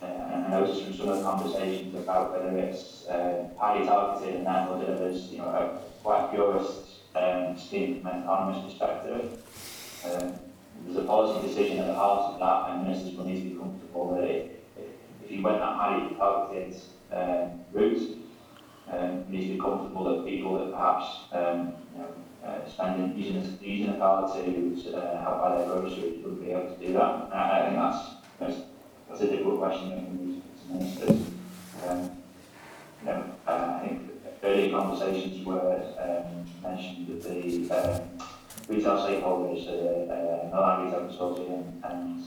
Uh, and I noticed from some of the conversations about whether it's uh, highly targeted and therefore delivers, you know, a quite purist um, scheme from an economist perspective. Um, there's a policy decision at the heart of that, and ministers will need to be comfortable that it, if you went that highly targeted um, route, um, you need to be comfortable that people that perhaps um, you know, uh, spending using using a card to uh, help buy their groceries would be able to do that. And I, think that's, that's that's a difficult question when we ministers. Um, you know, uh, I think earlier conversations were um, mentioned that the um, retail stakeholders, uh, uh, Milan Retail Consortium and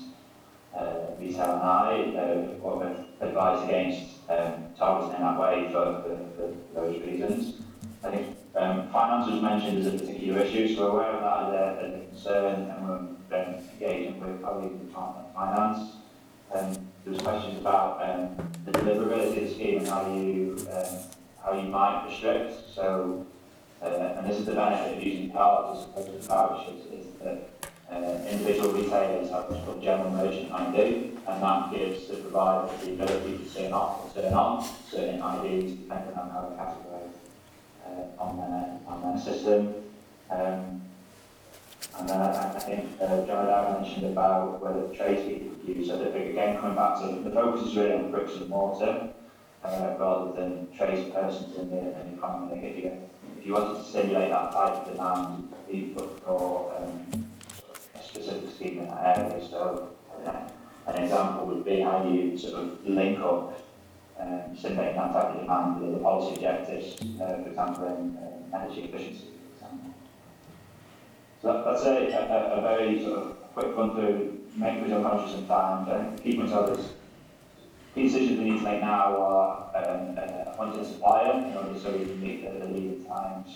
uh, Retail NI, uh, have advised against um, targeting in that way for, for, for those reasons. I think um, finance was mentioned as a particular issue, so we're aware of that as a, as a concern and we're um, engaging with colleague in Finance. Um, there was questions about um, the deliverability of the scheme and how you um, how you might restrict. So, uh, and this is the benefit of using cards as opposed to is that uh, individual retailers have what's called general merchant ID, and that gives the provider the ability to turn off or turn on certain IDs depending on how they're categorised uh, on their on their system. Um, and then I, I think uh, Dow mentioned about whether tradespeople could use. I think again coming back to the focus is really on bricks and mortar uh, rather than tradespersons in the, in the economy. If you if you wanted to stimulate that type of demand, you'd look for um, specific scheme in that area. So uh, an example would be how you sort of link up um, type of demand with the policy objectives, uh, for example, in uh, energy efficiency. So that, that's a, a, a very sort of quick run through, make us unconscious in time, don't keep other's key decisions we need to make now are um, uh, appointing a supplier in order so we can meet the, the lead times.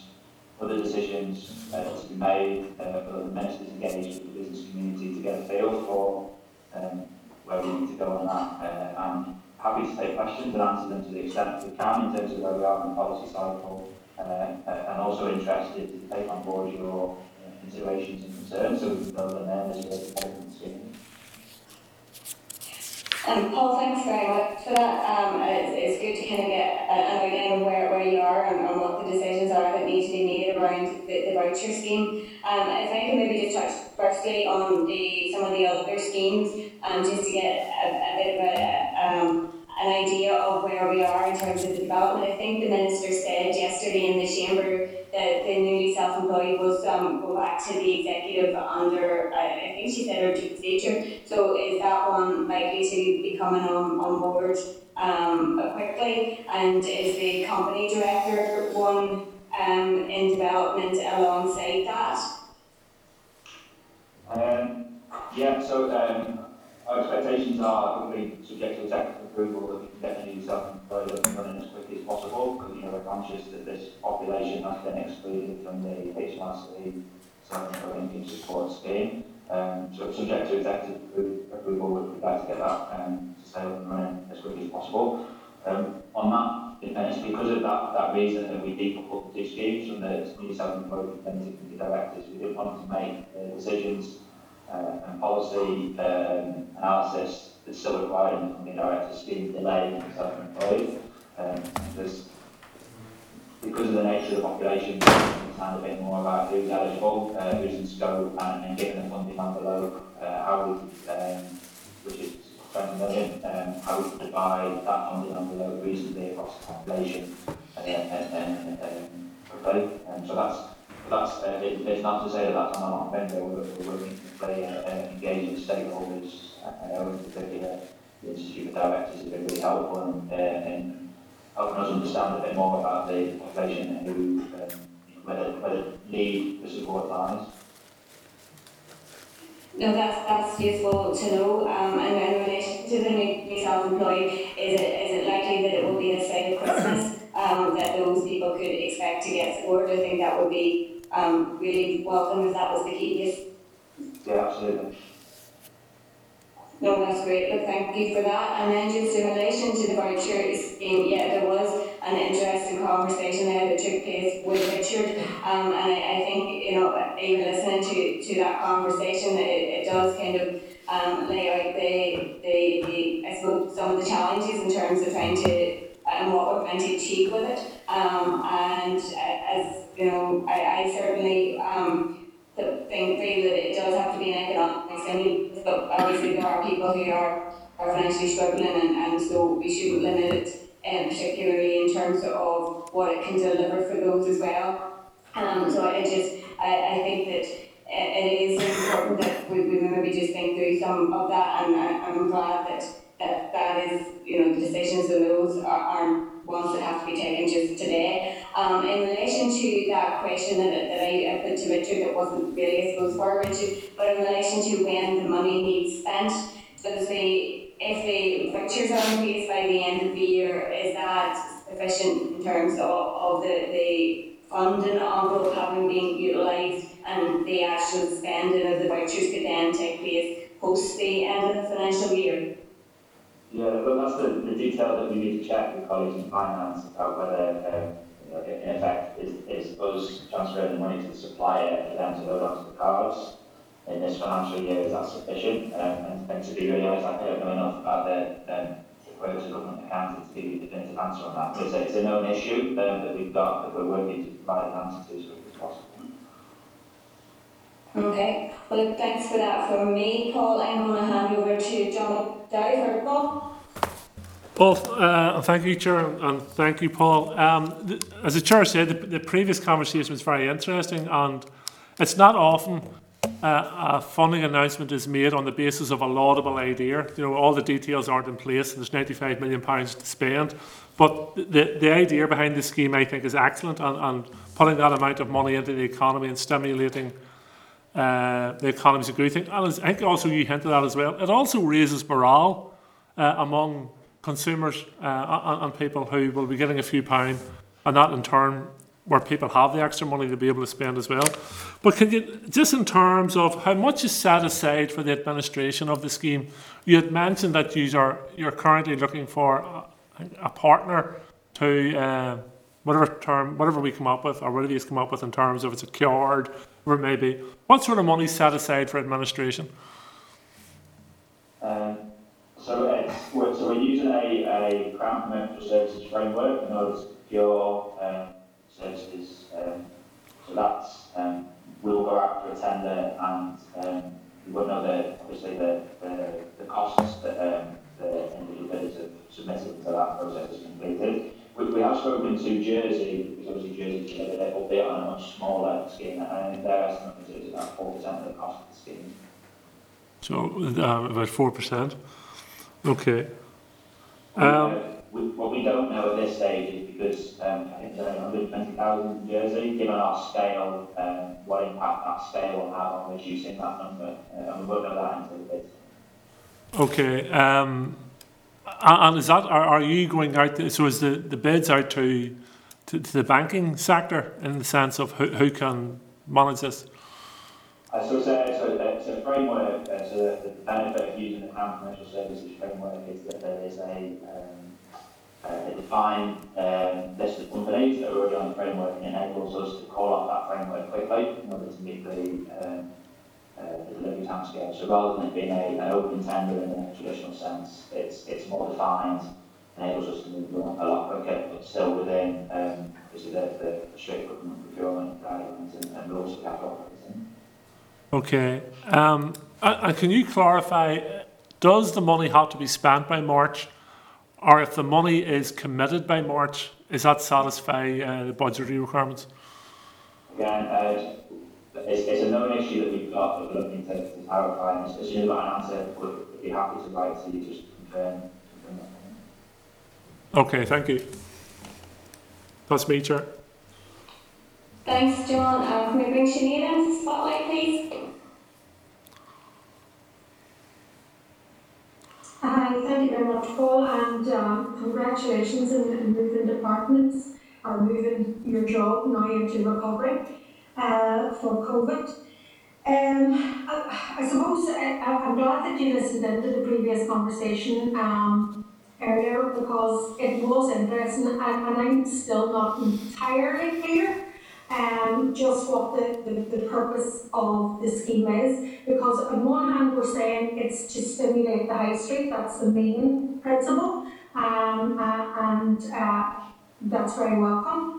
Other decisions uh, to be made, uh, for the ministers engaged with the business community to get a feel for um, where we need to go on that. Uh, and happy to take questions and answer them to the extent that we can in terms of where we are in the policy cycle. Uh, uh, and also interested to take on board your considerations and concerns so we can build an awareness of the. Um, Paul, thanks very much for that. Um, it's, it's good to kind of get an outline of where, where you are and, and what the decisions are that need to be made around the, the voucher scheme. Um, if I can maybe just touch firstly on the some of the other schemes, um, just to get a, a bit of a, um, an idea of where we are in terms of the development. I think the Minister said yesterday in the Chamber that the newly self-employed um, go back to the executive under, I, I think she said urgent procedure. So is that one likely to be coming on, on board um, quickly? And is the company director one um, in development alongside that? Um, yeah, so um, our expectations are probably subject to executive approval we new self-employed up and running as quickly as possible because know we're conscious that this population has been excluded from the HMRC self-employed income support scheme. Um, so subject to executive approval, we'd like to get that um, to stay up and running as quickly as possible. Um, on that, it's because of that, that reason that we decoupled the two schemes from the new self-employed company directors. We didn't want to make uh, decisions uh, and policy um, analysis that's still required in the company director scheme delay for self-employed. Um, because of the nature of the population, we need to understand a bit more about who's eligible, uh, who's in scope, and, and given the funding envelope, uh, how we, um, which is 20 million, um, how we divide that funding envelope reasonably across the population uh, and, and, and, um, quickly. Um, so that's that's uh, it, it's not to say that that's on a long vendor. We're, working to play uh, uh, engage with stakeholders. I know in particular the Institute of Directors have been really helpful in, uh, in helping us understand a bit more about the population and who, um, where, the, the need support lies. No, that's, that's useful to know. Um, and in relation to the new self-employed, is it, is it likely that it will be side of Christmas um, that those people could expect to get support? I think that would be um, really welcome if that was the case. Yeah, absolutely. No, that's great. Look, thank you for that. And then just in relation to the voucher scheme, yeah, there was an interesting conversation there that took place with Richard. Um, and I, I think, you know, even listening to, to that conversation, it, it does kind of um, lay out the, the, the, I suppose, some of the challenges in terms of trying to, and what we're trying to achieve with it. Um, and uh, as, you know, I, I certainly, um, feel that it does have to be an economic stimulus, but obviously there are people who are, are financially struggling and, and so we shouldn't limit it um, particularly in terms of what it can deliver for those as well. Um, so I just, I, I think that it, is important that we, we maybe just think through some of that and I, I'm glad that, that that is, you know, the decisions of those are, aren't ones that have to be taken just today. Um, in relation to that question that, that I, I put to Richard that wasn't really, I suppose, for Richard, but in relation to when the money needs spent, so if the pictures are in place by the end of the year, is that sufficient in terms of, of the, the funding envelope having been utilised and the actual spending of the vouchers could then take place post the end of the financial year. Yeah, well, that's the, the detail that we need to check with colleagues in finance about whether, um, in effect, is, is us transferring the money to the supplier for them to load onto the cards in this financial year, is that sufficient? Um, and, and to be really honest, I don't know enough about the, um, it's a government accountant to a definitive answer on that. But it's a, it's a known issue um, that we've got, that we're working to provide an answer to possible. Okay, well, look, thanks for that from me, Paul. I'm going to hand over to John Diver. Paul? Paul, uh, thank you, Chair, and thank you, Paul. Um, th- as the Chair said, the, the previous conversation was very interesting, and it's not often uh, a funding announcement is made on the basis of a laudable idea. You know, all the details aren't in place, and there's 95 million pounds to spend. But the, the idea behind the scheme, I think, is excellent, and, and putting that amount of money into the economy and stimulating uh, the economy good thing. And I think also you hinted at as well, it also raises morale uh, among consumers uh, and, people who will be getting a few pound, and that in turn, where people have the extra money to be able to spend as well. But can you, just in terms of how much is set aside for the administration of the scheme, you had mentioned that you are you're currently looking for a, a partner to uh, whatever term, whatever we come up with, or whatever you come up with in terms of it's a cured, whatever it may be. What sort of money is set aside for administration? Um, so it's, we're, so we're using a, a Crown Commercial Services framework order to procure um, services. Um, so that's, um, we'll go after a tender and um, we won't know the, obviously the, the, the costs that um, the individual bidders have submitted until that process is completed. We, we have spoken to Jersey, because obviously Jersey delivered it, albeit on a much smaller scheme, and their estimate is it's about 4% of the cost of the scheme. So uh, about four percent. Okay. Um, we, what we don't know at this stage is because um, I think there's 120,000 in Jersey, given our scale, um, what impact that scale will have on reducing that number, uh, and we won't know that until the bid. Okay. Um, and is that are, are you going out? To, so is the, the bids out to, to to the banking sector in the sense of who, who can manage this? So it's a, so it's a framework, uh, so the, the benefit of using the Crown Commercial Services framework is that there is a, um, a defined um, list of companies that are already on the framework and enables us to call off that framework quickly in order to meet the, um, the delivery timescale. So rather than it being a, an open tender in a traditional sense, it's, it's more defined, enables us to move along a lot quicker, but still within um, obviously the, the strict government procurement guidelines and, and rules that have to. Okay. Um, and, and can you clarify? Does the money have to be spent by March, or if the money is committed by March, is that satisfy uh, the budgetary requirements? Again, uh, it's, it's a known issue that we've got that we're looking to, to clarify, and as soon as we've got an answer, we'll be happy to write to you just to confirm. confirm that. Okay. Thank you. That's me, Chair. Thanks, John. Um, can we bring Sinead into the spotlight, please? Hi, thank you very much, Paul, and um, congratulations in, in moving departments or moving your job now into recovery uh, for COVID. Um, I, I suppose I, I'm glad that you listened into the previous conversation um, earlier because it was interesting and, and I'm still not entirely clear um, just what the, the, the purpose of the scheme is. Because on one hand, we're saying it's to stimulate the high street, that's the main principle, um, uh, and uh, that's very welcome.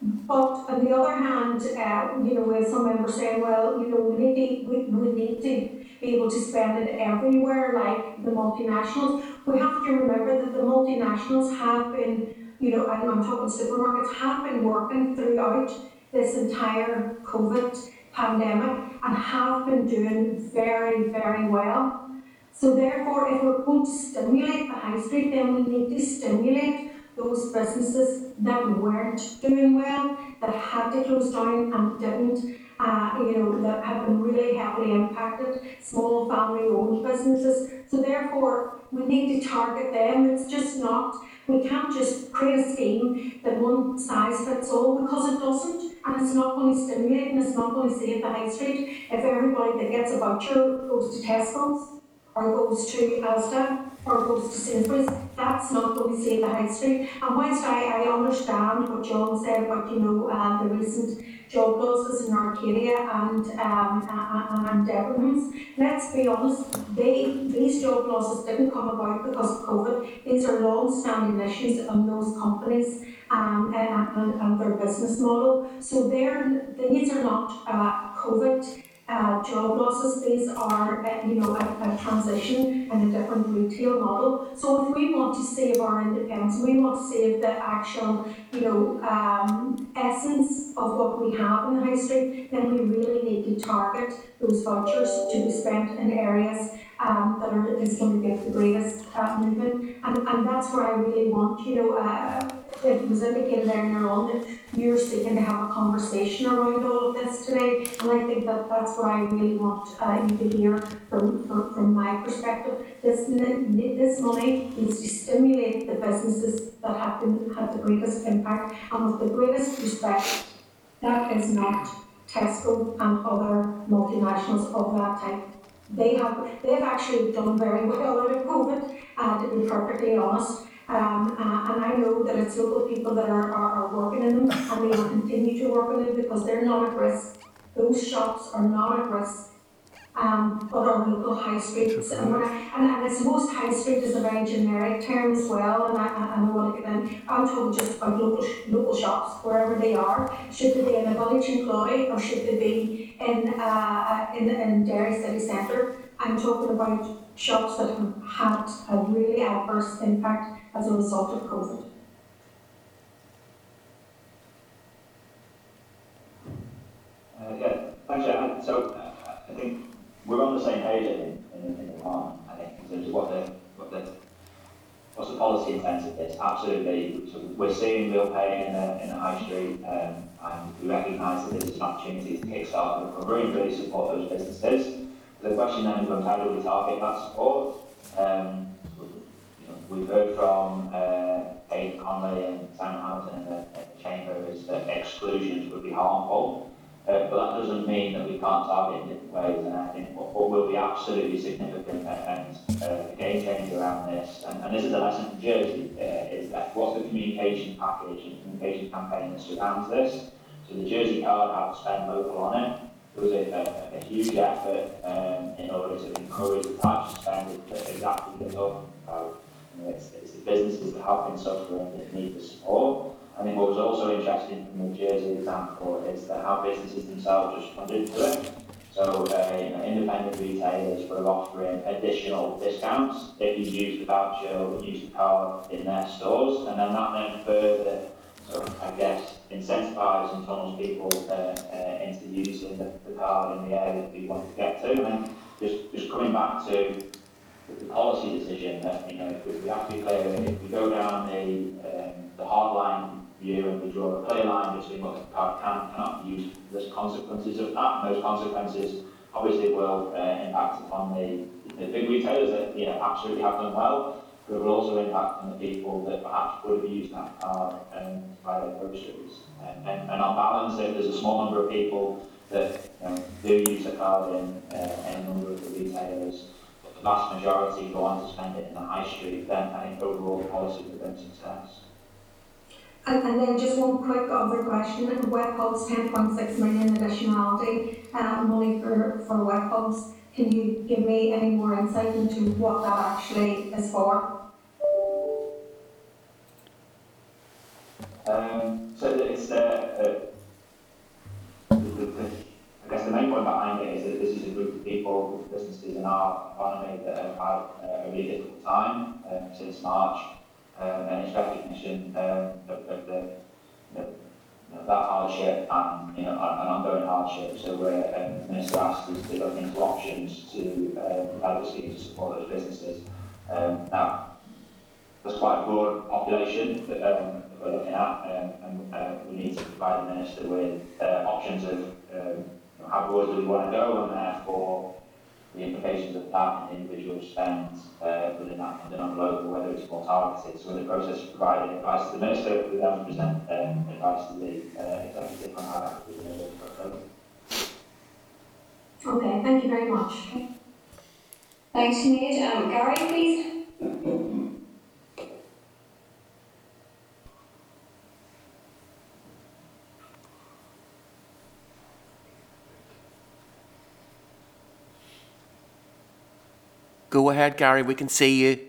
But on the other hand, uh, you know, with some members saying, well, you know, we need to, we, we need to be able to spend it everywhere, like the multinationals. We have to remember that the multinationals have been, you know, I'm talking supermarkets, have been working throughout this entire COVID pandemic and have been doing very, very well. So therefore, if we're going to stimulate the high street, then we need to stimulate those businesses that weren't doing well, that had to close down and didn't, uh, you know, that have been really heavily impacted, small family-owned businesses. So therefore, we need to target them. It's just not, we can't just create a scheme that one size fits all because it doesn't. And it's not going to stimulate and it's not going to save the high street if everybody that gets a voucher goes to Tesco's. Or goes to Asda or goes to Sainsbury's, that's not going to save the high street. And whilst I, I understand what John said about, you know, uh, the recent job losses in Arcadia and, um, and, and let's be honest, they, these job losses didn't come about because of COVID. These are long-standing issues in those companies um, and, and, and their business model. So they're, these are not uh, COVID uh, job losses. These are, uh, you know, a, a transition and a different retail model. So if we want to save our independence, we want to save the actual, you know, um, essence of what we have in the high street, then we really need to target those vouchers to be spent in areas um, that are, is going to get the greatest uh, movement. And, and that's where I really want, you know, uh, it was indicated earlier on that you're seeking to have a conversation around all of this today, and I think that that's what I really want uh, you to hear from, from, from my perspective. This, this money needs to stimulate the businesses that have been, had the greatest impact, and with the greatest respect, that is not Tesco and other multinationals of that type. They have, they've actually done very well out of COVID, uh, to be perfectly honest. Um, uh, and I know that it's local people that are, are, are working in them and they will continue to work in them because they're not at risk. Those shops are not at risk. Um, but our local high streets, and, I, and, and I suppose high street is a very generic term as well, and I, I, I don't want to get in. I'm talking just about local, local shops, wherever they are. Should they be in a village in Claudy or should they be in, uh, in, in Derry City Centre? I'm talking about shops that have had a really adverse impact as a result of COVID. Uh, yeah, thanks, Sharon. So uh, I think we're on the same page in, in, in the department, I think, in terms of what the, what the, what's the policy intent of this. Absolutely. So we're seeing real pain in the, in the high street, um, and we recognise that this is an opportunity to kickstart the recovery and really support those businesses. The question then is, how do we target that support? Um, We've heard from uh, Conley and Hamilton in the, in the Chamber is that exclusions would be harmful, uh, but that doesn't mean that we can't target in different ways. And I think what, what will be absolutely significant and uh, a game changer around this, and, and this is a lesson from Jersey, uh, is that what's the communication package and communication campaign that surrounds this. So the Jersey card had to spend local on it. There was a, a, a huge effort um, in order to encourage the types of spend exactly the about. It's, it's the businesses that have been suffering that need the support. I think what was also interesting from the Jersey example is that how businesses themselves responded to it. So uh, you know, independent retailers were offering additional discounts if you use the voucher or use the card in their stores, and then that then further, so I guess, incentivize and tunnels people uh, uh, into using the, the card in the area that we want to get to. And just, just coming back to policy decision that, you know, if we have to be clear, if we go down the, um, the hard line view and we draw a clear line between what the card can cannot be used, there's consequences of that, and those consequences obviously will uh, impact upon the, the big retailers that, you know, absolutely have done well, but it will also impact on the people that perhaps would have used that card um, buy their groceries. And, and, and on balance, if there's a small number of people that you know, do use a card in uh, number of the retailers, the vast majority go on to spend it in the high street, then I think overall the policy would have been success. And, and then just one quick other question, wet pubs, ten point six million additionality, uh, money for, for wet pubs. Can you give me any more insight into what that actually is for? Um, so it's, uh, uh, the main point behind it is that this is a group of people, businesses in our economy that have had uh, a really difficult time um, since March, um, and it's recognition um, of, of the, the that hardship and you know, an ongoing hardship. So we're um, the Minister asked us to look into options to um, develop a scheme to support those businesses. Um, now, there's quite a broad population that, um, we're looking at, um, and uh, we need to provide the Minister with uh, options of um, how broad do we want to go, and therefore the implications of that and individual spend uh, within that funding envelope, or whether it's more targeted. So in the process of providing advice to the Minister, we then present um, advice to the uh, executive on how that could be delivered. Okay, thank you very much. Thanks, Sinead. Um, Gary, please. Go ahead, Gary, we can see you.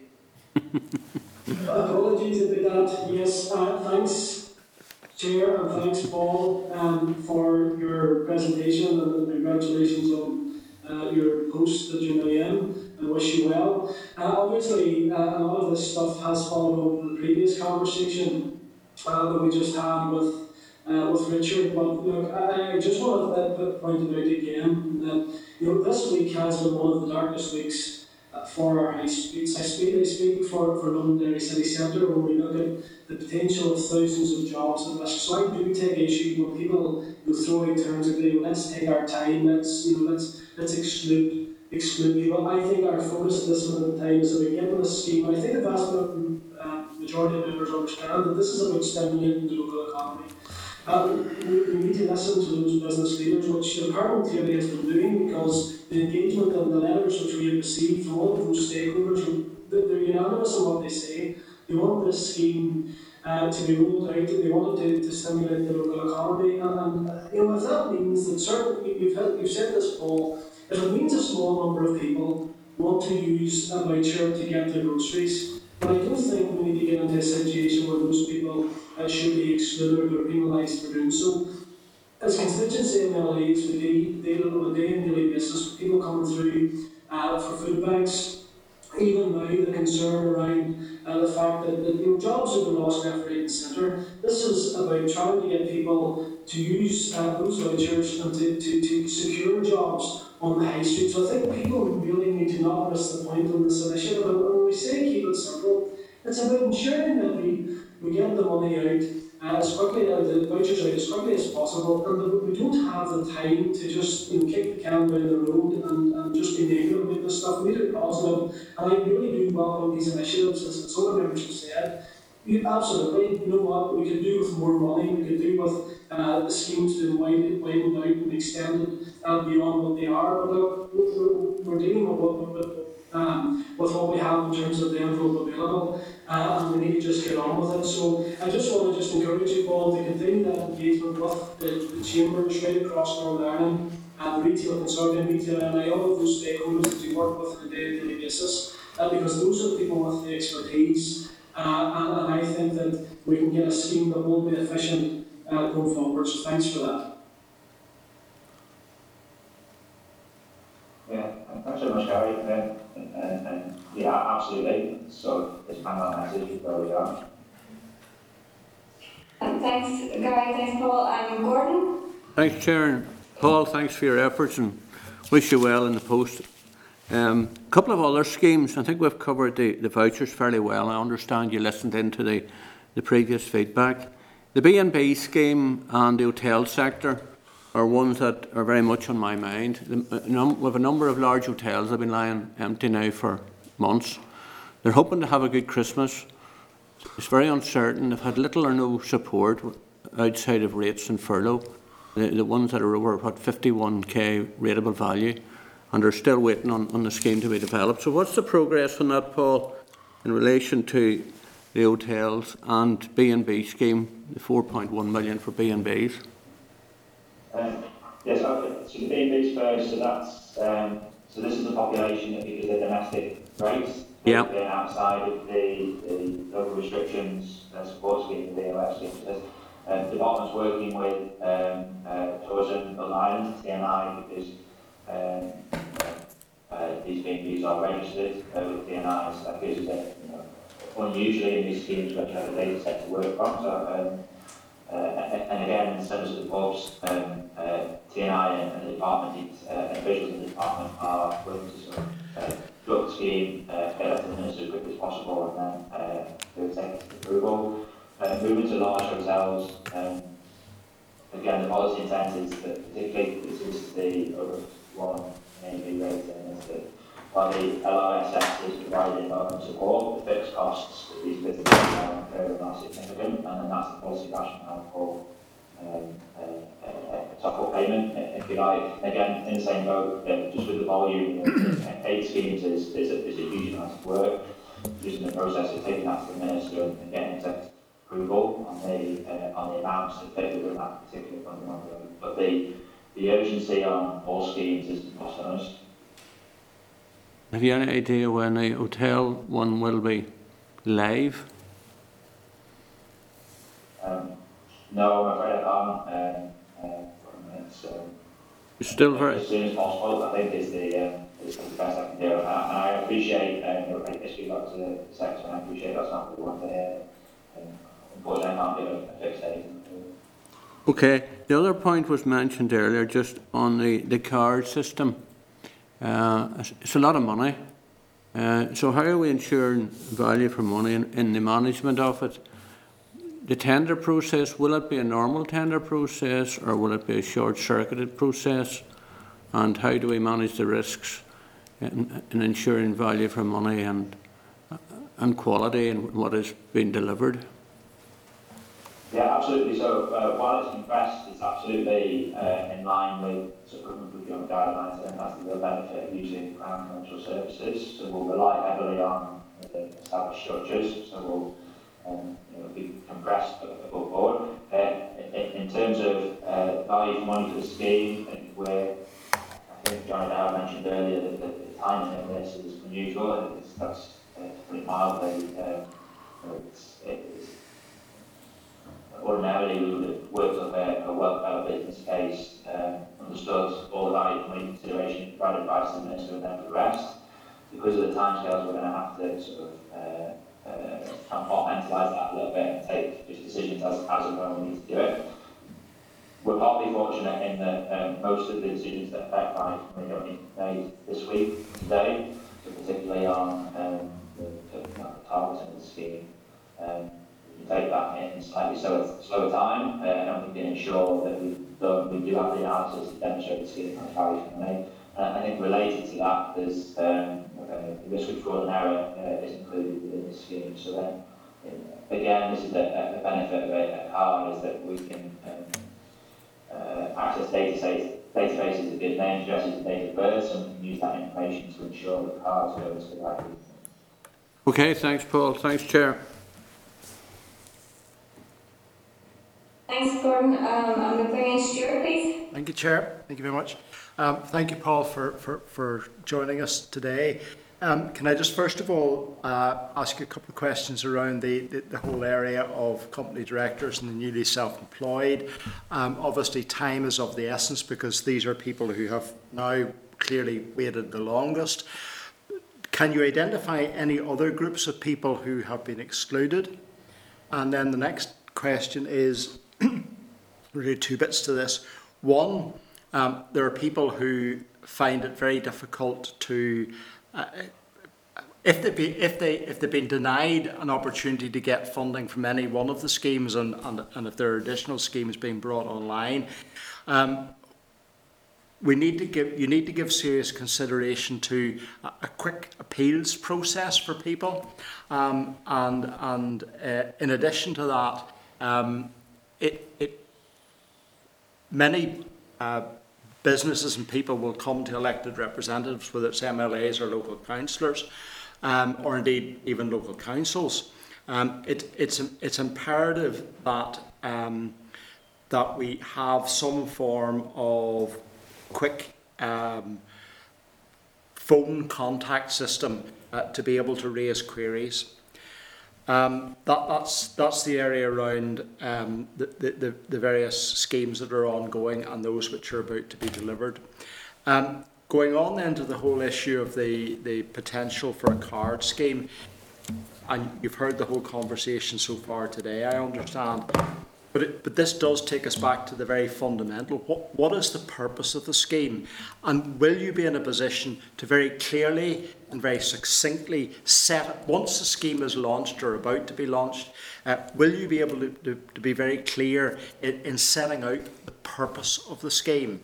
Apologies about that. Yes, uh, thanks, Chair, and thanks, Paul, um, for your presentation and congratulations on uh, your post that you're now in and wish you well. Uh, obviously, uh, a lot of this stuff has followed on from the previous conversation uh, that we just had with uh, with Richard. But look, I, I just want to uh, point it out again that you know this week has been one of the darkest weeks uh, for our high streets. I speak, I speak for, for Londonderry City Centre when we look at the potential of thousands of jobs at risk. So I do take issue when people you know, throw out terms of, you let's take our time, let's, you know, let's, let's exclude, exclude people. I think our focus at this moment in time is about getting this scheme. And I think the vast uh, majority of members understand that this is about stimulating the local economy. Um, we, need to listen to those business leaders, which the Department clearly has been doing because the engagement and the letters which we have received from all of those stakeholders, they're, unanimous in what they say. They want this scheme uh, to be rolled out, they want it to, to stimulate the local economy. And, and uh, you know, if that means that certain, you've, you've said this, Paul, if it means a small number of people want to use a voucher to get their groceries, but I don't think we need to get into a situation where those people uh, should be excluded or penalised for doing so. As constituency MLAs, we deal, deal on a day and daily basis with people coming through uh, for food banks. Even now, the concern around uh, the fact that, that you know, jobs have been lost left, right, and centre. This is about trying to get people to use uh, those vouchers and to, to, to secure jobs on the high street. So I think people really need to not miss the point on this initiative. And when we say keep it simple, it's about ensuring that we, we get the money out uh, as quickly as the vouchers out as quickly as possible, and that we don't have the time to just you know, kick the can down the road and, and just be negative about this stuff. We need to positive, and I really do welcome these initiatives, as, as other members have said. You, absolutely, you know what, we could do with more money, we could do with uh, the schemes being widened, widened out and extended uh, beyond what they are, but look, we're, we're dealing with what, with, um, with what we have in terms of the envelope available, uh, and we need to just get on with it. So I just want to just encourage you all to continue that engagement with the, the chambers right across Northern Ireland, and the retail consortium, retail and all of those stakeholders that you work with on a day-to-day basis, uh, because those are the people with the expertise, uh, and, and I think that we can get a scheme that will be efficient uh, going forward. So thanks for that. Yeah, thanks very much, Gary. Um, and, and, and yeah, absolutely. So it's kind of a message where we are. Thanks, Gary. Thanks, Paul. Um, Gordon? Thanks, Chair. Paul, thanks for your efforts and wish you well in the post. A um, couple of other schemes. I think we've covered the, the vouchers fairly well. I understand you listened into the, the previous feedback. The B&B scheme and the hotel sector are ones that are very much on my mind. Uh, num, we have a number of large hotels that have been lying empty now for months. They're hoping to have a good Christmas. It's very uncertain. They've had little or no support outside of rates and furlough. The, the ones that are over what 51k rateable value, and are still waiting on, on the scheme to be developed. So, what's the progress on that, Paul, in relation to the hotels and B&B scheme, the 4.1 million for B&Bs? Um, yes, okay. so the B&Bs first, so that's, um, so this is the population that because they're domestic rates, Yeah. they're outside of the, the local restrictions, uh, support scheme, the VOF scheme. So uh, the department's working with um, uh, Tourism Ireland, TNI, because um, uh, these B&Bs are registered uh, with TNI, so that gives us a, you know, unusually in these schemes where you have a data set to work from. So, um, uh, and again, in terms of the pubs, um, uh, TNI and, and the department, uh, and officials in the department are working to sort of uh, the scheme, uh, get it to the minister as quickly as possible, and then uh, do take approval. Uh, moving to large hotels, um, again, the policy intent is that particularly this is the over one maybe rating is that while the LRSS is providing government support, the fixed costs that these businesses are incurring are significant, and then that's the policy rationale for um, uh, a, a top-up payment, if you like. Again, in the same boat, uh, just with the volume, uh, eight schemes is, is, a, is a huge amount of work. Just in the process of taking that to the minister and getting executive approval on the uh, on the amounts that fit within that particular funding envelope. But the the urgency on all schemes is lost on us. Have you any idea when the hotel one will be live? Um, no, I'm afraid I can't. Um, uh, it's, still very, as soon as possible, I think is the, um, is the best I can do. And I, and I appreciate, um, your history got to the section, I appreciate that's not what we want to hear. Um, unfortunately, I can't give a fixed date. okay. The other point was mentioned earlier, just on the, the card system. Uh, it's- a lot of money. Uh, so how are we ensuring value for money in, in the management of it? The tender process, will it be a normal tender process or will it be a short-circuited process? And how do we manage the risks in, in ensuring value for money and, and quality in what is being delivered? Yeah, absolutely. So uh, while it's compressed, it's absolutely uh, in line with sort of government procurement guidelines and that's the benefit of using Crown Commercial Services. So we'll rely heavily on the established structures. So we'll um, you know, be compressed above board. Uh, in, in terms of uh, value for money for the scheme, I think we're, I think Johnny Dow mentioned earlier that the, the timing of this is unusual. and it's, that's uh, put mildly. Uh, it's, it's ordinarily have worked up a, a well developed business case, um, understood all the value for money consideration, provided to the minister and then progressed. Because of the timescales, we're going to have to sort of uh, uh, compartmentalise that a little bit and take just decisions as, as and when we need to do it. We're partly fortunate in that um, most of the decisions that affect value money made this week, today, so particularly on um, the, the, the targeting of the scheme. Um, we take that in slightly slower, slower time, uh, and we can ensure that we, we do have the analysis to demonstrate the scheme has value for money. Uh, I think related to that, there's um, uh, the risk of fraud and error uh, is included within the scheme. So then, uh, again, this is a, a benefit of a, a card is that we can um, uh, access databases, databases give names, addresses, and date of birth, and we can use that information to ensure that cards the right. Okay, thanks, Paul. Thanks, Chair. Thanks, Gordon. Um, I'm going to bring in Stewart, please. Thank you, Chair. Thank you very much. Um, thank you, Paul, for, for, for joining us today. Um, can I just first of all uh, ask you a couple of questions around the, the, the whole area of company directors and the newly self-employed? Um, obviously, time is of the essence because these are people who have now clearly waited the longest. Can you identify any other groups of people who have been excluded? And then the next question is really two bits to this. One, um, there are people who find it very difficult to, uh, if they be, if they if they've been denied an opportunity to get funding from any one of the schemes, and and, and if there are additional schemes being brought online. Um, we need to give you need to give serious consideration to a, a quick appeals process for people, um, and and uh, in addition to that, um, it, it many uh, businesses and people will come to elected representatives, whether it's MLAs or local councillors, um, or indeed even local councils. Um, it, it's it's imperative that um, that we have some form of quick um, phone contact system uh, to be able to raise queries. Um, that, that's, that's the area around um, the, the, the various schemes that are ongoing and those which are about to be delivered. Um, going on then to the whole issue of the, the potential for a card scheme, and you've heard the whole conversation so far today, I understand. But, it, but this does take us back to the very fundamental. What, what is the purpose of the scheme? And will you be in a position to very clearly and very succinctly set, once the scheme is launched or about to be launched, uh, will you be able to, to, to be very clear in, in setting out the purpose of the scheme?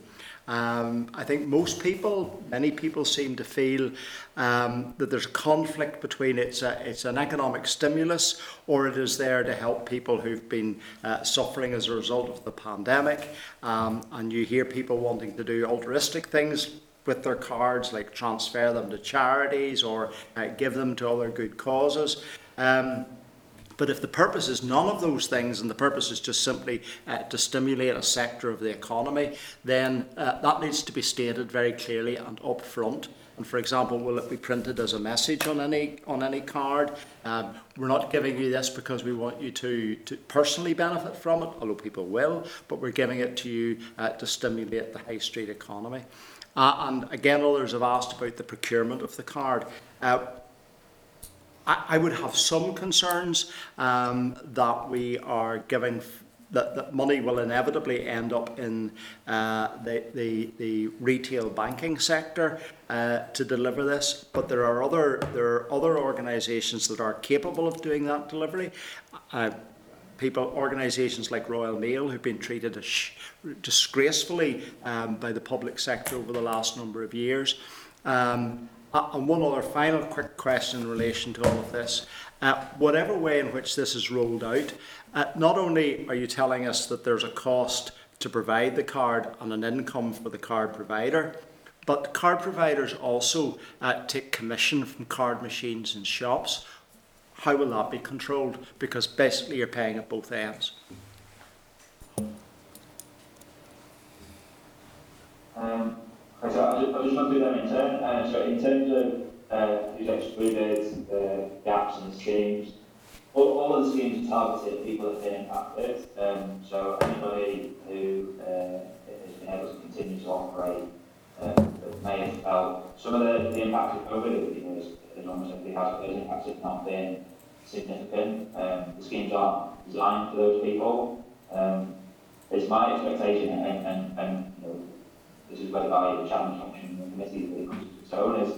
Um, I think most people, many people seem to feel um, that there's a conflict between it's, a, it's an economic stimulus or it is there to help people who've been uh, suffering as a result of the pandemic. Um, and you hear people wanting to do altruistic things with their cards, like transfer them to charities or uh, give them to other good causes. Um, but if the purpose is none of those things and the purpose is just simply uh, to stimulate a sector of the economy, then uh, that needs to be stated very clearly and upfront. And for example, will it be printed as a message on any on any card? Um, we're not giving you this because we want you to, to personally benefit from it, although people will, but we're giving it to you uh, to stimulate the high street economy. Uh, and again, others have asked about the procurement of the card. Uh, I, I would have some concerns um, that we are giving that, that money will inevitably end up in uh, the, the, the retail banking sector uh, to deliver this. But there are other there are other organisations that are capable of doing that delivery. Uh, people, organisations like Royal Mail, who've been treated disgracefully um, by the public sector over the last number of years. Um, uh, and one other final quick question in relation to all of this. Uh, whatever way in which this is rolled out, uh, not only are you telling us that there's a cost to provide the card and an income for the card provider, but card providers also uh, take commission from card machines and shops. How will that be controlled? Because basically you're paying at both ends. Um, so I just, want to do them in turn. Uh, so in terms of uh, who's excluded, the gaps in the schemes, all, all of the schemes are targeted at people that have been impacted. Um, so anybody who uh, has been able to continue to operate um, may have felt some of the, the impact of COVID, you know, as, as almost everybody has, those impacts have not been significant. Um, the schemes aren't designed for those people. Um, it's my expectation, and, and, and you know, this is where the challenge function in the committee really comes to its own, is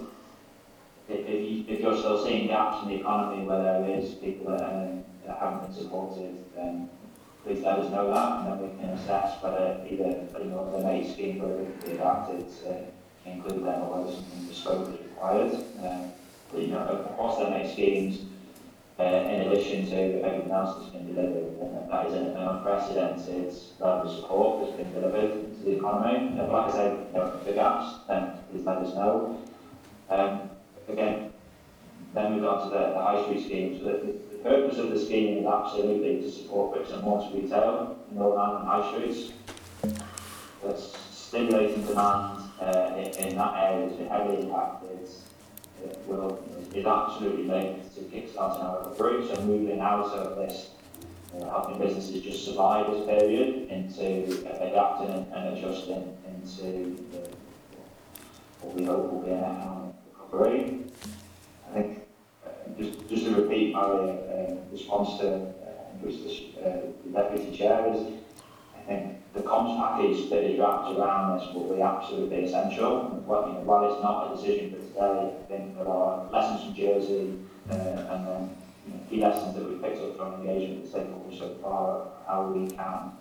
if, if, you, if you're still seeing gaps in the economy where there is people that, um, that haven't been supported, then please let us know that, and then we can assess whether either you know, the MATE scheme whether it can be adapted to include them or whether something bespoke is required. Um, but, you know, across the MATE schemes, uh, in addition to everything else that's been delivered, that is an unprecedented level of support that's been delivered the economy. And like I said, you know, the gaps, then please let us know. Um, again, then move on to the, the high street scheme. So the, the purpose of the scheme is absolutely to support bricks and mortar retail in Northern Ireland high streets. That's stimulating demand uh, in, in that area has been heavily impacted. It will, is absolutely linked to kickstarting our recovery. So moving out of this uh, helping businesses just survive this period into uh, adapting and, and adjusting into the, what we hope will be an economic recovery. I think, uh, just, just to repeat my uh, response to uh, the, the Deputy Chair is, I think the comms package that is wrapped around this will be absolutely essential. While, you know, while it's not a decision for today, I think there are lessons from Jersey uh, and then you know, key lessons that we've picked up from engagement with stakeholders so far, how we can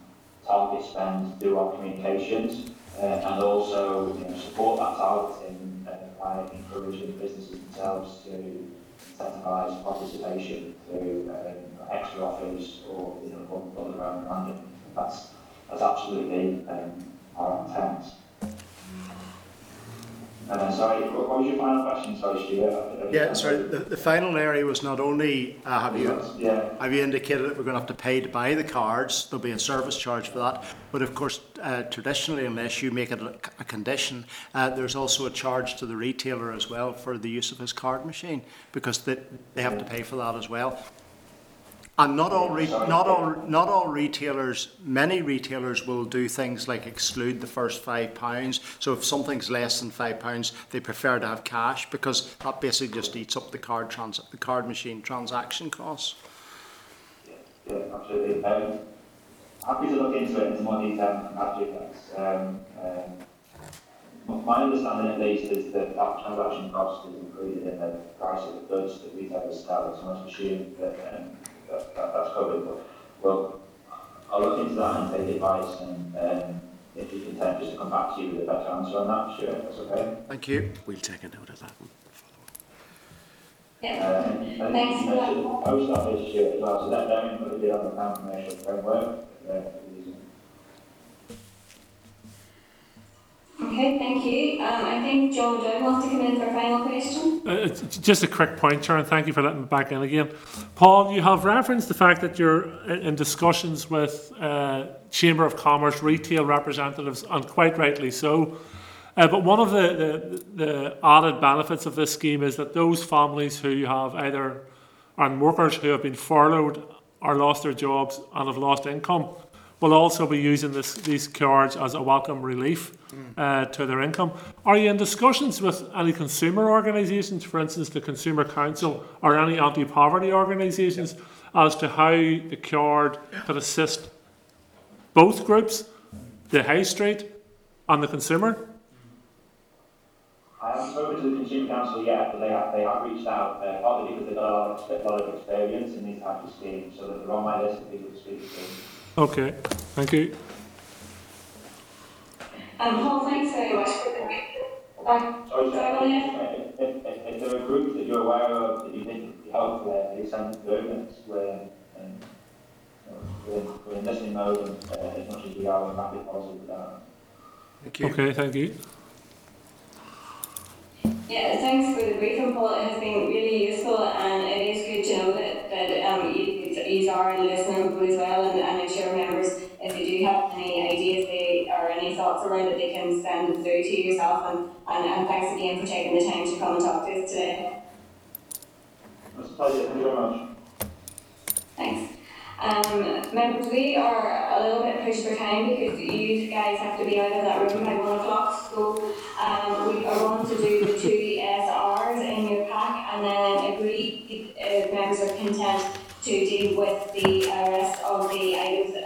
target spend, do our communications, uh, and also you know, support that targeting uh, by encouraging businesses themselves to incentivise participation through um, extra offers or you know, other branding. That's, that's absolutely um, our intent. And then, sorry, what was your final question? Sorry, Stewart. Yeah, sorry. The, the final area was not only uh, have you yeah. have you indicated that we're going to have to pay to buy the cards. There'll be a service charge for that. But of course, uh, traditionally, unless you make it a, a condition, uh, there's also a charge to the retailer as well for the use of his card machine because they, they have to pay for that as well. And not all, re- not all, not all retailers. Many retailers will do things like exclude the first five pounds. So if something's less than five pounds, they prefer to have cash because that basically just eats up the card trans- the card machine transaction costs. Yeah, absolutely. Um, happy to look into it in more detail after. Um, um, my understanding at least is that that transaction cost is included in the price of the goods that retailers sell. So I assume that um, that, that, that's covered. But well, I'll look into that and take advice and um, if you're content, just to come back to you with a better answer on that, sure, that's okay. Thank you. We'll take a note of that. one. Yeah. And and Thanks you for that. mentioned post office, sure, as well, so that, that included it on the Crown Commercial framework, uh, Okay, thank you. Um, I think John Doyle wants to come in for a final question. Uh, it's just a quick point, Chair, and thank you for letting me back in again. Paul, you have referenced the fact that you're in in discussions with uh, Chamber of Commerce retail representatives, and quite rightly so. Uh, but one of the, the, the added benefits of this scheme is that those families who have either and workers who have been furloughed or lost their jobs and have lost income will also be using this, these cards as a welcome relief uh, to their income. Are you in discussions with any consumer organisations, for instance, the Consumer Council or any anti-poverty organisations, as to how the card could assist both groups, the high street and the consumer? I haven't spoken to the Consumer Council yet, but they have, they have reached out, uh, partly because they've got a lot of, expe- lot of experience in these types of schemes, so that they're on my list of people to speak to. Okay, thank you. Um, Paul, thanks very much for the uh, Sorry, Sorry, go ahead. Chair, if, if, if, if there are groups that you're aware of that you think would be helpful, please send them through, and we're, um, we're, in- we're in listening mode, and, uh, as much as we are, we're happy policy with that. Thank you. Okay, thank you. Yeah, thanks for the briefing, Paul. It has been really useful, and it is good to know that, that um, you, you are in listening as well, and, and I'm sure members, if they do have any ideas they, or any thoughts around it, they can send them through to yourself, and, and, and thanks again for taking the time to come and talk to us today. It's a pleasure, thank you very much. Thanks. Um, members, we are a little bit pushed for time because you guys have to be out of that room by one o'clock. So um, we are going to do the two SRs in your pack and then agree if uh, members are content to deal with the rest of the items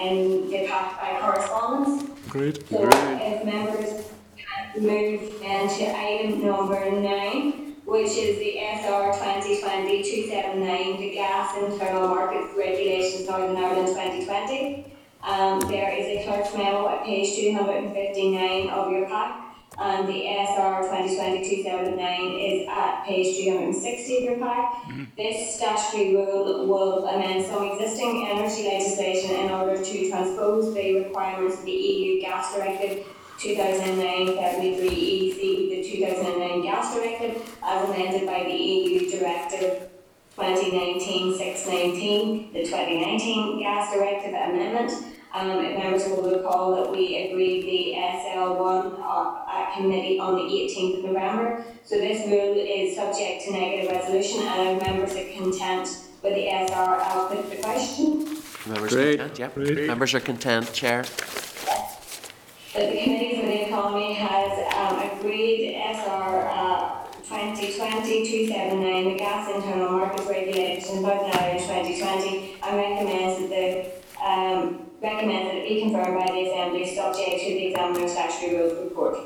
in the pack by correspondence. Great. So if members can move into item number nine, which is the SR 2020-279, the Gas Internal Markets Regulations Northern Ireland 2020. Um, there is a clerk's memo at page 259 of your pack, and the SR 2020-2009 is at page 360 of your pack. Mm-hmm. This statutory rule will amend some existing energy legislation in order to transpose the requirements of the EU Gas Directive 2009-73 EC, the 2009 Gas Directive, as amended by the EU Directive 2019-619, the 2019 Gas Directive Amendment. Um, if members will recall that we agreed the SL1 uh, at committee on the 18th of November. So this rule is subject to negative resolution, and if members are content with the SR, I'll put the question. Members Great. content, yeah. Great. Members are content, Chair. that the Committee for the Economy has um, agreed SR uh, 2020-279, the Gas Internal Markets Regulation, Northern Ireland 2020, and recommends that the um, recommends that it be confirmed by the Assembly subject to the examiner's Statutory Rules report.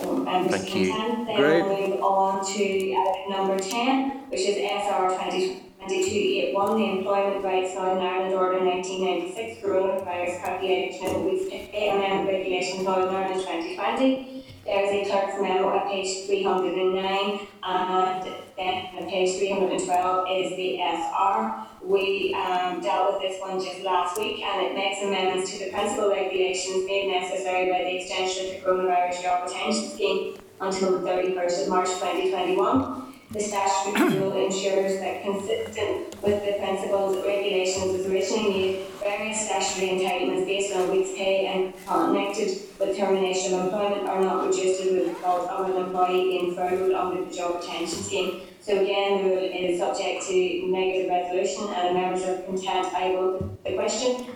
Um, so, members Thank you. consent, then Great. we'll move on to item number 10, which is SR 2022-81, the Employment Rights Northern Ireland Order 1996, Coronavirus Calculation with AMM Regulations Northern Ireland 2020. There's a clerk's memo at page 309, and then at page 312 is the SR. We um, dealt with this one just last week, and it makes amendments to the principal regulations made necessary by the extension of the Coronavirus Job Retention Scheme until the 31st of March 2021. The statutory rule ensures that consistent with the principles regulations originally made, various statutory entitlements based on week's pay and connected with termination of employment are not reduced as a result of an employee being furloughed under the job retention scheme. So again, the rule is subject to negative resolution and members are content, I will the question.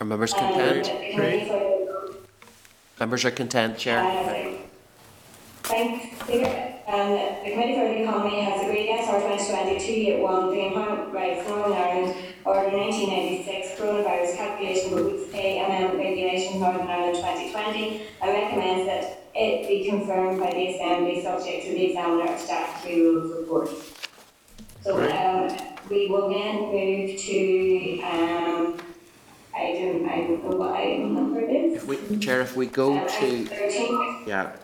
Are members Um, content? the committee Members are content, Chair. uh, Thanks, Peter. Um, the Committee for the Economy has agreed SR 2020-281, the Employment Rights Northern Ireland Order 1996, Coronavirus Calculation of Weeks Pay Amendment Regulations Northern Ireland 2020, and recommends that it be confirmed by the Assembly subject to the Examiner Statutory Rules report. So um, we will then move to um, item, I don't know what item number it is. If we, Chair, if we go Um, to, Thirteen, yeah,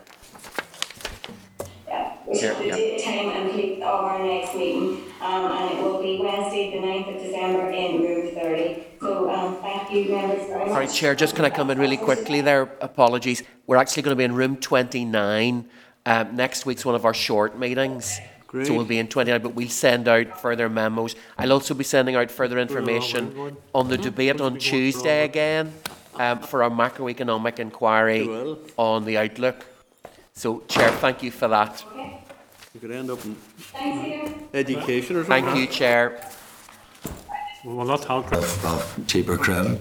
yeah, we Here, should yeah. date, time and place of our next meeting, um, and it will be Wednesday, the 9th of December in room thirty. So, um, thank you, members, very much. sorry, Chair, just can I come in really quickly there? Apologies. We're actually going to be in room 29. Um, next week's one of our short meetings. So we'll be in 29, but we'll send out further memos. I'll also be sending out further information on the debate on Tuesday again um, for our macroeconomic inquiry You will. on the outlook. So, Chair, thank you for that. Okay, You could end up in education or something. Thank you, Chair. We will not talk. of, of cheaper crim.